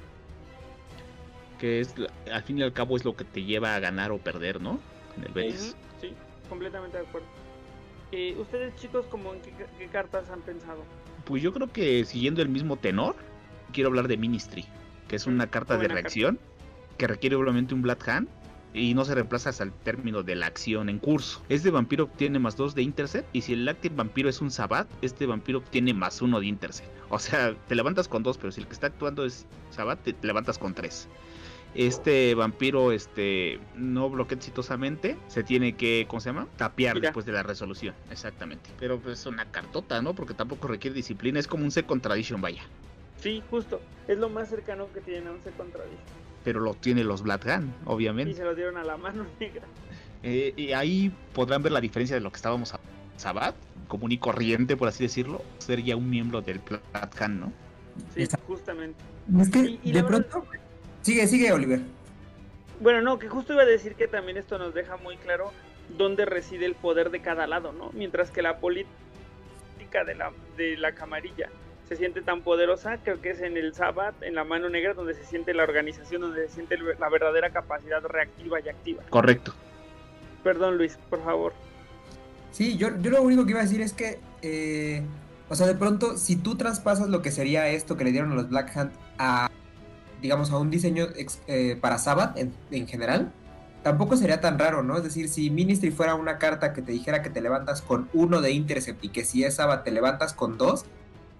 Que es, la- al fin y al cabo, es lo que te lleva a ganar o perder, ¿no? En el Betis. Ujú, Sí, completamente de acuerdo. Eh, Ustedes chicos, ¿cómo en qué, qué cartas han pensado? Pues yo creo que siguiendo el mismo tenor, quiero hablar de Ministry, que es una carta de buena reacción que requiere obviamente un Black Hand y no se reemplaza hasta el término de la acción en curso. Este vampiro obtiene más 2 de Intercept y si el Active vampiro es un Sabat, este vampiro obtiene más 1 de Intercept. O sea, te levantas con 2, pero si el que está actuando es Sabat, te, levantas con 3. Este vampiro este no bloquea exitosamente, se tiene que, ¿cómo se llama? Tapear Mira. después de la resolución, exactamente. Pero pues es una cartota, ¿no? Porque tampoco requiere disciplina, es como un Second Tradition, vaya. Sí, justo. Es lo más cercano que tienen a un contradiction. Pero lo tiene los Blood Gun, Y obviamente. se lo dieron a la mano negra. Eh, y ahí podrán ver la diferencia de lo que estábamos a Sabat, común y corriente, por así decirlo, ser ya un miembro del Blood Gun, ¿no? Sí, Exacto. justamente. Es que Y- y de verdad- pronto. Sigue, sigue, Oliver. Bueno, no, que justo iba a decir que también esto nos deja muy claro dónde reside el poder de cada lado, ¿no? Mientras que la política de la, de la camarilla se siente tan poderosa, creo que es en el Sabbat, en la mano negra, donde se siente la organización, donde se siente la verdadera capacidad reactiva y activa. Correcto. Perdón, Luis, por favor. Sí, yo, yo lo único que iba a decir es que, eh, o sea, de pronto, si tú traspasas lo que sería esto que le dieron a los Black Hand a, digamos, a un diseño ex- eh, para Sabbath en, en general, tampoco sería tan raro, ¿no? Es decir, si Ministry fuera una carta que te dijera que te levantas con uno de Intercept y que si es Sabbath te levantas con dos,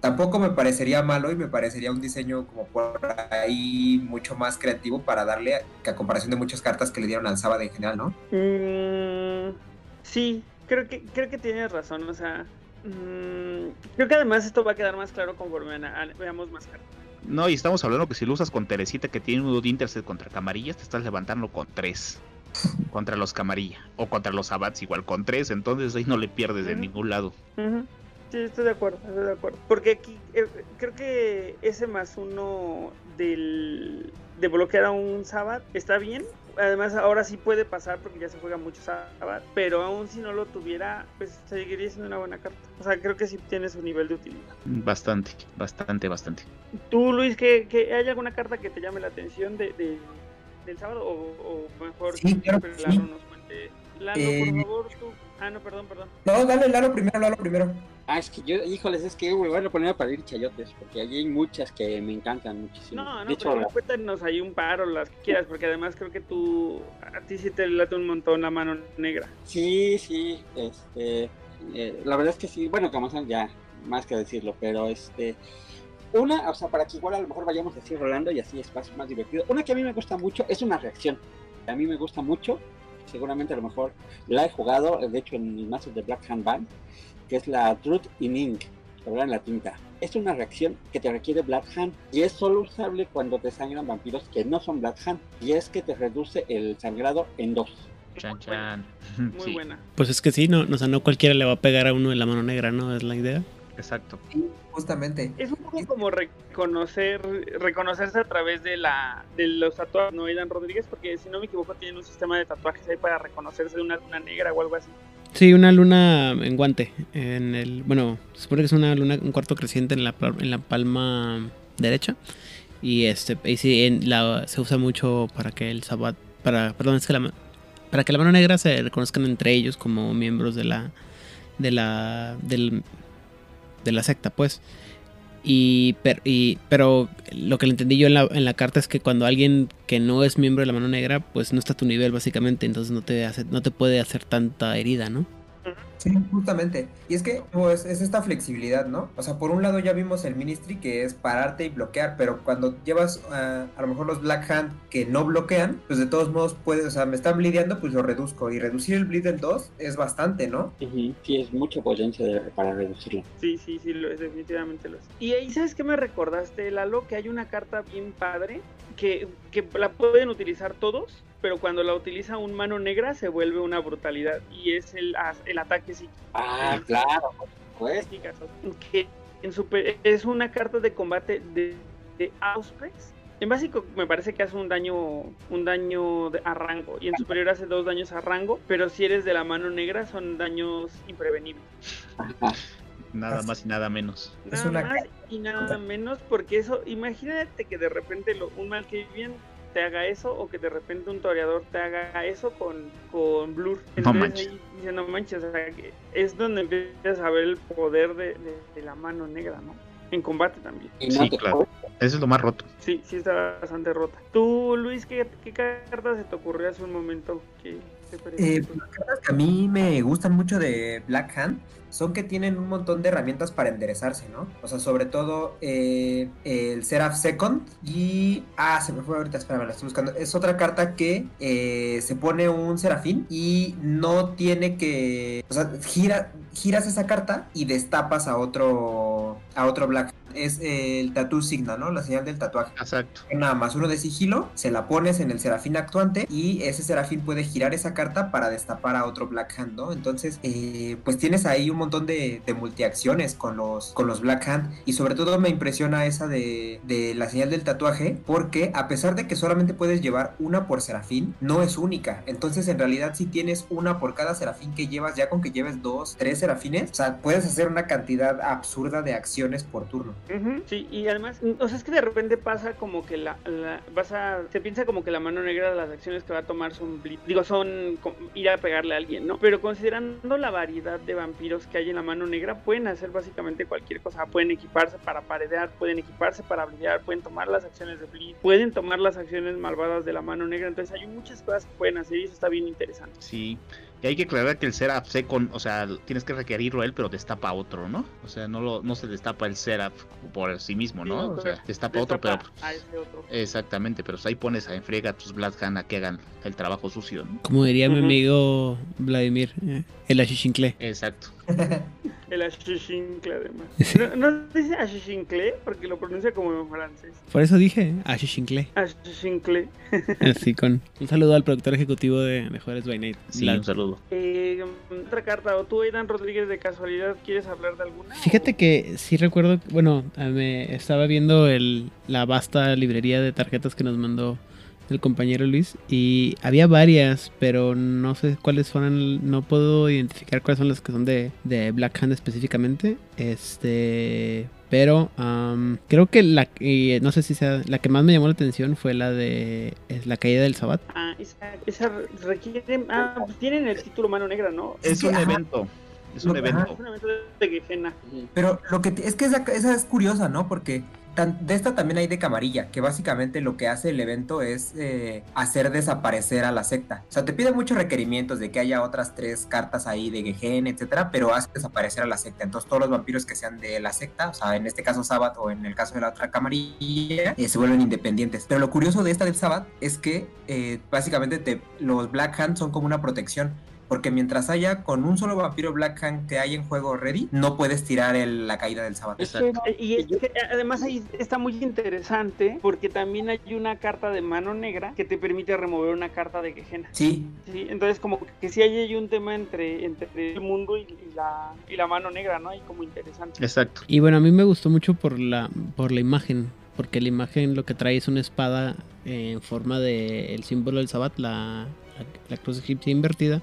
tampoco me parecería malo y me parecería un diseño como por ahí mucho más creativo para darle, que a comparación de muchas cartas que le dieron al Sabbath en general, ¿no? Mm, sí, creo que, creo que tienes razón, o sea... mm, creo que además esto va a quedar más claro conforme ana- veamos más cartas. No, y estamos hablando que si lo usas con Teresita que tiene uno de Intercept contra Camarillas, te estás levantando con 3 contra los Camarilla. O contra los Sabats igual con 3, entonces ahí no le pierdes de ningún lado. Ujú. Sí, estoy de acuerdo, estoy de acuerdo. Porque aquí eh, creo que ese más uno del, de bloquear a un Sabbath está bien. Además, ahora sí puede pasar porque ya se juega mucho Sabbath. Pero aún si no lo tuviera, pues seguiría siendo una buena carta. O sea, creo que sí tiene su nivel de utilidad. Bastante, bastante, bastante. ¿Tú, Luis, que, hay alguna carta que te llame la atención de, de- del sábado? O, o mejor Sí, claro que que Lalo sí. nos cuente. Lalo, Eh, por favor, tú. Ah, no, perdón, perdón. No, dale, Lalo primero, Lalo primero. Ah, es que yo, híjoles, es que me voy a poner para ir chayotes, porque allí hay muchas que me encantan muchísimo. No, no, de hecho, pero la- cuéntanos ahí un par o las que quieras, porque además creo que tú, a ti sí te late un montón la mano negra. sí, sí, este, eh, la verdad es que sí, bueno, como son ya, más que decirlo, pero este, una, o sea, para que igual a lo mejor vayamos así rolando y así es más, más divertido. Una que a mí me gusta mucho es una reacción. A mí me gusta mucho seguramente a lo mejor la he jugado, de hecho en el Master de Black Hand Band, que es la Truth in Ink, en la tinta. Es una reacción que te requiere Black Hand y es solo usable cuando te sangran vampiros que no son Black Hand y es que te reduce el sangrado en dos. Chan, chan. Muy Sí, buena. Pues es que sí, no, o sea, no cualquiera le va a pegar a uno de la mano negra, ¿no? Es la idea. Exacto. Sí, justamente. Es un poco como reconocer, reconocerse a través de la de los tatuajes, ¿no? Aidan Rodríguez, porque si no me equivoco tienen un sistema de tatuajes ahí para reconocerse de una luna negra o algo así. Sí, una luna en guante. En el, bueno, se supone que es una luna, un cuarto creciente en la, en la palma derecha. Y este, y sí, en la, se usa mucho para que el sabat, para, perdón, es que la, para que la mano negra se reconozcan entre ellos como miembros de la, de la, del, de la secta, pues. Y, y- pero lo que le entendí yo en la, en la carta es que cuando alguien que no es miembro de la mano negra, pues no está a tu nivel básicamente, entonces no te hace, no te puede hacer tanta herida, ¿no? Sí, justamente. Y es que pues, es esta flexibilidad, ¿no? O sea, por un lado ya vimos el Ministry que es pararte y bloquear, pero cuando llevas ah, a lo mejor los Black Hand que no bloquean, pues de todos modos puedes, o sea, me están bleedeando, pues lo reduzco. Y reducir el bleed en 2 es bastante, ¿no? Ujú, Sí, es mucha potencia de- para reducirlo. Sí, sí, sí, lo es, definitivamente lo es. Y ahí, ¿sabes qué me recordaste, Lalo? Que hay una carta bien padre que, que la pueden utilizar todos, pero cuando la utiliza un mano negra se vuelve una brutalidad y es el, el ataque psíquico. Ah, claro, supuesto. que en super- es una carta de combate de, de Auspex. En básico me parece que hace un daño un daño a rango y en superior hace dos daños a rango, pero si eres de la mano negra son daños imprevenibles. Nada más y nada menos. Es Nada una más y nada menos porque eso, imagínate que de repente lo- un mal que bien te haga eso o que de repente un toreador te haga eso con, con Blur. No manches. ahí dice, no manches, o sea, que es donde empiezas a ver el poder de, de- de la mano negra, ¿no? En combate también. Sí, claro. Eso es lo más roto. Sí, sí está bastante rota. Tú, Luis, ¿qué, qué carta se te ocurrió hace un momento? que? Eh, las cartas que a mí me gustan mucho de Black Hand son que tienen un montón de herramientas para enderezarse, ¿no? O sea, sobre todo eh, el Seraph Second y... Ah, se me fue ahorita, espérame, la estoy buscando. Es otra carta que eh, se pone un serafín y no tiene que... O sea, gira, giras esa carta y destapas a otro, a otro Black Hand. Es el Tattoo Signa, ¿no? La señal del tatuaje Exacto. nada más uno de sigilo, se la pones en el serafín actuante y ese serafín puede girar esa carta para destapar a otro Black Hand, ¿no? Entonces, eh, pues tienes ahí un montón de, de multiacciones con los, con los Black Hand y sobre todo me impresiona esa de, de la señal del tatuaje porque a pesar de que solamente puedes llevar una por serafín, no es única. Entonces, en realidad, si tienes una por cada serafín que llevas, ya con que lleves dos, tres serafines, o sea, puedes hacer una cantidad absurda de acciones por turno. Sí, y además, o sea, es que de repente pasa como que la, la- vas a, se piensa como que la mano negra de las acciones que va a tomar son, blitz, digo, son ir a pegarle a alguien, ¿no? Pero considerando la variedad de vampiros que hay en la mano negra, pueden hacer básicamente cualquier cosa, pueden equiparse para paredear, pueden equiparse para brillar, pueden tomar las acciones de bleed, pueden tomar las acciones malvadas de la mano negra, entonces hay muchas cosas que pueden hacer y eso está bien interesante. Sí. Y hay que aclarar que el Seraph Second, o sea, tienes que requerirlo él, pero destapa a otro, ¿no? O sea, no lo, no se destapa el Seraph por sí mismo, ¿no? O sea, destapa a otro, pero a ese otro. Exactamente, pero ahí pones a enfriega a tus Black Hand a que hagan el trabajo sucio, ¿no? Como diría mi amigo Vladimir, eh, el achichincle. Exacto. El Ashishinkle además. No, no dice Ashishinkle porque lo pronuncia como en francés. Por eso dije achichincle. Ashishinkle. Así con un saludo al productor ejecutivo de, Juárez by Night. Sí, un saludo. Eh, otra carta, o tú, Aidan Rodríguez, de casualidad, ¿quieres hablar de alguna? Fíjate que sí recuerdo, bueno, a- me estaba viendo el, la vasta librería de tarjetas que nos mandó el compañero Luis y había varias, pero no sé cuáles fueron, no puedo identificar cuáles son las que son de, de Black Hand específicamente. Este, pero am, creo que la, y no sé si sea, la que más me llamó la atención fue la de es la caída del Sabbat. Ah, esa, esa requiere. Ah, pues tienen el título Mano Negra, ¿no? Es un ajá. evento. Es un evento. es un evento de Gehenna. Pero lo que es que esa, esa es curiosa, ¿no? Porque de esta también hay de camarilla, que básicamente lo que hace el evento es eh, hacer desaparecer a la secta. O sea, te pide muchos requerimientos de que haya otras tres cartas ahí de Gehen, etcétera, pero hace desaparecer a la secta. Entonces todos los vampiros que sean de la secta, o sea, en este caso Sabbath o en el caso de la otra camarilla, eh, se vuelven independientes. Pero lo curioso de esta del Sabbath es que eh, básicamente te, los Black Hand son como una protección. Porque mientras haya con un solo vampiro Black Hand que hay en juego ready, no puedes tirar el- la caída del. Eh, Y es que, además ahí está muy interesante porque también hay una carta de mano negra que te permite remover una carta de Gehenna. Sí, Sí, entonces como que sí hay un tema entre, entre el mundo y, y la, y la mano negra, ¿no? Ahí como interesante. Exacto. Y bueno, a mí me gustó mucho por la, por la imagen. Porque la imagen lo que trae es una espada en forma de el símbolo del Sabbat, la, la, la cruz egipcia invertida.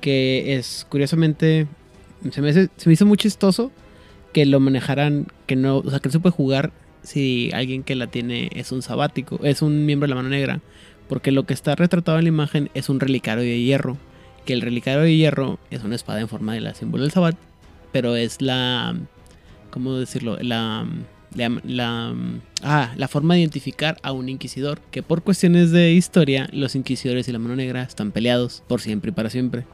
Que es curiosamente. Se me, hace- se me hizo muy chistoso que lo manejaran. Que no. O sea, que no se puede jugar si alguien que la tiene es un sabático. Es un miembro de la mano negra. Porque lo que está retratado en la imagen es un relicario de hierro. Que el relicario de hierro es una espada en forma de la símbolo del Sabbat. Pero es la. ¿Cómo decirlo? La. La, la- ah, la forma de identificar a un inquisidor. Que por cuestiones de historia, los inquisidores y la mano negra están peleados por siempre y para siempre.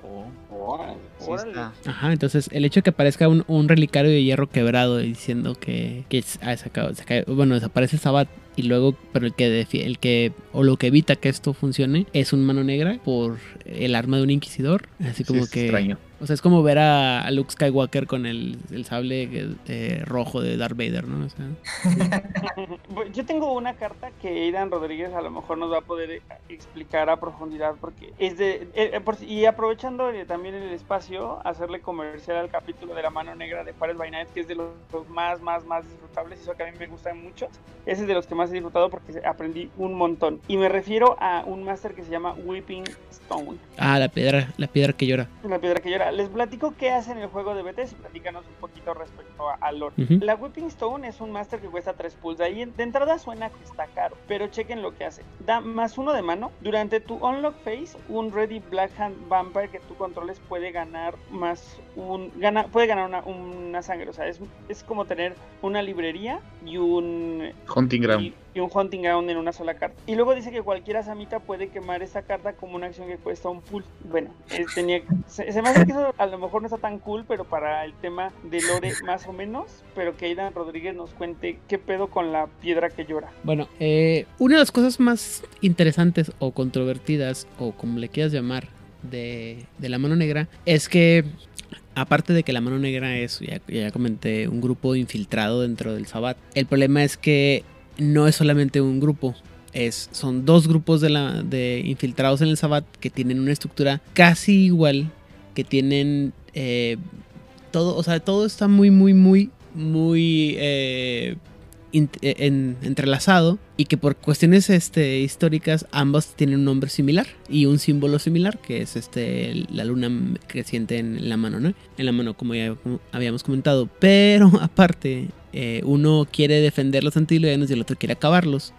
Órale. Órale. Ajá, entonces el hecho de que aparezca un, un relicario de hierro quebrado y diciendo que, que ah, se acaba- se cae- bueno, desaparece Sabat y luego, pero el que, defi- el que, o lo que evita que esto funcione es un mano negra por el arma de un inquisidor. Así Sí, como es que... extraño. O sea, es como ver a, a Luke Skywalker con el, el sable eh, rojo de Darth Vader, ¿no? O sea, Bueno, Yo tengo una carta que Aidan Rodríguez a lo mejor nos va a poder eh, explicar a profundidad porque es de... eh, eh, por y aprovechando eh, también el espacio, hacerle comercial al capítulo de la mano negra de Pares by Night, que es de los, los más, más, más disfrutables, eso que a mí me gustan mucho. Ese es de los que más he disfrutado porque aprendí un montón. Y me refiero a un máster que se llama Whipping Stone. ah, la piedra, la piedra que llora. La piedra que llora. Les platico qué hace en el juego de BTS y platícanos un poquito respecto a, a lore. La Whipping Stone es un máster que cuesta 3 pulls. De ahí de entrada suena que está caro, pero chequen lo que hace. Da más uno de mano. Durante tu Unlock Phase, un Ready Black Hand Vampire que tú controles puede ganar más un. Gana, puede ganar una, una sangre. O sea, es, es como tener una librería y un Hunting Ground. Y, un Hunting Ground en una sola carta. Y luego dice que cualquier Asamita puede quemar esa carta como una acción que cuesta un pull. Bueno, eh, tenía, se, se me hace que eso a lo mejor no está tan cool, pero para el tema de Lore más o menos. Pero que Aidan Rodríguez nos cuente qué pedo con la piedra que llora. Bueno, eh, una de las cosas más interesantes o controvertidas, o como le quieras llamar, de, de la mano negra, es que aparte de que la mano negra es, ya, ya comenté, un grupo infiltrado dentro del Sabbat, el problema es que no es solamente un grupo. Es, son dos grupos de, la, de infiltrados en el Sabbat que tienen una estructura casi igual, que tienen eh, todo, o sea, todo está muy, muy, muy, muy eh, in- en- entrelazado y que por cuestiones este, históricas ambos tienen un nombre similar y un símbolo similar que es este la luna creciente en la mano, ¿no? En la mano como ya habíamos comentado, pero aparte eh, uno quiere defender los antiluvianos y el otro quiere acabarlos.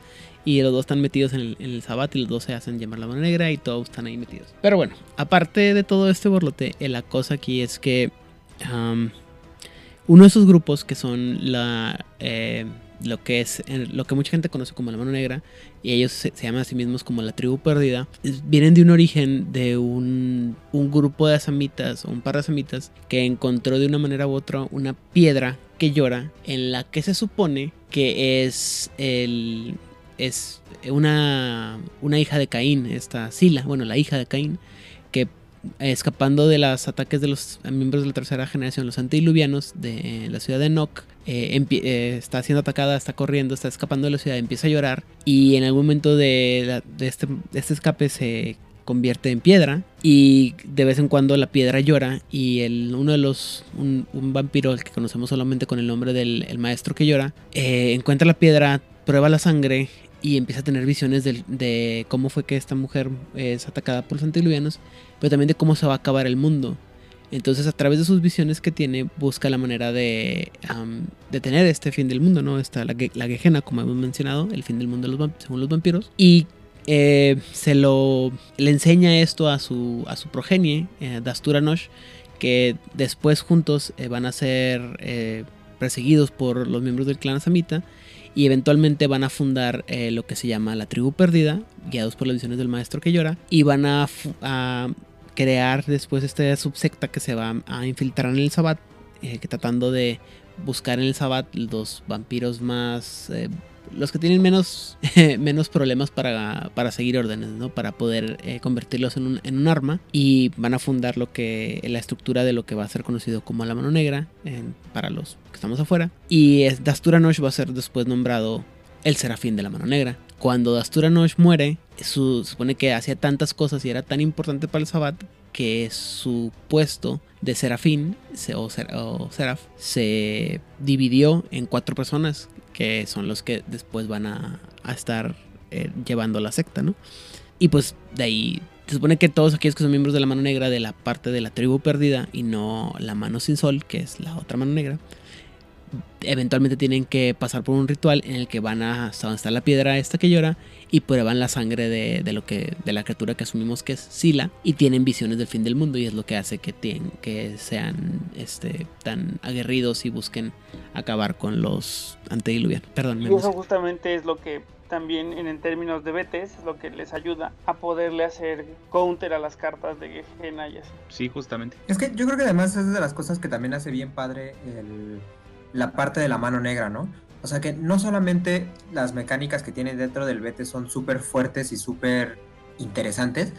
Y los dos están metidos en el, en el Sabbat y los dos se hacen llamar la mano negra y todos están ahí metidos. Pero bueno, aparte de todo este borlote, la cosa aquí es que uno de esos grupos que son la eh, lo que es lo que mucha gente conoce como la mano negra y ellos se, llaman a sí mismos como la tribu perdida vienen de un origen de un, un grupo de asamitas o un par de asamitas que encontró de una manera u otra una piedra que llora en la que se supone que es el es una una hija de Caín esta Sila bueno la hija de Caín que escapando de los ataques de los miembros de la tercera generación, los antidiluvianos de la ciudad de Noc, eh, eh, está siendo atacada, está corriendo, está escapando de la ciudad, empieza a llorar y en algún momento de, la- este, este escape se convierte en piedra y de vez en cuando la piedra llora y el, uno de los, un, vampiro, que conocemos solamente con el nombre del el maestro que llora, eh, encuentra la piedra, prueba la sangre y empieza a tener visiones de, cómo fue que esta mujer es atacada por los antidiluvianos pero también de cómo se va a acabar el mundo. Entonces, a través de sus visiones que tiene, busca la manera de am, detener este fin del mundo, ¿no? Está la, la Gehenna, como hemos mencionado, el fin del mundo los según los vampiros. Y eh, se lo le enseña esto a su, a su progenie, eh, Dastura Nosh, que después juntos eh, van a ser eh, perseguidos por los miembros del clan Samita y eventualmente van a fundar lo que se llama la tribu perdida, guiados por las visiones del maestro que llora, y van a crear después esta subsecta que se va a infiltrar en el Sabbat, eh, que tratando de buscar en el Sabbat los vampiros más... Eh, los que tienen menos, menos problemas para, para, seguir órdenes, ¿no? Para poder eh, convertirlos en un, en un, arma. Y van a fundar lo que. la estructura de lo que va a ser conocido como la mano negra. Para los que estamos afuera. Y Dasturanosh va a ser después nombrado el serafín de la mano negra. Cuando Dasturanosh muere, su, se supone que hacía tantas cosas y era tan importante para el Sabbat que su puesto de serafín o, seraf se dividió en cuatro personas que son los que después van a, estar eh, llevando la secta, ¿no? Y pues de ahí se supone que todos aquellos que son miembros de la mano negra de la parte de la tribu perdida y no la mano sin sol, que es la otra mano negra, eventualmente tienen que pasar por un ritual en el que van a hasta donde está la piedra esta que llora y prueban la sangre de, lo que de la criatura que asumimos que es Sila y tienen visiones del fin del mundo y es lo que hace que, tienen, que sean este, tan aguerridos y busquen acabar con los antediluvianos. Perdón. Y eso justamente es lo que también en, términos de BTs es lo que les ayuda a poderle hacer counter a las cartas de Gehenna y así. Sí, justamente. Es que yo creo que además es de las cosas que también hace bien padre el la parte de la mano negra, ¿no? O sea que no solamente las mecánicas que tiene dentro del BT son súper fuertes y súper interesantes,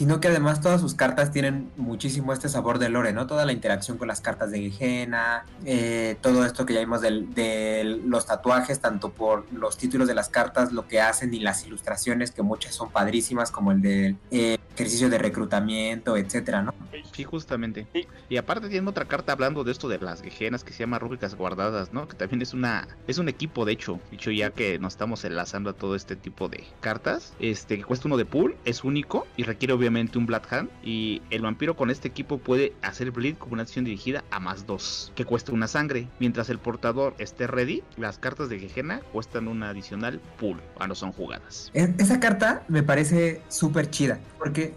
sino que además todas sus cartas tienen muchísimo este sabor de lore, ¿no? Toda la interacción con las cartas de Gehenna, eh, todo esto que ya vimos de los tatuajes, tanto por los títulos de las cartas, lo que hacen y las ilustraciones, que muchas son padrísimas, como el del eh, ejercicio de reclutamiento, etcétera, ¿no? Sí, justamente. Y aparte tiene otra carta hablando de esto de las Gehenas que se llama Rúbricas Guardadas, ¿no? Que también es una es un equipo, de hecho, dicho ya que nos estamos enlazando a todo este tipo de cartas, este que cuesta uno de pool, es único y requiere obviamente un Black. Y el vampiro con este equipo puede hacer bleed como una acción dirigida a más 2, que cuesta una sangre. Mientras el portador esté ready, las cartas de Gejena cuestan una adicional pool cuando son jugadas. E, esa carta me parece súper chida, porque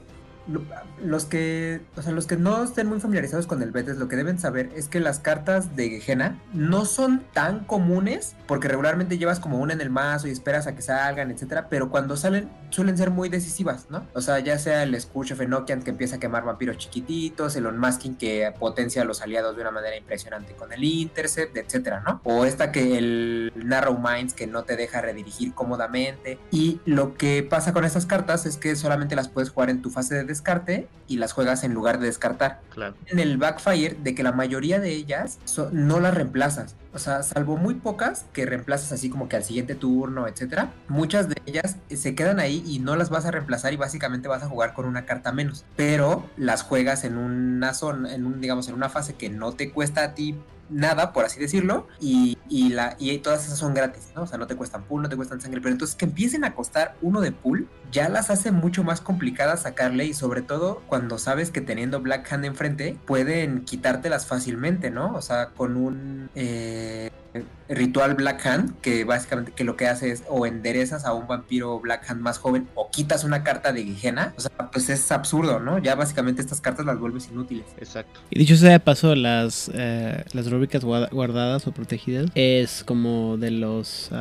los que, o sea, los que no estén muy familiarizados con el Betes, lo que deben saber es que las cartas de Gehenna no son tan comunes, porque regularmente llevas como una en el mazo y esperas a que salgan, etcétera, pero cuando salen suelen ser muy decisivas, ¿no? O sea, ya sea el Scourge of Enochian que empieza a quemar vampiros chiquititos, el Unmasking que potencia a los aliados de una manera impresionante con el Intercept, etcétera, ¿no? O esta que el Narrow Minds que no te deja redirigir cómodamente. Y lo que pasa con estas cartas es que solamente las puedes jugar en tu fase de descarte y las juegas en lugar de descartar. Claro. En el backfire de que la mayoría de ellas no las reemplazas. O sea, salvo muy pocas que reemplazas así como que al siguiente turno, etcétera. Muchas de ellas se quedan ahí y no las vas a reemplazar y básicamente vas a jugar con una carta menos. Pero las juegas en una zona, en un, digamos, en una fase que no te cuesta a ti nada, por así decirlo, y, la, y todas esas son gratis, ¿no? O sea, no te cuestan pool, no te cuestan sangre, pero entonces que empiecen a costar uno de pool, ya las hace mucho más complicadas sacarle y sobre todo cuando sabes que teniendo Black Hand enfrente pueden quitártelas fácilmente, ¿no? O sea, con un... Eh, ritual Black Hand, que básicamente que lo que hace es o enderezas a un vampiro Black Hand más joven o quitas una carta de Gijena, o sea, pues es absurdo, ¿no? Ya básicamente estas cartas las vuelves inútiles. Exacto. Y dicho sea de paso, las, eh, las rúbricas guardadas o protegidas es como de los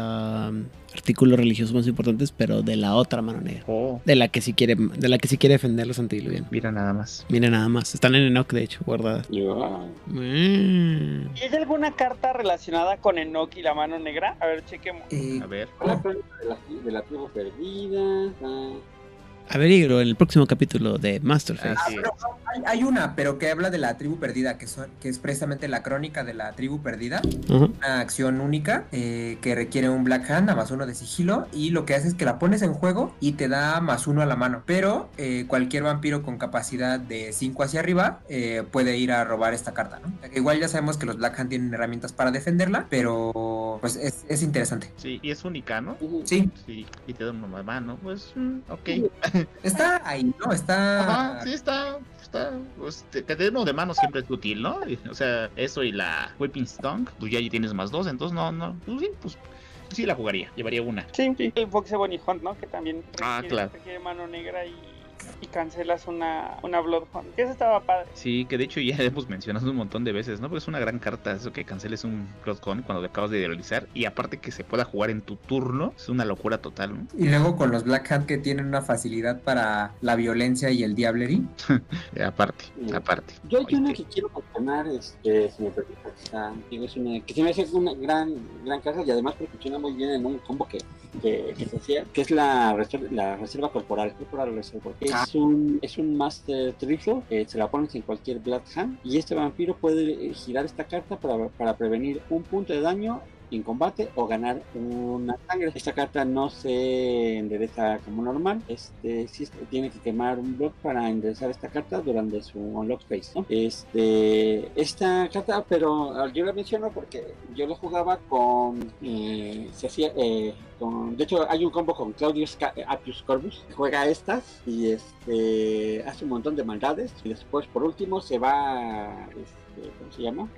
artículos religiosos más importantes, pero de la otra mano negra. Oh. De la que si quiere, de la que si quiere defender los antidiluvianos. Mira nada más. Mira nada más. Están en Enoch, de hecho, guardadas. Mm. ¿Y hay alguna carta relacionada con Enoch y la mano negra? A ver, chequemos. Eh, a ver. de la, de la tribu perdida. Ah. A ver, Igro, en el próximo capítulo de Masterface. Ah, hay, una, pero que habla de la tribu perdida, que, son, que es precisamente la crónica de la tribu perdida. Una acción única eh, que requiere un Black Hand a más uno de sigilo. Y lo que hace es que la pones en juego y te da más uno a la mano. Pero eh, cualquier vampiro con capacidad de 5 hacia arriba eh, puede ir a robar esta carta, ¿no? Igual ya sabemos que los Black Hand tienen herramientas para defenderla, pero pues es, interesante. Sí, y es única, ¿no? Sí. Sí, y te da una mano, pues, mm, ok. Está ahí, ¿no? Está. sí, está. está pues, uno de mano siempre es útil, ¿no? O sea, eso y la Whipping Stung, pues ya ahí tienes más dos, entonces no, no. Pues sí, pues sí la jugaría, llevaría una. Sí, sí. El Fox Bunny Hunt, ¿no? Que también ah, claro. requiere mano negra y y cancelas una, una Bloodhound. Que eso estaba padre. Sí, que de hecho ya hemos mencionado un montón de veces, ¿no? Porque es una gran carta eso que canceles un Bloodhound cuando lo acabas de realizar. Y aparte que se pueda jugar en tu turno, es una locura total, ¿no? Y luego con los Black Hand que tienen una facilidad para la violencia y el Diablery. Eh, aparte, Sí. aparte. Yo hay una que quiero mencionar, este, si me permites, ah, es una, que se me hace una gran, gran carta y además porque funciona muy bien en un combo que, que, que se hacía, que es la reserva, la reserva corporal, corporal reserva. Es un, es un Master Triple, eh, se la pones en cualquier Blood Hand y este vampiro puede eh, girar esta carta para, para prevenir un punto de daño en combate o ganar una sangre. Esta carta no se endereza como normal. Este sí tiene que quemar un block para enderezar esta carta durante su unlock phase. Este, esta carta, pero ah, yo la menciono porque yo lo jugaba con. eh, se hacía. eh, con, de hecho, hay un combo con Claudius eh, Appius Corvus. que Juega estas y este hace un montón de maldades. Y después, por último, se va. Este, ¿Cómo se llama?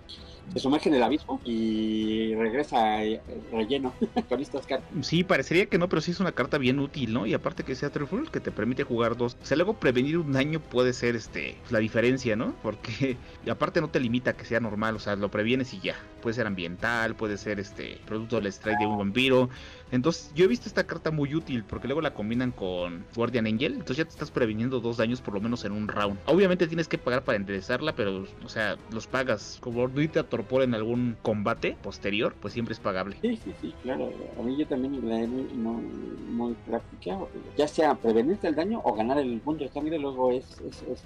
Se sumerge en el abismo y regresa eh, relleno con estas cartas. Sí, parecería que no, pero sí es una carta bien útil, ¿no? Y aparte que sea Truthful, que te permite jugar dos. O sea, luego prevenir un daño puede ser este la diferencia, ¿no? Porque aparte no te limita a que sea normal, o sea, lo previenes y ya. Puede ser ambiental, puede ser este producto del strike de un vampiro. Entonces, yo he visto esta carta muy útil porque luego la combinan con Guardian Angel, entonces ya te estás previniendo dos daños por lo menos en un round. Obviamente tienes que pagar para enderezarla, pero o sea, los pagas. Como no te atorpora en algún combate posterior, pues siempre es pagable. Sí, sí, sí, claro. A mí yo también la he muy, practicado. Ya sea prevenirte el daño o ganar el punto de sangre, luego es, es, es.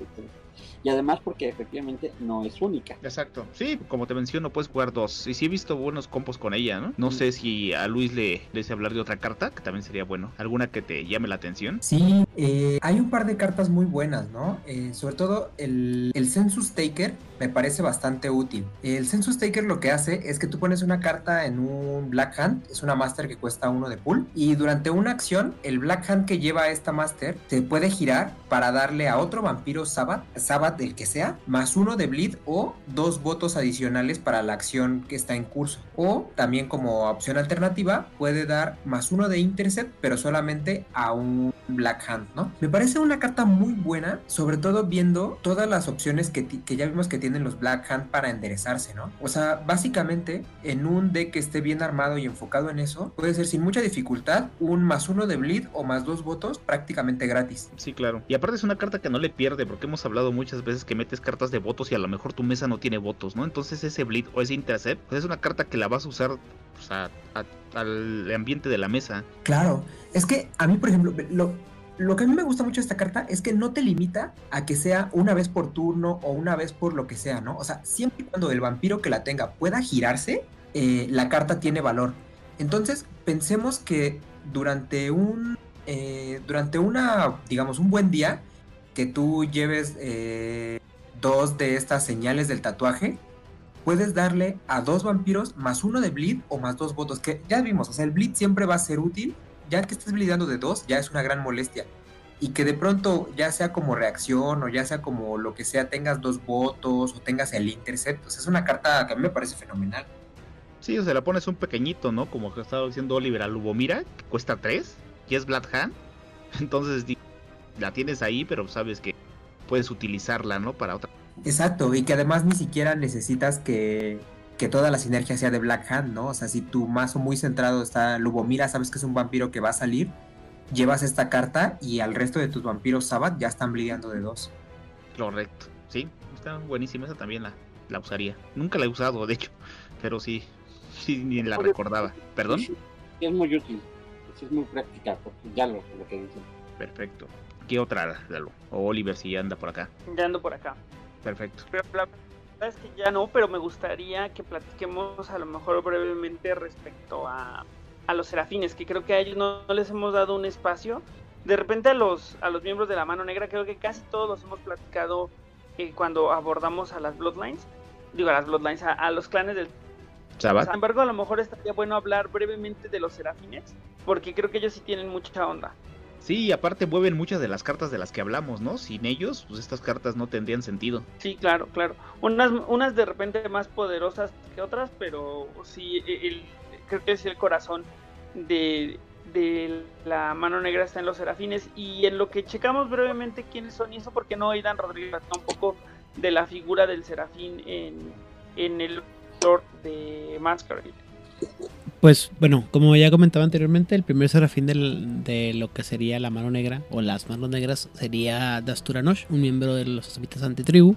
Y además porque efectivamente no es única. Exacto. Sí, como te menciono, puedes jugar dos. Y sí he visto buenos compos con ella, ¿no? No sé si a Luis le desea hablar de otra carta, que también sería bueno. ¿Alguna que te llame la atención? Sí, eh, hay un par de cartas muy buenas, ¿no? Eh, sobre todo el, el Census Taker me parece bastante útil. El Census Taker lo que hace es que tú pones una carta en un Black Hand, es una Master que cuesta uno de pool, y durante una acción, el Black Hand que lleva esta Master se puede girar para darle a otro vampiro Sabbath, Sabbath del que sea, más uno de Bleed o dos votos adicionales para la acción que está en curso. O también como opción alternativa, puede dar más uno de Intercept, pero solamente a un Black Hand, ¿no? Me parece una carta muy buena, sobre todo viendo todas las opciones que, que ya vimos que tienen los Black Hand para enderezarse, ¿no? O sea, básicamente en un deck que esté bien armado y enfocado en eso, puede ser sin mucha dificultad un más uno de Bleed o más dos votos prácticamente gratis. Sí, claro. Y aparte es una carta que no le pierde, porque hemos hablado muchas veces que metes cartas de votos y a lo mejor tu mesa no tiene votos, ¿no? Entonces ese bleed o ese intercept, pues es una carta que la vas a usar pues, a- al de la mesa. Claro, es que a mí, por ejemplo, lo, lo que a mí me gusta mucho de esta carta es que no te limita a que sea una vez por turno o una vez por lo que sea, ¿no? O sea, siempre y cuando el vampiro que la tenga pueda girarse, eh, la carta tiene valor. Entonces, pensemos que durante un, eh, durante una, digamos, un buen día, que tú lleves eh, dos de estas señales del tatuaje, puedes darle a dos vampiros más uno de bleed o más dos votos, que ya vimos, o sea, el bleed siempre va a ser útil, ya que estés bleedando de dos, ya es una gran molestia. Y que de pronto, ya sea como reacción o ya sea como lo que sea, tengas dos votos o tengas el intercept, o sea, es una carta que a mí me parece fenomenal. Sí, o sea, la pones un pequeñito, ¿no? Como que estaba diciendo Oliver a Lubomira, que cuesta 3, y es Black Hand. Entonces la tienes ahí, pero sabes que puedes utilizarla, ¿no? Para otra. Exacto, y que además ni siquiera necesitas que, que toda la sinergia sea de Black Hand, ¿no? O sea, si tu mazo muy centrado está Lubomira, sabes que es un vampiro que va a salir, llevas esta carta y al resto de tus vampiros Sabbath ya están bleedando de dos. Correcto. Sí, está buenísima, esa también la, la usaría. Nunca la he usado, de hecho, pero sí, sí, ni la Oye, recordaba. ¿Perdón? Sí, es muy útil, sí, es muy práctica, porque ya lo, lo que dicen. Perfecto. ¿Qué otra, Lalo? O Oliver, si anda por acá. Ya ando por acá. Perfecto. Pero la verdad es que ya no, pero me gustaría que platiquemos a lo mejor brevemente respecto a, a los serafines, que creo que a ellos no, no les hemos dado un espacio. De repente a los, a los miembros de la mano negra creo que casi todos los hemos platicado eh, cuando abordamos a las Bloodlines. Digo, a las Bloodlines, a, a los clanes del... Sabat. Sin embargo, a lo mejor estaría bueno hablar brevemente de los serafines, porque creo que ellos sí tienen mucha onda. Sí, y aparte mueven muchas de las cartas de las que hablamos, ¿no? Sin ellos, pues estas cartas no tendrían sentido. Sí, claro, claro. Unas, unas de repente más poderosas que otras, pero sí, el, creo que es el corazón de, de la mano negra está en los serafines y en lo que checamos brevemente quiénes son y eso porque no Aidan Rodríguez un poco de la figura del serafín en, en el Lord de Masquerade. Pues bueno, como ya comentaba anteriormente, el primer serafín de lo que sería la mano negra o las manos negras sería Dasturanosh, un miembro de los Asamitas Antitribu.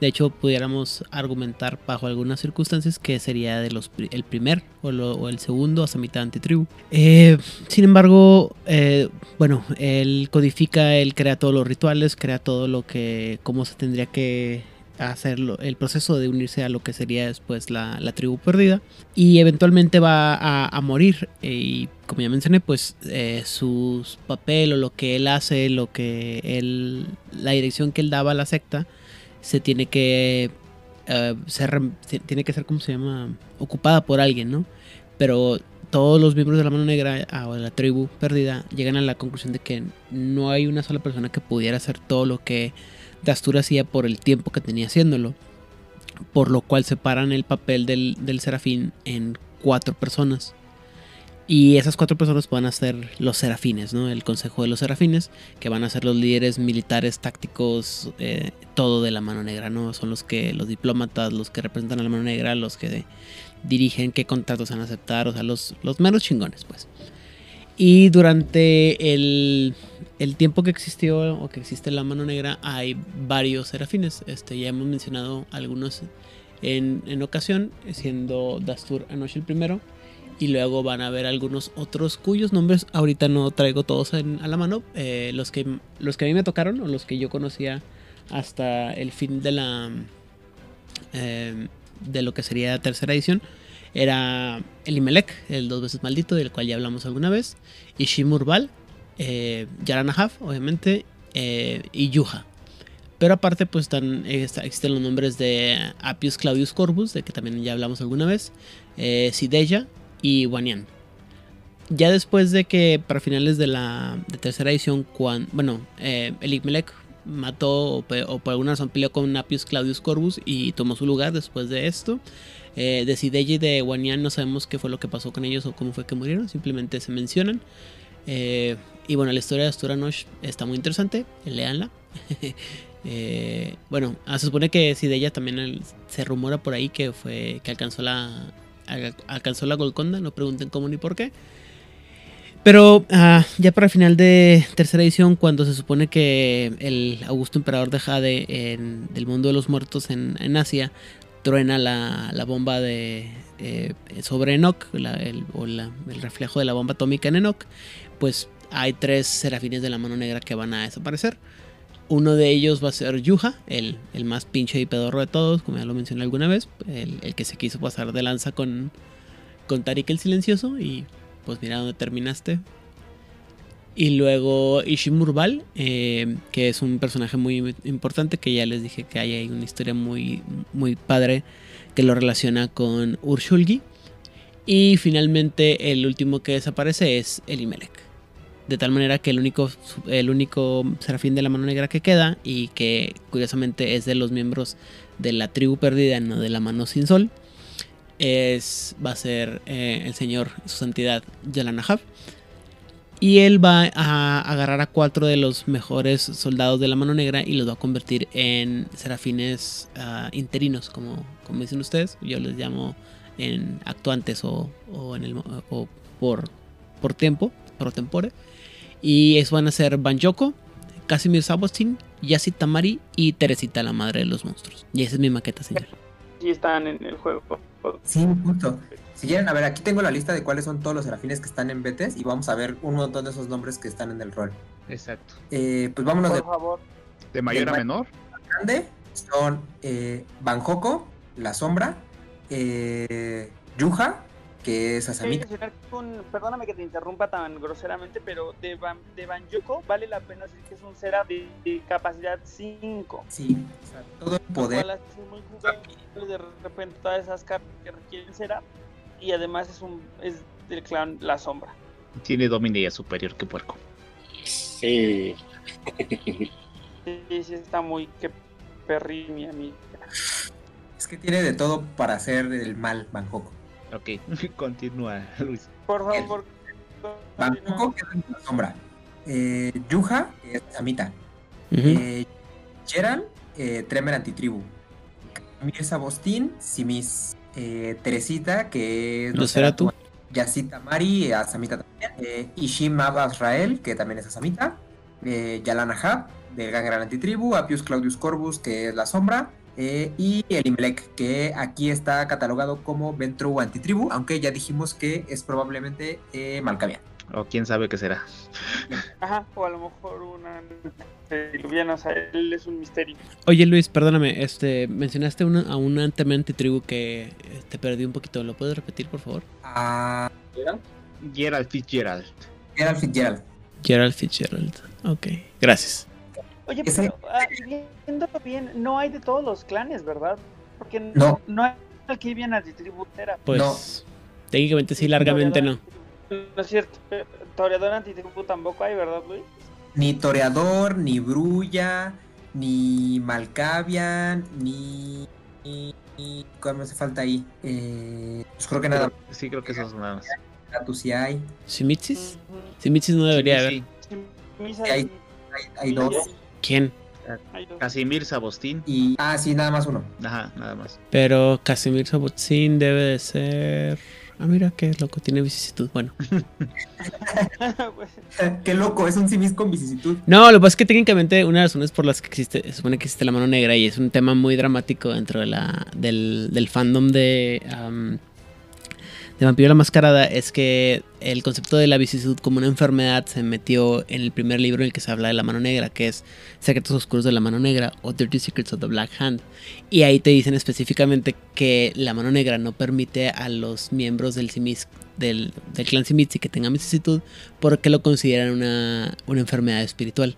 De hecho, pudiéramos argumentar bajo algunas circunstancias que sería de los el primer o, el segundo Asamita Antitribu. Eh, sin embargo, eh, bueno, él codifica, él crea todos los rituales, crea todo lo que, cómo se tendría que hacerlo, el proceso de unirse a lo que sería después la, tribu perdida y eventualmente va a, morir. Y como ya mencioné pues eh, su papel o lo que él hace lo que él la dirección que él daba a la secta se tiene que eh, ser tiene que ser como se llama ocupada por alguien no pero todos los miembros de la mano negra o de la tribu perdida llegan a la conclusión de que no hay una sola persona que pudiera hacer todo lo que Dastur hacía por el tiempo que tenía haciéndolo. Por lo cual separan el papel del, serafín en cuatro personas. Y esas cuatro personas van a ser los serafines, ¿no? El consejo de los serafines, que van a ser los líderes militares, tácticos, eh, todo de la mano negra, ¿no? Son los que, los diplomatas, los que representan a la mano negra, los que dirigen qué contratos van a aceptar, o sea, los, los menos chingones, pues. Y durante el, el tiempo que existió o que existe la mano negra hay varios serafines. Este, ya hemos mencionado algunos en, en ocasión, siendo Dastur Anosh el primero. Y luego van a haber algunos otros cuyos nombres ahorita no traigo todos a la mano. Eh, los, que, los que a mí me tocaron o los que yo conocía hasta el fin de la... Eh, de lo que sería la tercera edición era Elimelech, el dos veces maldito, del cual ya hablamos alguna vez, y Shimurbal, eh, Yaranahaf, obviamente, eh, y Yuha. Pero aparte, pues están, existen los nombres de Appius Claudius Corvus, de que también ya hablamos alguna vez, eh, Sideya y Wanian. Ya después de que para finales de la tercera edición, bueno, eh, Elimelech mató o, por alguna razón peleó con Appius Claudius Corvus y tomó su lugar después de esto. Eh, de Sideji y de Wanian no sabemos qué fue lo que pasó con ellos o cómo fue que murieron, simplemente se mencionan. Eh, y bueno, la historia de Asturanosh está muy interesante, leanla. eh, bueno, ah, se supone que Sideya también se rumora por ahí que fue que alcanzó la alcanzó la Golconda, no pregunten cómo ni por qué. Pero ah, ya para el final de tercera edición, cuando se supone que el Augusto Emperador de Jade en, del mundo de los muertos en, Asia truena la, la bomba de eh, sobre Enoch, el, o el reflejo de la bomba atómica en Enoch, pues hay tres serafines de la mano negra que van a desaparecer. Uno de ellos va a ser Yuha, el, el más pinche y pedorro de todos, como ya lo mencioné alguna vez, el, el que se quiso pasar de lanza con, con Tarik el Silencioso y pues mira dónde terminaste, y luego Ishimurbal, eh, que es un personaje muy importante, que ya les dije que hay una historia muy, muy padre que lo relaciona con Urshulgi. Y finalmente el último que desaparece es Elimelech. De tal manera que el único, el único serafín de la mano negra que queda, y que curiosamente es de los miembros de la tribu perdida, no de la mano sin sol, es, va a ser eh, el señor, su santidad Yalanahab y él va a agarrar a cuatro de los mejores soldados de la mano negra y los va a convertir en serafines ah, interinos, como, como dicen ustedes. Yo les llamo en actuantes o, en el, o por, por tiempo, por tempore. Y eso van a ser Banjoko, Casimir Sabostin, Yassi Tamari y Teresita, la madre de los monstruos. Y esa es mi maqueta, señor. Y están en el juego. Sí, punto. Si quieren, a ver, aquí tengo la lista de cuáles son todos los serafines que están en Betes y vamos a ver un montón de esos nombres que están en el rol. Exacto. Eh, pues vámonos Por de, favor. De mayor a menor. grande. Son eh, Banjoko, La Sombra, eh, Yuja, que es Asamita. un- perdóname que te interrumpa tan groseramente, pero de, Ban, de Banjoko vale la pena decir que es un Cera de, de capacidad 5. Sí, o sea, todo el poder. cual hace muy jugable de repente todas esas cartas que requieren Cera. Y además es un es del clan La Sombra. Tiene dominio superior que puerco. Sí. Sí, sí está muy que perri mi amiga. Es que tiene de todo para hacer el mal Banjoko. Ok, continúa, Luis. Por favor, Bangkok queda en la sombra. Eh, Yuha, que es Samita. Ujú. Eh, Gerald, eh, Tremer Antitribu. Mirza Bostín, Simis. Eh, Teresita, que es Nosferatu. Yacita Mari, a Samita también. Eh, Ishim Ab Azrael, que también es a Samita. Eh, Yalana Hab, del Gang Gran Antitribu. Apius Claudius Corvus, que es la sombra. Eh, y Elimelech, que aquí está catalogado como Ventru Antitribu, aunque ya dijimos que es probablemente eh, Malkavian. O quién sabe qué será. Ajá, o a lo mejor una diluviana, o sea, él es un misterio. Oye Luis, perdóname, este, mencionaste una, a un antemente tribu que eh, te perdí un poquito. ¿Lo puedes repetir, por favor? A Gerald Fitzgerald. Gerald Fitzgerald. Gerald Fitzgerald. Ok, gracias. Oye, Ese- pero ah, viéndolo bien, no hay de todos los clanes, ¿verdad? Porque No. no hay Alquivian antitributera. Pues No. técnicamente sí, largamente no. No es cierto. pero Toreador antitribu tampoco hay, ¿verdad, Luis? Ni Toreador, ni Brulla, ni Malkavian, ni. ni- ni- ¿Cuál me hace falta ahí? Eh, pues creo que nada Sí, creo que esos nada más. sí hay. ¿Simitsis? Ujú. Simitsis no debería Sí, haber. sí. Hay dos. ¿Quién? Casimir Sabostín. Y. Ah, sí, nada más uno. Ajá, nada más. Pero Casimir Sabotzin debe de ser... Ah, mira qué loco, tiene vicisitud. Bueno. Qué loco, es un simis con vicisitud. No, lo que pasa es que técnicamente una de las razones por las que existe, se supone que existe la mano negra y es un tema muy dramático dentro de la, del, del fandom de, de Vampiro la Mascarada es que el concepto de la vicisitud como una enfermedad se metió en el primer libro en el que se habla de la mano negra, que es Secretos Oscuros de la Mano Negra o Dirty Secrets of the Black Hand. Y ahí te dicen específicamente que la mano negra no permite a los miembros del Simis, del, clan Simitsi que tengan vicisitud porque lo consideran una, una enfermedad espiritual.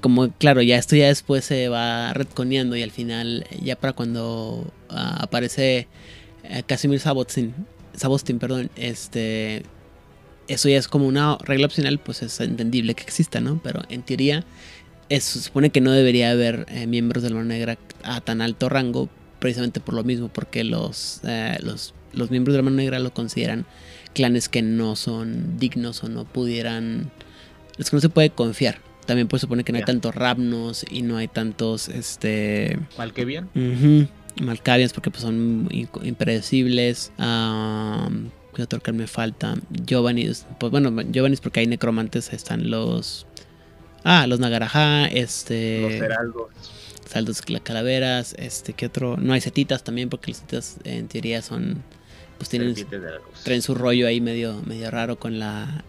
Como, claro, ya esto ya después se va retconeando y al final, ya para cuando ah, aparece eh, Casimir Sabotzin, Sabostin, perdón, este, eso ya es como una regla opcional, pues es entendible que exista, ¿no? Pero en teoría, es- se supone que no debería haber eh, miembros de la mano negra a tan alto rango, precisamente por lo mismo, porque los, eh, los, los miembros de la mano negra lo consideran clanes que no son dignos o no pudieran. Los que no se puede confiar. También pues supone que no hay tantos Rapnos y no hay tantos este Mal que bien. ujú, Malkavians porque pues son impredecibles. Am, ¿Qué otro que me falta? Giovannis. Pues bueno, Giovannis porque hay necromantes. Están los. Ah, los Nagaraja. Este. Los heraldos. Saldos calaveras. Este, ¿qué otro? No hay setitas también porque los setitas en teoría son. Pues tienen traen su rollo ahí medio, medio raro con la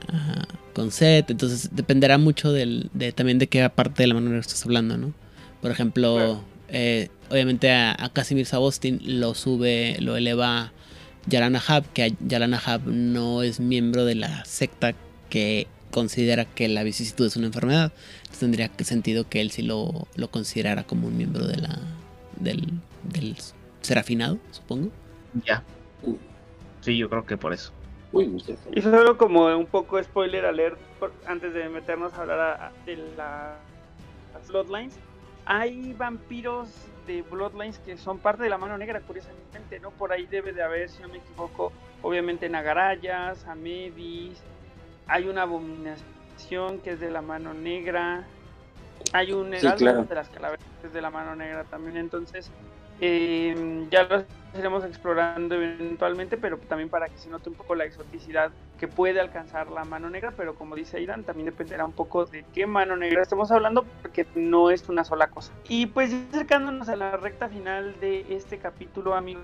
con Seth, entonces dependerá mucho del, de también de qué parte de la mano estás hablando, ¿no? Por ejemplo. Eh, obviamente a, a Casimir Sabostin lo sube, lo eleva Yalana Hab, que a- Yalana Hab no es miembro de la secta que considera que la vicisitud es una enfermedad. Entonces tendría que- sentido que él sí lo, lo considerara como un miembro de la del, del serafinado, supongo. Ya. Sí, yo creo que por eso. Uy. Y solo como un poco spoiler alert, por- antes de meternos a hablar a- a- de la- las Bloodlines, hay vampiros de Bloodlines que son parte de la mano negra, curiosamente, ¿no? Por ahí debe de haber, si no me equivoco, obviamente Nagarayas, Amedis, hay una abominación que es de la mano negra, hay un Sí, heraldo claro. de las calaveras que es de la mano negra también, entonces eh, ya lo iremos explorando eventualmente, pero también para que se note un poco la exoticidad que puede alcanzar la mano negra, pero como dice Aidan, también dependerá un poco de qué mano negra estemos hablando, porque no es una sola cosa. Y pues acercándonos a la recta final de este capítulo, amigos,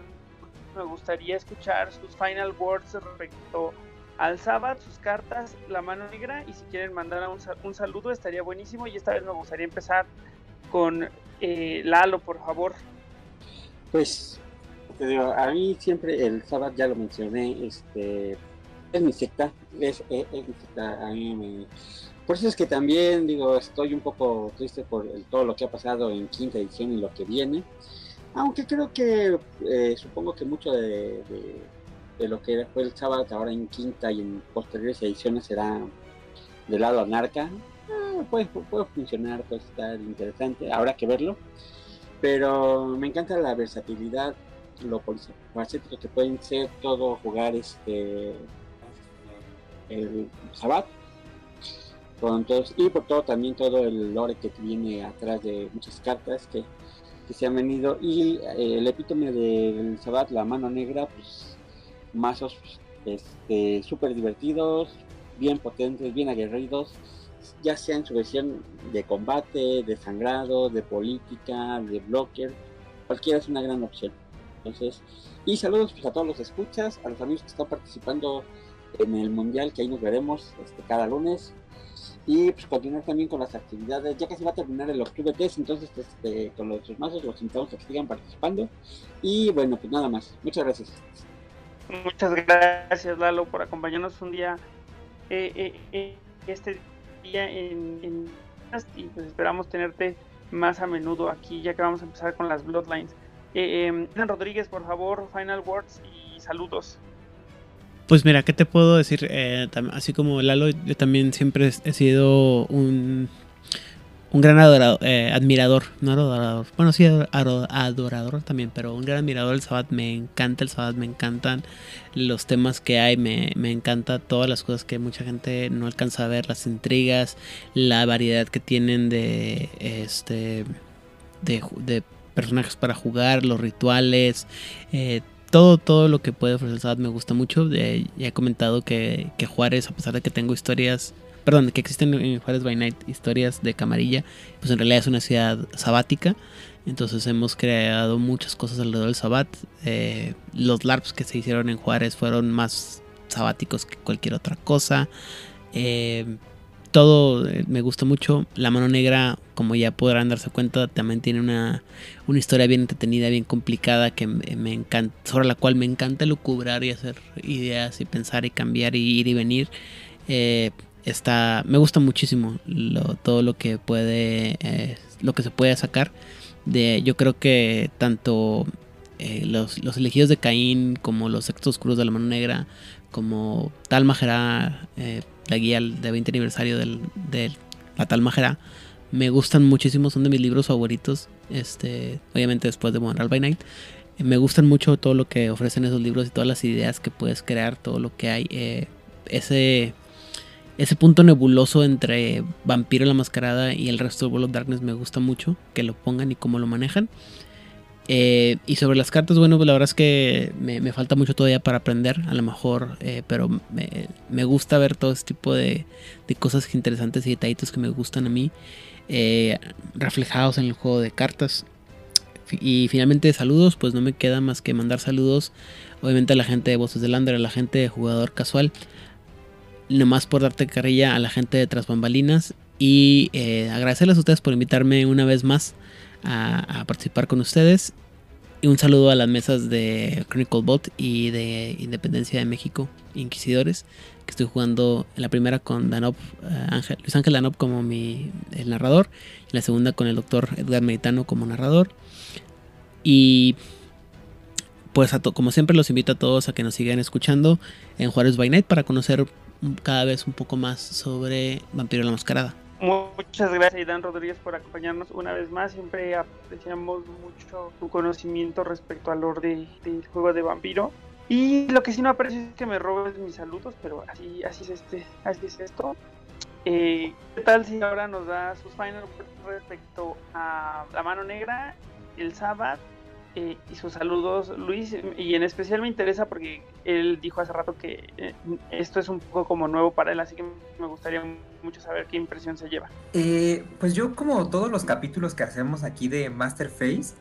me gustaría escuchar sus final words respecto al Sabbath, sus cartas, la mano negra, y si quieren mandar un, un saludo estaría buenísimo, y esta vez me gustaría empezar con eh, Lalo, por favor. Pues, te digo, a mí siempre el sábado ya lo mencioné, este, es mi secta, es, es- mi secta, a mí me... Por eso es que también, digo, estoy un poco triste por todo lo que ha pasado en quinta edición y lo que viene, aunque creo que, eh, supongo que mucho de, de- lo que fue el sábado ahora en quinta y en posteriores ediciones será del lado anarca, Ah, puede, puede funcionar, puede estar interesante, habrá que verlo pero me encanta la versatilidad, lo polifacético que pueden ser todo jugar este el Sabbat. y por todo también todo el lore que viene atrás de muchas cartas que, se han venido. Y eh, el epítome del Sabbat, la mano negra, pues mazos este, súper divertidos, bien potentes, bien aguerridos, ya sea en su versión de combate, de sangrado, de política, de blocker, cualquiera es una gran opción. Entonces, y saludos pues, a todos los escuchas, a los amigos que están participando en el mundial, que ahí nos veremos este, cada lunes. Y pues continuar también con las actividades, ya que se va a terminar el octubre 3, entonces este, con los mazos los invitamos a que sigan participando. Y bueno, pues nada más. Muchas gracias. Muchas gracias Lalo por acompañarnos un día, eh, eh, eh, este día en, en y pues esperamos tenerte más a menudo aquí ya que vamos a empezar con las Bloodlines. Eh, em, Rodríguez, por favor, final words y saludos. Pues mira, ¿qué te puedo decir? Eh, así como Lalo, yo también siempre he sido un, un gran adorador, eh, admirador, no adorador, bueno sí adorador también, pero un gran admirador del Sabbath, me encanta el Sabbath, me encantan los temas que hay, me, me encanta todas las cosas que mucha gente no alcanza a ver, las intrigas, la variedad que tienen de este de personajes para jugar, los rituales, eh, todo, todo lo que puede ofrecer el me gusta mucho. ya he comentado que, Juárez, a pesar de que tengo historias, perdón, que existen en Juárez by Night historias de camarilla, pues en realidad es una ciudad sabática. Entonces hemos creado muchas cosas alrededor del Sabbat. Eh, los LARPs que se hicieron en Juárez fueron más sabáticos que cualquier otra cosa. Eh, todo eh, me gusta mucho. La mano negra, como ya podrán darse cuenta, también tiene una, historia bien entretenida, bien complicada, que me, encanta, sobre la cual me encanta lucubrar y hacer ideas y pensar y cambiar y ir y venir. Eh, está, me gusta muchísimo todo lo que puede, eh, lo que se puede sacar. De, yo creo que tanto los, los, elegidos de Caín como los sextos oscuros de la mano negra, como Tal Majera, la guía de 20 aniversario del, de la tal Majera. Me gustan muchísimo, son de mis libros favoritos. Este, obviamente después de Moral by Night. Me gustan mucho todo lo que ofrecen esos libros y todas las ideas que puedes crear, todo lo que hay. Eh, ese, ese punto nebuloso entre Vampiro la Mascarada y el resto de World of Darkness me gusta mucho que lo pongan y cómo lo manejan. Eh, y sobre las cartas, bueno, pues la verdad es que me, falta mucho todavía para aprender, a lo mejor, eh, pero me, gusta ver todo este tipo de, cosas interesantes y detallitos que me gustan a mí, eh, reflejados en el juego de cartas. Y finalmente, saludos, pues no me queda más que mandar saludos, obviamente a la gente de Voces de Lander, a la gente de Jugador Casual, nomás por darte carrilla a la gente de Tras Bambalinas y agradecerles a ustedes por invitarme una vez más a, participar con ustedes. Y un saludo a las mesas de Chronicle Bot y de Independencia de México, Inquisidores, que estoy jugando en la primera con Danop, eh, Ángel, Luis Ángel Danop como mi, el narrador, y la segunda con el doctor Edgar Meditano como narrador. Y pues como siempre los invito a todos a que nos sigan escuchando en Juárez by Night para conocer cada vez un poco más sobre Vampiro la Mascarada. Muchas gracias, Dan Rodríguez, por acompañarnos una vez más. Siempre apreciamos mucho tu conocimiento respecto al orden del juego de vampiro. Y lo que sí no aprecio es que me robes mis saludos, pero así, así es este, así es esto. Eh, ¿Qué tal si ahora nos da sus final respecto a la mano negra, el sábado eh, y sus saludos, Luis, y en especial me interesa porque él dijo hace rato que eh, esto es un poco como nuevo para él, así que me gustaría mucho saber qué impresión se lleva. Eh, pues yo como todos los capítulos que hacemos aquí de Masterface,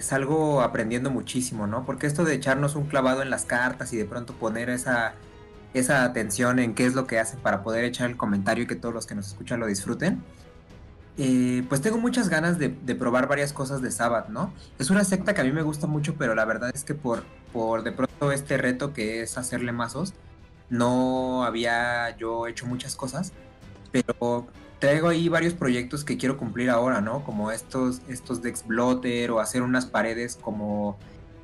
salgo aprendiendo muchísimo, ¿no? Porque esto de echarnos un clavado en las cartas y de pronto poner esa, esa atención en qué es lo que hacen para poder echar el comentario y que todos los que nos escuchan lo disfruten, eh, pues tengo muchas ganas de, probar varias cosas de Sabbath, ¿no? Es una secta que a mí me gusta mucho, pero la verdad es que por, por de pronto este reto que es hacerle mazos, no había yo hecho muchas cosas, pero traigo ahí varios proyectos que quiero cumplir ahora, ¿no? Como estos, estos de o hacer unas paredes como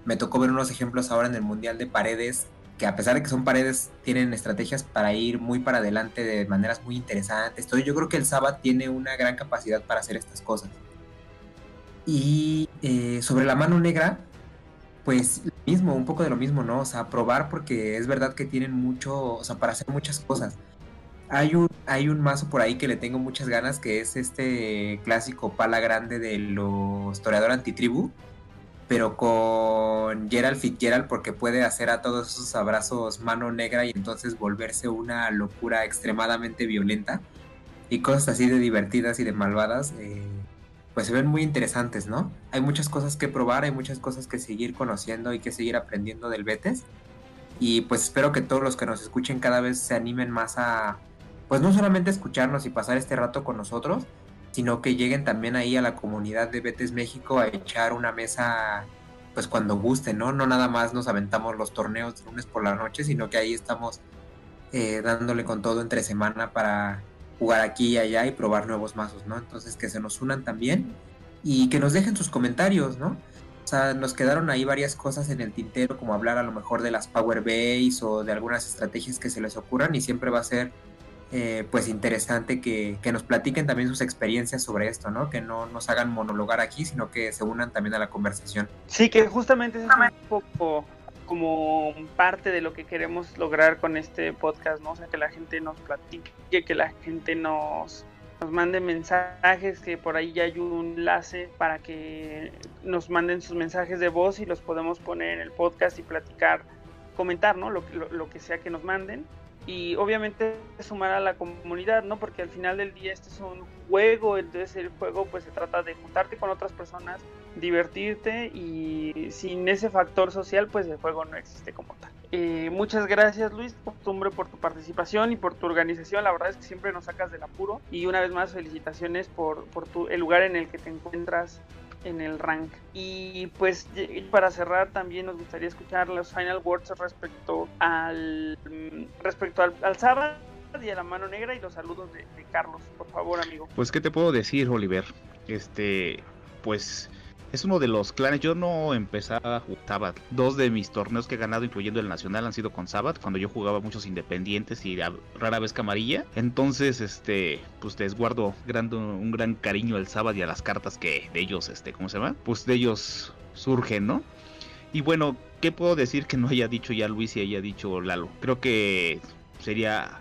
me tocó ver unos ejemplos ahora en el Mundial de Paredes que a pesar de que son paredes, tienen estrategias para ir muy para adelante de maneras muy interesantes. Entonces yo creo que el Sabbath tiene una gran capacidad para hacer estas cosas. Y eh, sobre la mano negra, pues mismo, un poco de lo mismo, ¿no? O sea, probar porque es verdad que tienen mucho, o sea, para hacer muchas cosas. Hay un, hay un mazo por ahí que le tengo muchas ganas, que es este clásico pala grande de los toreador antitribu, pero con Gerald Fitzgerald porque puede hacer a todos esos abrazos mano negra y entonces volverse una locura extremadamente violenta y cosas así de divertidas y de malvadas. Eh, pues se ven muy interesantes, ¿no? Hay muchas cosas que probar, hay muchas cosas que seguir conociendo y que seguir aprendiendo del Betes. Y pues espero que todos los que nos escuchen cada vez se animen más a, pues no solamente escucharnos y pasar este rato con nosotros, sino que lleguen también ahí a la comunidad de Betes México a echar una mesa, pues cuando guste, ¿no? No nada más nos aventamos los torneos de lunes por la noche, sino que ahí estamos eh, dándole con todo entre semana para jugar aquí y allá y probar nuevos mazos, ¿no? Entonces que se nos unan también y que nos dejen sus comentarios, ¿no? O sea, nos quedaron ahí varias cosas en el tintero, como hablar a lo mejor de las Power Base o de algunas estrategias que se les ocurran y siempre va a ser eh, pues interesante que, que, nos platiquen también sus experiencias sobre esto, ¿no? Que no nos hagan monologar aquí, sino que se unan también a la conversación. Sí, que justamente es un poco como parte de lo que queremos lograr con este podcast, ¿no? O sea, que la gente nos platique, que la gente nos, nos mande mensajes, que por ahí ya hay un enlace para que nos manden sus mensajes de voz y los podemos poner en el podcast y platicar, comentar, ¿no? Lo, lo, lo que sea que nos manden y obviamente sumar a la comunidad, ¿no? Porque al final del día este es un juego, entonces el juego pues se trata de juntarte con otras personas, divertirte y sin ese factor social pues el juego no existe como tal. Eh, muchas gracias Luis, costumbre por tu participación y por tu organización, la verdad es que siempre nos sacas del apuro y una vez más felicitaciones por, por tu, el lugar en el que te encuentras en el rank. Y pues para cerrar también nos gustaría escuchar los final words respecto al respecto al, al sábado y a la mano negra y los saludos de, de, Carlos, por favor amigo. Pues qué te puedo decir Oliver, este pues es uno de los clanes. Yo no empezaba a jugar. Dos de mis torneos que he ganado, incluyendo el nacional, han sido con Sabbath. Cuando yo jugaba muchos independientes y rara vez camarilla. Entonces, este, pues les guardo un gran cariño al Sabbath y a las cartas que de ellos, este, ¿cómo se llama? Pues de ellos surgen, ¿no? Y bueno, ¿qué puedo decir que no haya dicho ya Luis y haya dicho Lalo? Creo que sería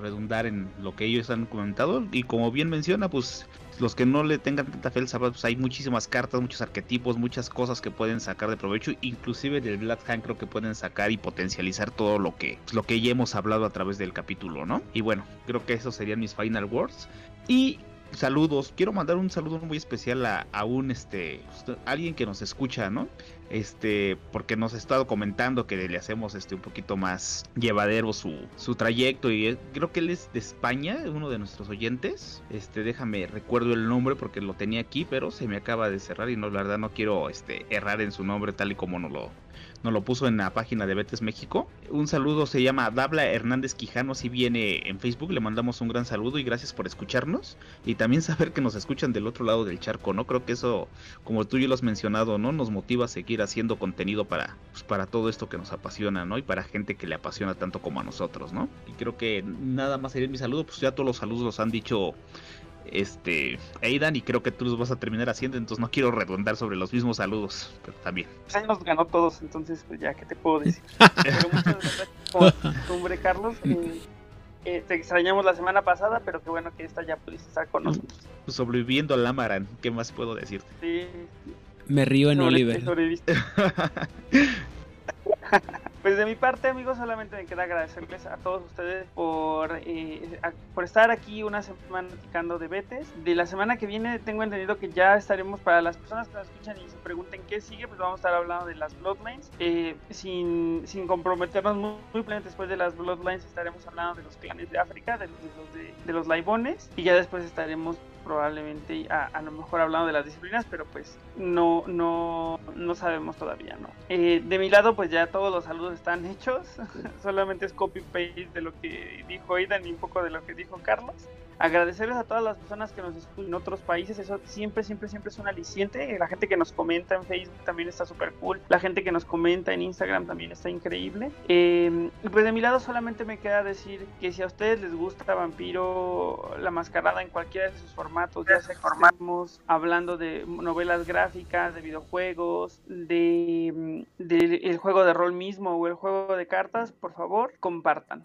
redundar en lo que ellos han comentado. Y como bien menciona, pues los que no le tengan tanta fe al pues hay muchísimas cartas, muchos arquetipos, muchas cosas que pueden sacar de provecho, inclusive del Black Hand creo que pueden sacar y potencializar todo lo que, pues, lo que ya hemos hablado a través del capítulo, ¿no? Y bueno, creo que esos serían mis final words. Y saludos, quiero mandar un saludo muy especial a, a un este alguien que nos escucha, ¿no? Este, porque nos ha estado comentando que le hacemos este un poquito más llevadero su, su trayecto y creo que él es de España, uno de nuestros oyentes. Este, déjame recuerdo el nombre porque lo tenía aquí, pero se me acaba de cerrar y no la verdad no quiero este errar en su nombre tal y como nos lo nos lo puso en la página de Betes México. Un saludo se llama Dabla Hernández Quijano, si viene en Facebook, le mandamos un gran saludo y gracias por escucharnos y también saber que nos escuchan del otro lado del charco, ¿no? Creo que eso, como tú y yo lo has mencionado, ¿no? Nos motiva a seguir haciendo contenido para, pues, para todo esto que nos apasiona, ¿no? Y para gente que le apasiona tanto como a nosotros, ¿no? Y creo que nada más sería mi saludo, pues ya todos los saludos los han dicho este Aidan y creo que tú los vas a terminar haciendo, entonces no quiero redundar sobre los mismos saludos, pero también. Pues ahí nos ganó todos, entonces pues ya, ¿qué te puedo decir? pero muchas gracias por costumbre, Carlos. Eh, eh, te extrañamos la semana pasada, pero qué bueno que esta ya pudiste estar con nosotros. Sobreviviendo al Amaran, ¿qué más puedo decirte? Sí. Me río en Sobre- Oliver. Pues de mi parte, amigos, solamente me queda agradecerles a todos ustedes por, eh, por estar aquí una semana platicando de Betes. De la semana que viene tengo entendido que ya estaremos para las personas que nos escuchan y se pregunten qué sigue, pues vamos a estar hablando de las Bloodlines. Eh, sin, sin comprometernos muy, muy plenamente después de las Bloodlines estaremos hablando de los clanes de África, de, de los, de, de los Laibones, y ya después estaremos probablemente a, a lo mejor hablando de las disciplinas, pero pues no, no, no sabemos todavía, ¿no? Eh, de mi lado, pues ya todos los saludos están hechos, solamente es copy paste de lo que dijo Aidan y un poco de lo que dijo Carlos. Agradecerles a todas las personas que nos escuchan en otros países, eso siempre, siempre, siempre es un aliciente. La gente que nos comenta en Facebook también está súper cool. La gente que nos comenta en Instagram también está increíble. Eh, pues de mi lado solamente me queda decir que si a ustedes les gusta Vampiro la mascarada en cualquiera de sus formatos, ya sea estemos hablando de novelas gráficas, de videojuegos, de, de el juego de rol mismo o el juego de cartas, por favor, compartan.